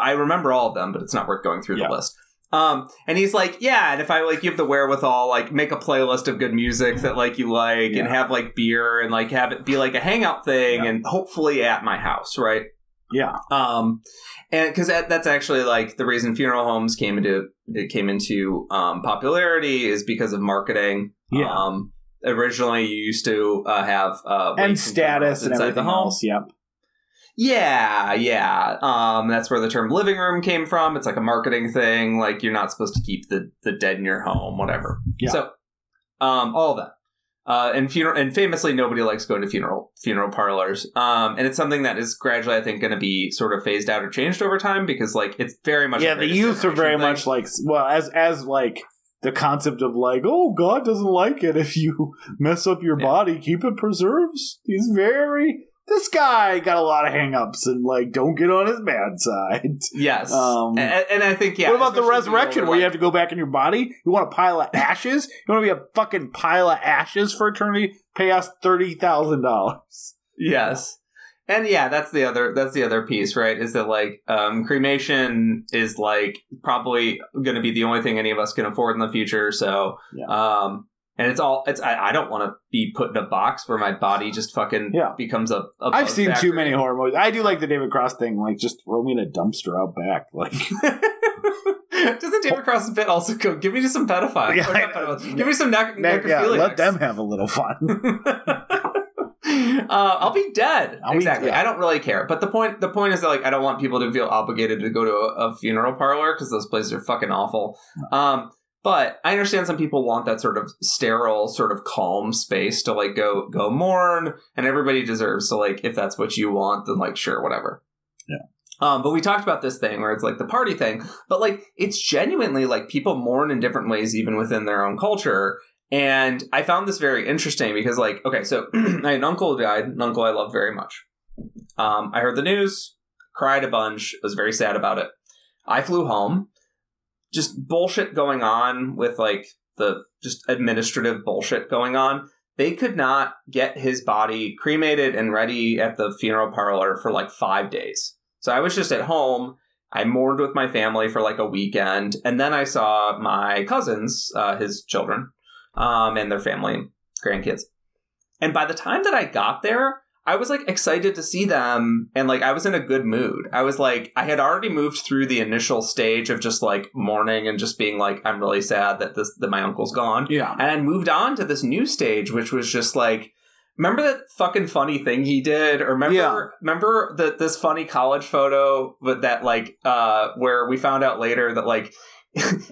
I remember all of them, but it's not worth going through Yeah. the list. Um, and he's like, yeah, and if I like you have the wherewithal, like make a playlist of good music that like you like, and have like beer and like have it be like a hangout thing, Yeah. and hopefully at my house, right? Yeah. Um, and because that, that's actually like the reason funeral homes came into it came into um, popularity is because of marketing. Yeah. Um, originally, you used to uh, have uh, and status and everything the home. else. Yep. Yeah, yeah. Um, that's where the term living room came from. It's like a marketing thing. Like you're not supposed to keep the the dead in your home, whatever. Yeah. So, um, all of that. Uh, and funeral and famously nobody likes going to funeral funeral parlors. Um, and it's something that is gradually, I think, going to be sort of phased out or changed over time because like it's very much yeah, the youth are very thing. much like well as as like the concept of like oh God doesn't like it if you mess up your Yeah. body, keep it preserves. He's very this guy got a lot of hangups and like don't get on his bad side. yes. Um, and, and I think yeah. what about the resurrection where you have to go back in your body? You want a pile of ashes? You want to be a fucking pile of ashes for eternity? Pay us thirty thousand dollars. Yes. And yeah, that's the other that's the other piece, right? Is that like um cremation is like probably gonna be the only thing any of us can afford in the future. So Yeah. um and it's all it's I, I don't want to be put in a box where my body just fucking Yeah. becomes a, a I've seen too many horror movies. I do like the David Cross thing, like just throw me in a dumpster out back, like. Doesn't David Cross bit also go? Give me just some pedophiles. Yeah, Or not I know. pedophiles. Give me some nec- Ne- yeah, necrophiliacs. let them have a little fun. uh, I'll be dead. I'll be- exactly. yeah. I don't really care. But the point, the point is that like I don't want people to feel obligated to go to a, a funeral parlor because those places are fucking awful. Um, but I understand some people want that sort of sterile, sort of calm space to like go go mourn, and everybody deserves. So like if that's what you want, then like sure, whatever. Yeah. Um, but we talked about this thing where it's like the party thing, but like it's genuinely like people mourn in different ways, even within their own culture. And I found this very interesting because, like, okay, so I had an uncle who died, an uncle I love very much. Um, I heard the news, cried a bunch, was very sad about it. I flew home. Just bullshit going on with like the just administrative bullshit going on. They could not get his body cremated and ready at the funeral parlor for like five days. So I was just at home. I mourned with my family for like a weekend, and then I saw my cousins, uh, his children, um, and their family, grandkids. And by the time that I got there, I was like excited to see them, and like I was in a good mood. I was like, I had already moved through the initial stage of just like mourning and just being like, I'm really sad that this that my uncle's gone, yeah. and I moved on to this new stage, which was just like. Remember that fucking funny thing he did, or remember Yeah. remember that this funny college photo with that like uh, where we found out later that like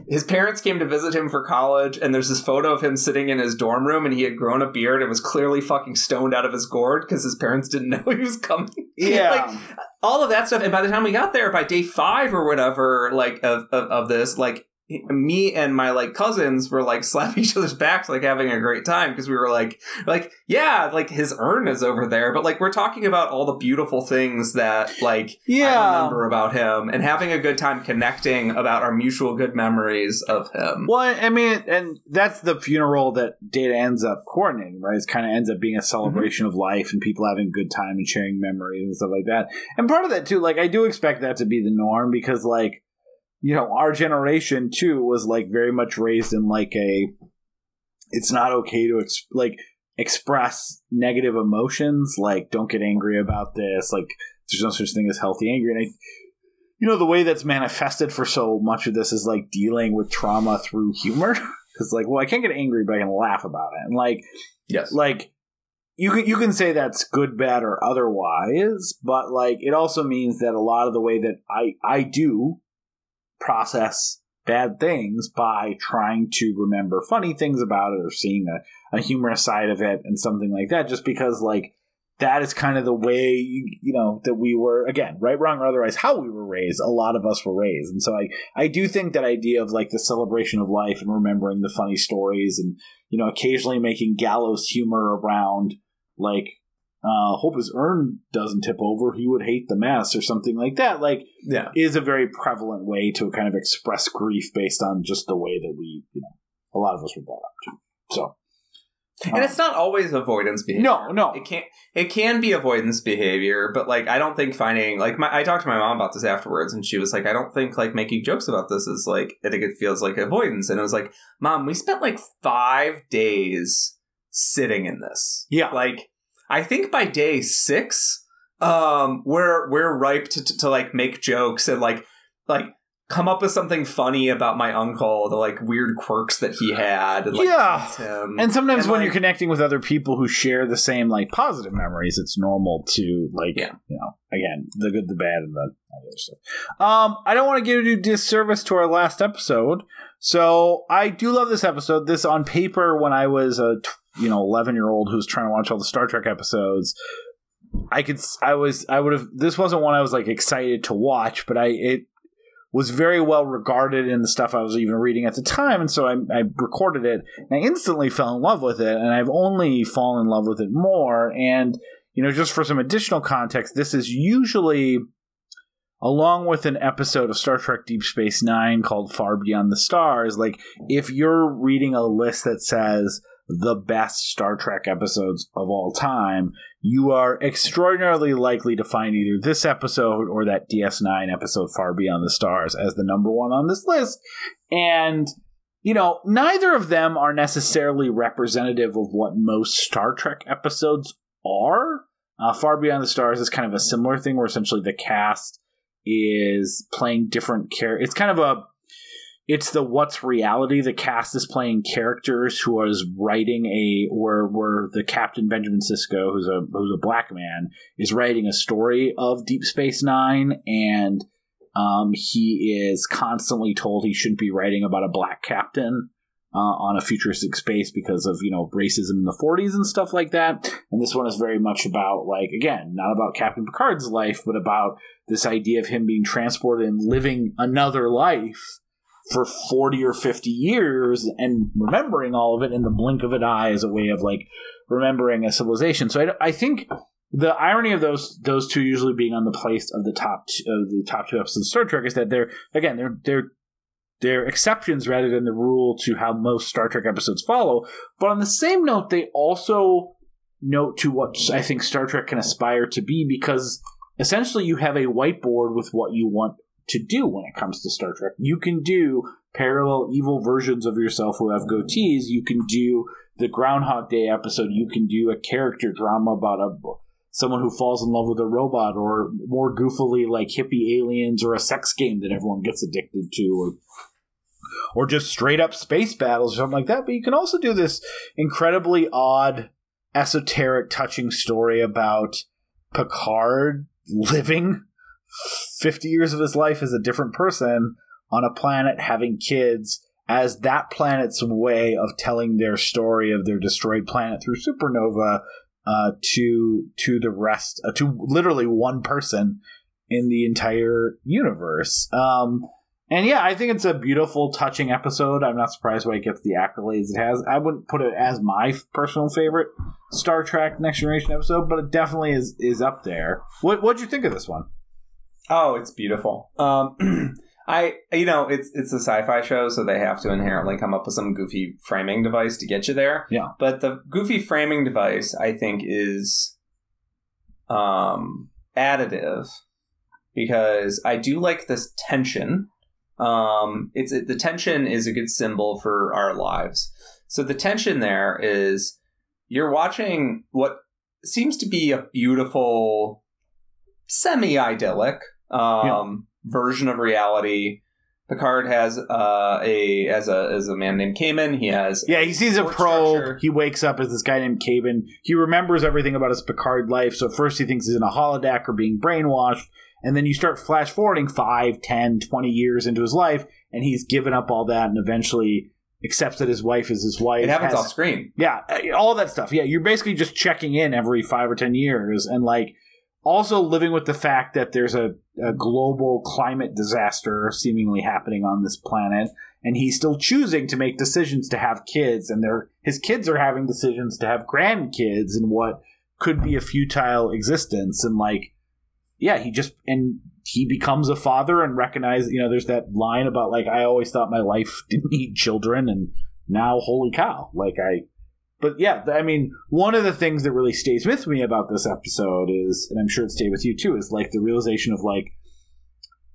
his parents came to visit him for college, and there's this photo of him sitting in his dorm room, and he had grown a beard and was clearly fucking stoned out of his gourd because his parents didn't know he was coming. Yeah. like all of that stuff. And by the time we got there, by day five or whatever, like of of, of this, like me and my like cousins were like slapping each other's backs, like having a great time because we were like, like yeah, like his urn is over there, but like we're talking about all the beautiful things that like yeah. I remember about him and having a good time connecting about our mutual good memories of him. Well, I mean, and that's the funeral that Data ends up coordinating, right? It kind of ends up being a mm-hmm. celebration of life and people having a good time and sharing memories and stuff like that. And part of that too, like I do expect that to be the norm because, like, you know, our generation too was like very much raised in like a, it's not okay to ex- like express negative emotions. Like, don't get angry about this. Like, there's no such thing as healthy anger. And I, you know, the way that's manifested for so much of this is like dealing with trauma through humor. Because, like, well, I can't get angry, but I can laugh about it. And, like, Yes. like you can you can say that's good, bad, or otherwise, but like it also means that a lot of the way that I I do process bad things by trying to remember funny things about it or seeing a, a humorous side of it and something like that, just because like that is kind of the way you know that we were again right wrong or otherwise how we were raised. A lot of us were raised. And so i i do think that idea of like the celebration of life and remembering the funny stories and you know occasionally making gallows humor around like uh hope his urn doesn't tip over he would hate the mess or something like that like Yeah. is a very prevalent way to kind of express grief based on just the way that we you know a lot of us were brought up to so And it's not always avoidance behavior. no no It can't. it can be avoidance behavior, but like I don't think finding like my I talked to my mom about this afterwards, and she was like, I don't think like making jokes about this is like I think it feels like avoidance, and it was like, Mom, we spent like five days sitting in this. Yeah. like I think by day six, um, we're we're ripe to, to, to like make jokes and like like come up with something funny about my uncle, the like weird quirks that he had. And, like, Yeah. him. And sometimes And, when like- you're connecting with other people who share the same like positive memories, it's normal to like Yeah. you know again the good, the bad, and the other stuff. Um, I don't want to give you disservice to our last episode, so I do love this episode. This on paper, when I was a you know 11 year old who's trying to watch all the Star Trek episodes. I could, I was, I would have. This wasn't one I was like excited to watch, but I it was very well regarded in the stuff I was even reading at the time, and so I, I recorded it. And I instantly fell in love with it, and I've only fallen in love with it more. And you know, just for some additional context, this is usually along with an episode of Star Trek Deep Space Nine called Far Beyond the Stars. Like, if you're reading a list that says the best Star Trek episodes of all time, you are extraordinarily likely to find either this episode or that DS9 episode Far Beyond the Stars as the number one on this list. And, you know, neither of them are necessarily representative of what most Star Trek episodes are. Uh, Far Beyond the Stars is kind of a similar thing where essentially the cast is playing different characters. It's kind of a it's the what's reality. The cast is playing characters who is writing a where where the captain Benjamin Sisko, who's a who's a black man, is writing a story of Deep Space Nine, and um, he is constantly told he shouldn't be writing about a black captain. Uh, on a futuristic space because of you know racism in the 40s and stuff like that and this one is very much about like again not about captain picard's life but about this idea of him being transported and living another life for 40 or 50 years and remembering all of it in the blink of an eye as a way of like remembering a civilization so i, I think the irony of those those two usually being on the place of the top t- of the top two episodes of Star Trek is that they're again they're they're they're exceptions rather than the rule to how most Star Trek episodes follow. But on the same note, they also note to what I think Star Trek can aspire to be because essentially you have a whiteboard with what you want to do when it comes to Star Trek. You can do parallel evil versions of yourself who have goatees. You can do the Groundhog Day episode. You can do a character drama about a someone who falls in love with a robot, or more goofily like hippie aliens, or a sex game that everyone gets addicted to, or or just straight up space battles or something like that. But you can also do this incredibly odd, esoteric, touching story about Picard living 50 years of his life as a different person on a planet having kids as that planet's way of telling their story of their destroyed planet through supernova uh, to to the rest uh, to literally one person in the entire universe um, and yeah, I think it's a beautiful, touching episode. I'm not surprised why it gets the accolades it has. I wouldn't put it as my personal favorite Star Trek Next Generation episode, but it definitely is is up there. What what'd you think of this one? Oh, it's beautiful. Um, I you know it's it's a sci-fi show, so they have to inherently come up with some goofy framing device to get you there. Yeah. But the goofy framing device, I think, is um, additive because I do like this tension. Um, it's the tension is a good symbol for our lives. So the tension there is you're watching what seems to be a beautiful semi idyllic um, version of reality. Picard has uh, a as a as a man named Kamin. He has Yeah, he sees a probe. structure. He wakes up as this guy named Kamin. He remembers everything about his Picard life. So first he thinks he's in a holodeck or being brainwashed. And then you start flash forwarding 5, 10, 20 years into his life, and he's given up all that and eventually accepts that his wife is his wife. it happens has- off screen. Yeah, all that stuff. Yeah, you're basically just checking in every five or ten years, and like also living with the fact that there's a, a global climate disaster seemingly happening on this planet, and he's still choosing to make decisions to have kids, and they're his kids are having decisions to have grandkids in what could be a futile existence, and like, yeah, he just and he becomes a father and recognizes, you know, there's that line about like I always thought my life didn't need children, and now holy cow, like I but yeah, I mean, one of the things that really stays with me about this episode is, and I'm sure it stayed with you too, is like the realization of like,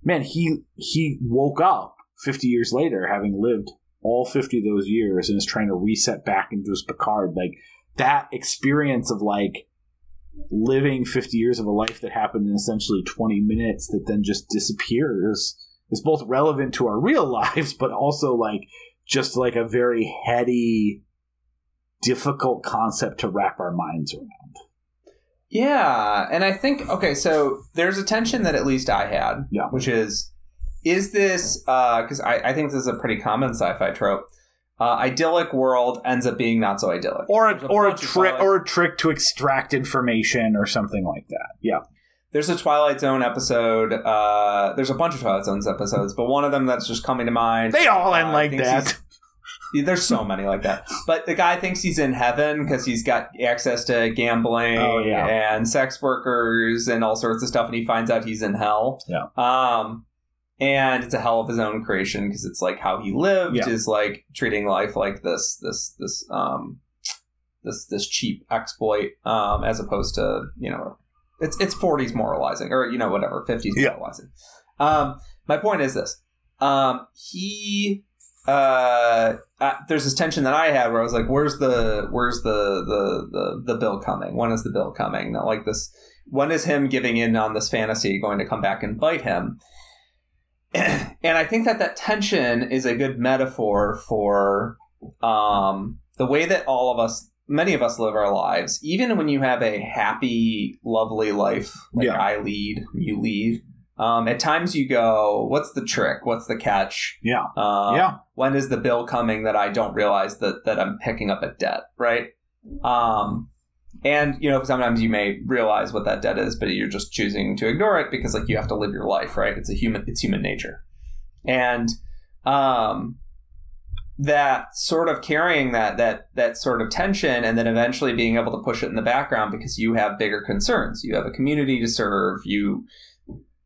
man, he he woke up 50 years later, having lived all 50 of those years, and is trying to reset back into his Picard. Like that experience of like living 50 years of a life that happened in essentially 20 minutes that then just disappears is both relevant to our real lives, but also like just like a very heady difficult concept to wrap our minds around. Yeah, and I think okay, so there's a tension that at least I had, Yeah. which is, is this uh, because I, I think this is a pretty common sci-fi trope. Uh, idyllic world ends up being not so idyllic, Or a, There's or a trick or a trick to extract information or something like that. Yeah. There's a Twilight Zone episode. Uh, there's a bunch of Twilight Zones episodes, but one of them that's just coming to mind. They all end uh, like that. There's so many like that. But the guy thinks he's in heaven because he's got access to gambling Oh, yeah. and sex workers and all sorts of stuff, and he finds out he's in hell. Yeah. Um, and it's a hell of his own creation because it's like how he lived Yeah. is like treating life like this, this, this, um, this, this cheap exploit, um, as opposed to you know, it's it's 40s moralizing or you know whatever 50s Yeah. moralizing. Um, my point is this: um, he uh, uh, there's this tension that I had where I was like, "Where's the where's the the the, the bill coming? When is the bill coming?" Not like this. When is him giving in on this fantasy going to come back and bite him? and I think that that tension is a good metaphor for um, the way that all of us, many of us, live our lives. Even when you have a happy, lovely life, like Yeah. I lead, you lead. Um, at times you go, "What's the trick? What's the catch?" Yeah. Um, Yeah. When is the bill coming that I don't realize that that I'm picking up a debt, right? Um, and you know, sometimes you may realize what that debt is, but you're just choosing to ignore it because like you have to live your life, right? It's a human, it's human nature, and um, that sort of carrying that that that sort of tension, and then eventually being able to push it in the background because you have bigger concerns, you have a community to serve, you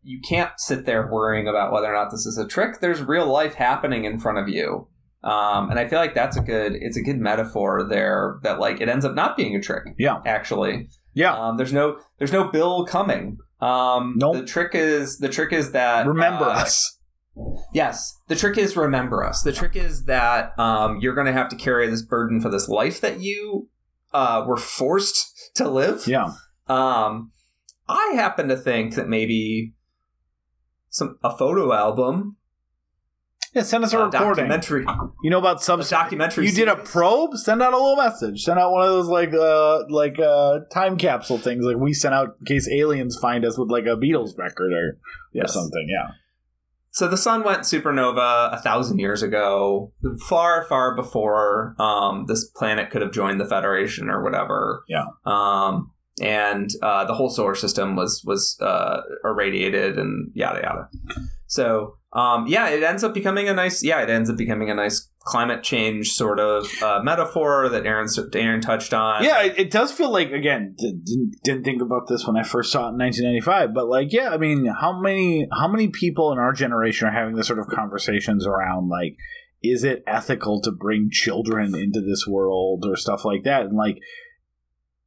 you can't sit there worrying about whether or not this is a trick. There's real life happening in front of you. Um, and I feel like that's a good it's a good metaphor there that like it ends up not being a trick. Yeah. Actually. Yeah. Um, there's no there's no bill coming. Um Nope. the trick is the trick is that Remember uh, us. Yes. The trick is remember us. The trick is that um, you're gonna have to carry this burden for this life that you uh, were forced to live. Yeah. Um, I happen to think that maybe some a photo album, Yeah. Send us a a recording. documentary, You know about sub. documentary. You did a probe. Send out a little message. Send out one of those like uh like uh time capsule things like we sent out in case aliens find us with like a Beatles record or, or something. Yeah. So the sun went supernova a thousand years ago, far, far before um, this planet could have joined the Federation or whatever. Yeah. Um, and uh, the whole solar system was was uh, irradiated and yada yada. So um, yeah, it ends up becoming a nice yeah, it ends up becoming a nice climate change sort of uh, metaphor that Aaron Aaron touched on. Yeah, it, it does feel like again didn't didn't think about this when I first saw it in 1995, but like yeah, I mean, how many how many people in our generation are having this sort of conversations around like is it ethical to bring children into this world or stuff like that? And like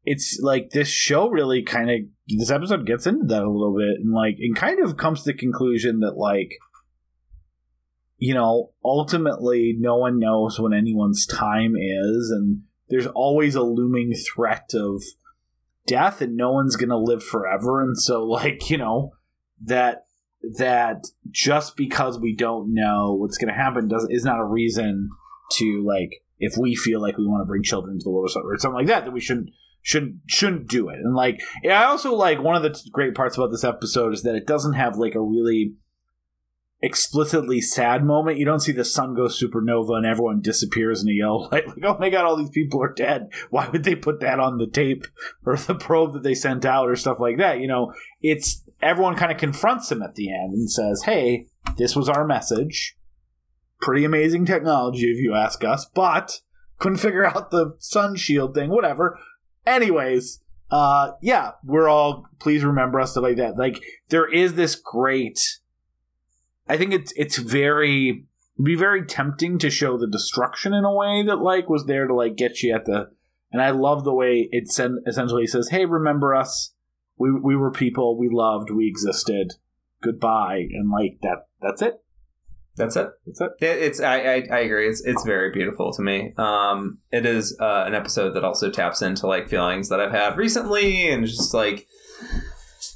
it's like this show really kind of this episode gets into that a little bit and like and kind of comes to the conclusion that like you know ultimately no one knows when anyone's time is and there's always a looming threat of death and no one's going to live forever. And so like you know that that just because we don't know what's going to happen does is not a reason to like if we feel like we want to bring children into the world or something like that that we shouldn't shouldn't shouldn't do it. And like I also like one of the great parts about this episode is that it doesn't have like a really explicitly sad moment. You don't see the sun go supernova and everyone disappears in a yell like, like, oh my god, all these people are dead. Why would they put that on the tape or the probe that they sent out or stuff like that? You know, it's everyone kind of confronts him at the end and says, Hey, this was our message. Pretty amazing technology if you ask us, but couldn't figure out the sun shield thing, whatever. Anyways, uh yeah, we're all please remember us stuff like that. Like there is this great I think it's it's very be very tempting to show the destruction in a way that like was there to like get you at the and I love the way it sen- essentially says, "Hey, remember us? We we were people. We loved. We existed. Goodbye." And like that. That's it. That's it. That's it. It, it's I, I I agree. It's it's very beautiful to me. Um, it is uh, an episode that also taps into like feelings that I've had recently, and just like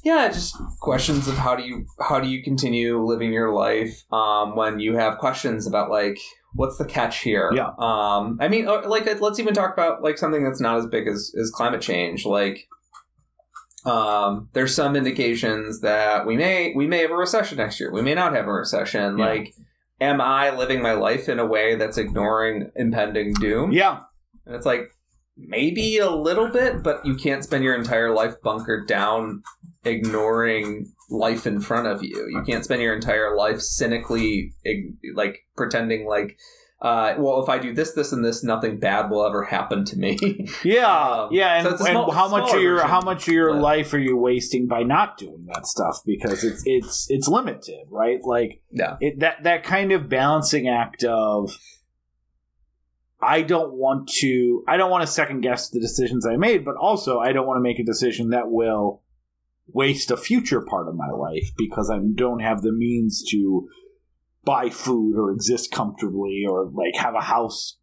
yeah, just questions of how do you how do you continue living your life um, when you have questions about like what's the catch here? Yeah. Um, I mean, uh, like let's even talk about like something that's not as big as as climate change. Like, um, there's some indications that we may we may have a recession next year. We may not have a recession. Yeah. Like, am I living my life in a way that's ignoring impending doom? Yeah. And it's like maybe a little bit, but you can't spend your entire life bunkered down ignoring life in front of you. You can't spend your entire life cynically like pretending like uh, well, if I do this, this, and this, nothing bad will ever happen to me. Yeah, Um, yeah, and, so and small- how much of your how much of your life are you wasting by not doing that stuff because it's it's it's limited, right? Like yeah, it, that that kind of balancing act of I don't want to I don't want to second guess the decisions I made, but also I don't want to make a decision that will waste a future part of my life because I don't have the means to buy food or exist comfortably or like have a house.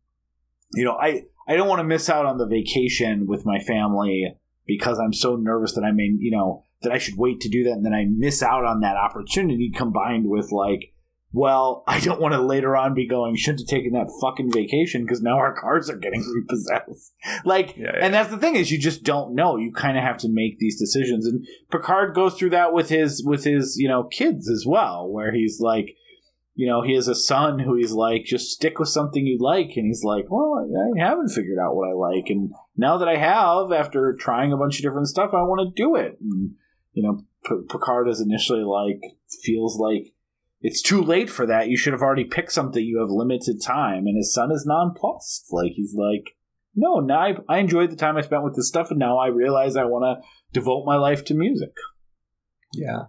You know, I I don't want to miss out on the vacation with my family because I'm so nervous that I may, you know, that I should wait to do that and then I miss out on that opportunity combined with like well, I don't want to later on be going, shouldn't have taken that fucking vacation because now our cars are getting repossessed. Like, Yeah, yeah. and that's the thing is you just don't know. You kind of have to make these decisions. And Picard goes through that with his, with his, you know, kids as well, where he's like, you know, he has a son who he's like, just stick with something you like. And he's like, well, I haven't figured out what I like. And now that I have, after trying a bunch of different stuff, I want to do it. And, you know, P- Picard is initially like, feels like, it's too late for that. You should have already picked something. You have limited time. And his son is nonplussed. Like, he's like, no, now I, I enjoyed the time I spent with this stuff, and now I realize I want to devote my life to music. yeah.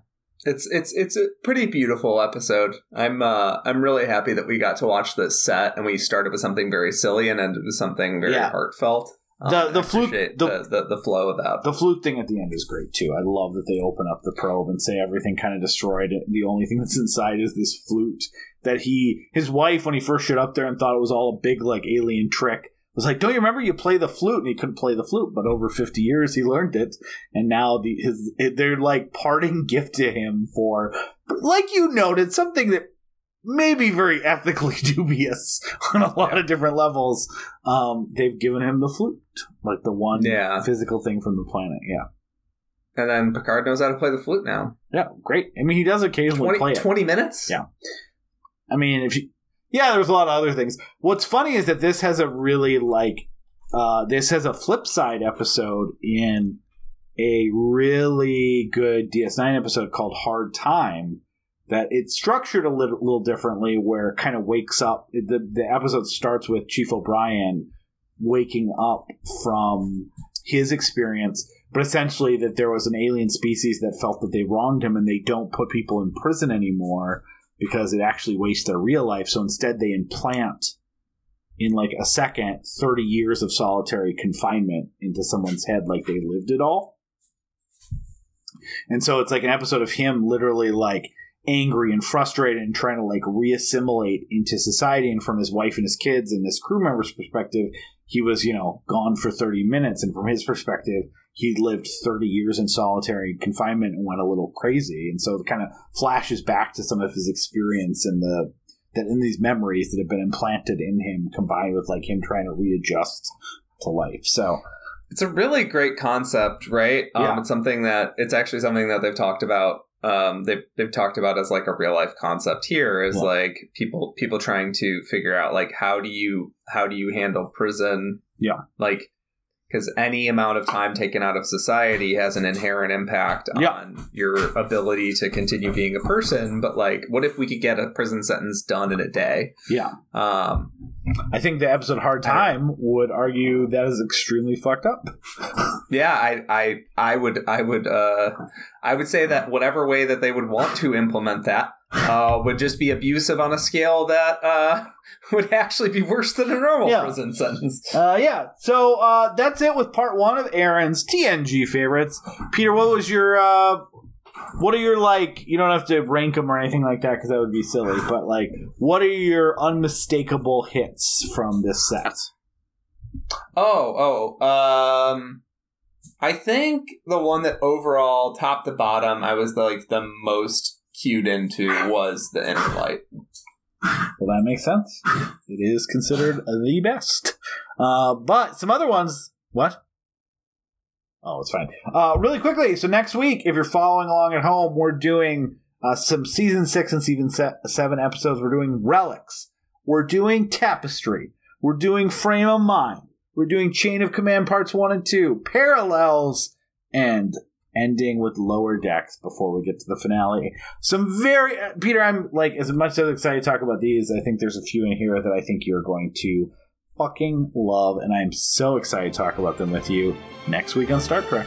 It's it's it's a pretty beautiful episode. I'm uh I'm really happy that we got to watch this set and we started with something very silly and ended with something very Yeah. heartfelt. Um, The- the flute- the- the, the the flow of that. The flute thing at the end is great too. I love that they open up the probe and say everything kind of destroyed. The only thing that's inside is this flute that he, his wife, when he first showed up there and thought it was all a big like alien trick, was like, "Don't you remember you play the flute?" And he couldn't play the flute, but over fifty years he learned it, and now the his they're like parting gift to him for, like you noted, something that may be very ethically dubious on a lot of different levels. Um, they've given him the flute, like the one Yeah. physical thing from the planet. Yeah. and then Picard knows how to play the flute now. Yeah, great. I mean, he does occasionally 20, play it. 20 minutes? Yeah. I mean, if you, yeah, there's a lot of other things. What's funny is that this has a really like, uh, this has a flip side episode in a really good DS9 episode called Hard Time. That it's structured a little, little differently, where it kind of wakes up. The the episode starts with Chief O'Brien waking up from his experience, but essentially that there was an alien species that felt that they wronged him, and they don't put people in prison anymore because it actually wastes their real life. So instead, they implant in like a second 30 years of solitary confinement into someone's head like they lived it all. And so it's like an episode of him literally like angry and frustrated and trying to like reassimilate into society and from his wife and his kids and this crew member's perspective he was you know gone for 30 minutes and from his perspective he lived 30 years in solitary confinement and went a little crazy. And so it kind of flashes back to some of his experience and the that in these memories that have been implanted in him combined with like him trying to readjust to life. So it's a really great concept, right? Um, Yeah. It's something that it's actually something that they've talked about. Um, they've they've talked about as like a real life concept here is Yeah. like people people trying to figure out like how do you how do you handle prison? Yeah. like because any amount of time taken out of society has an inherent impact Yeah. on your ability to continue being a person. But like, what if we could get a prison sentence done in a day? yeah, Um, I think the episode Hard Time would argue that is extremely fucked up. Yeah, I, I, I would, I would, uh, I would say that whatever way that they would want to implement that uh, would just be abusive on a scale that uh, would actually be worse than a normal Yeah. prison sentence. Uh, yeah. So uh, that's it with part one of Aaron's TNG favorites. Peter, what was your uh, what are your like? You don't have to rank them or anything like that because that would be silly. But like, what are your unmistakable hits from this set? Oh, oh, um, I think the one that overall, top to bottom, I was like the most cued into was the inner light. Well, that makes sense. It is considered the best. Uh, but some other ones. What? Oh, it's fine. Uh, really quickly. So next week, if you're following along at home, we're doing uh, some season six and season se- seven episodes. We're doing relics. We're doing tapestry. We're doing frame of mind. We're doing chain of command parts one and two, parallels, and ending with lower decks before we get to the finale. Some very uh, Peter. I'm like as much as excited to talk about these. I think there's a few in here that I think you're going to fucking love, and I'm so excited to talk about them with you next week on Star Trek.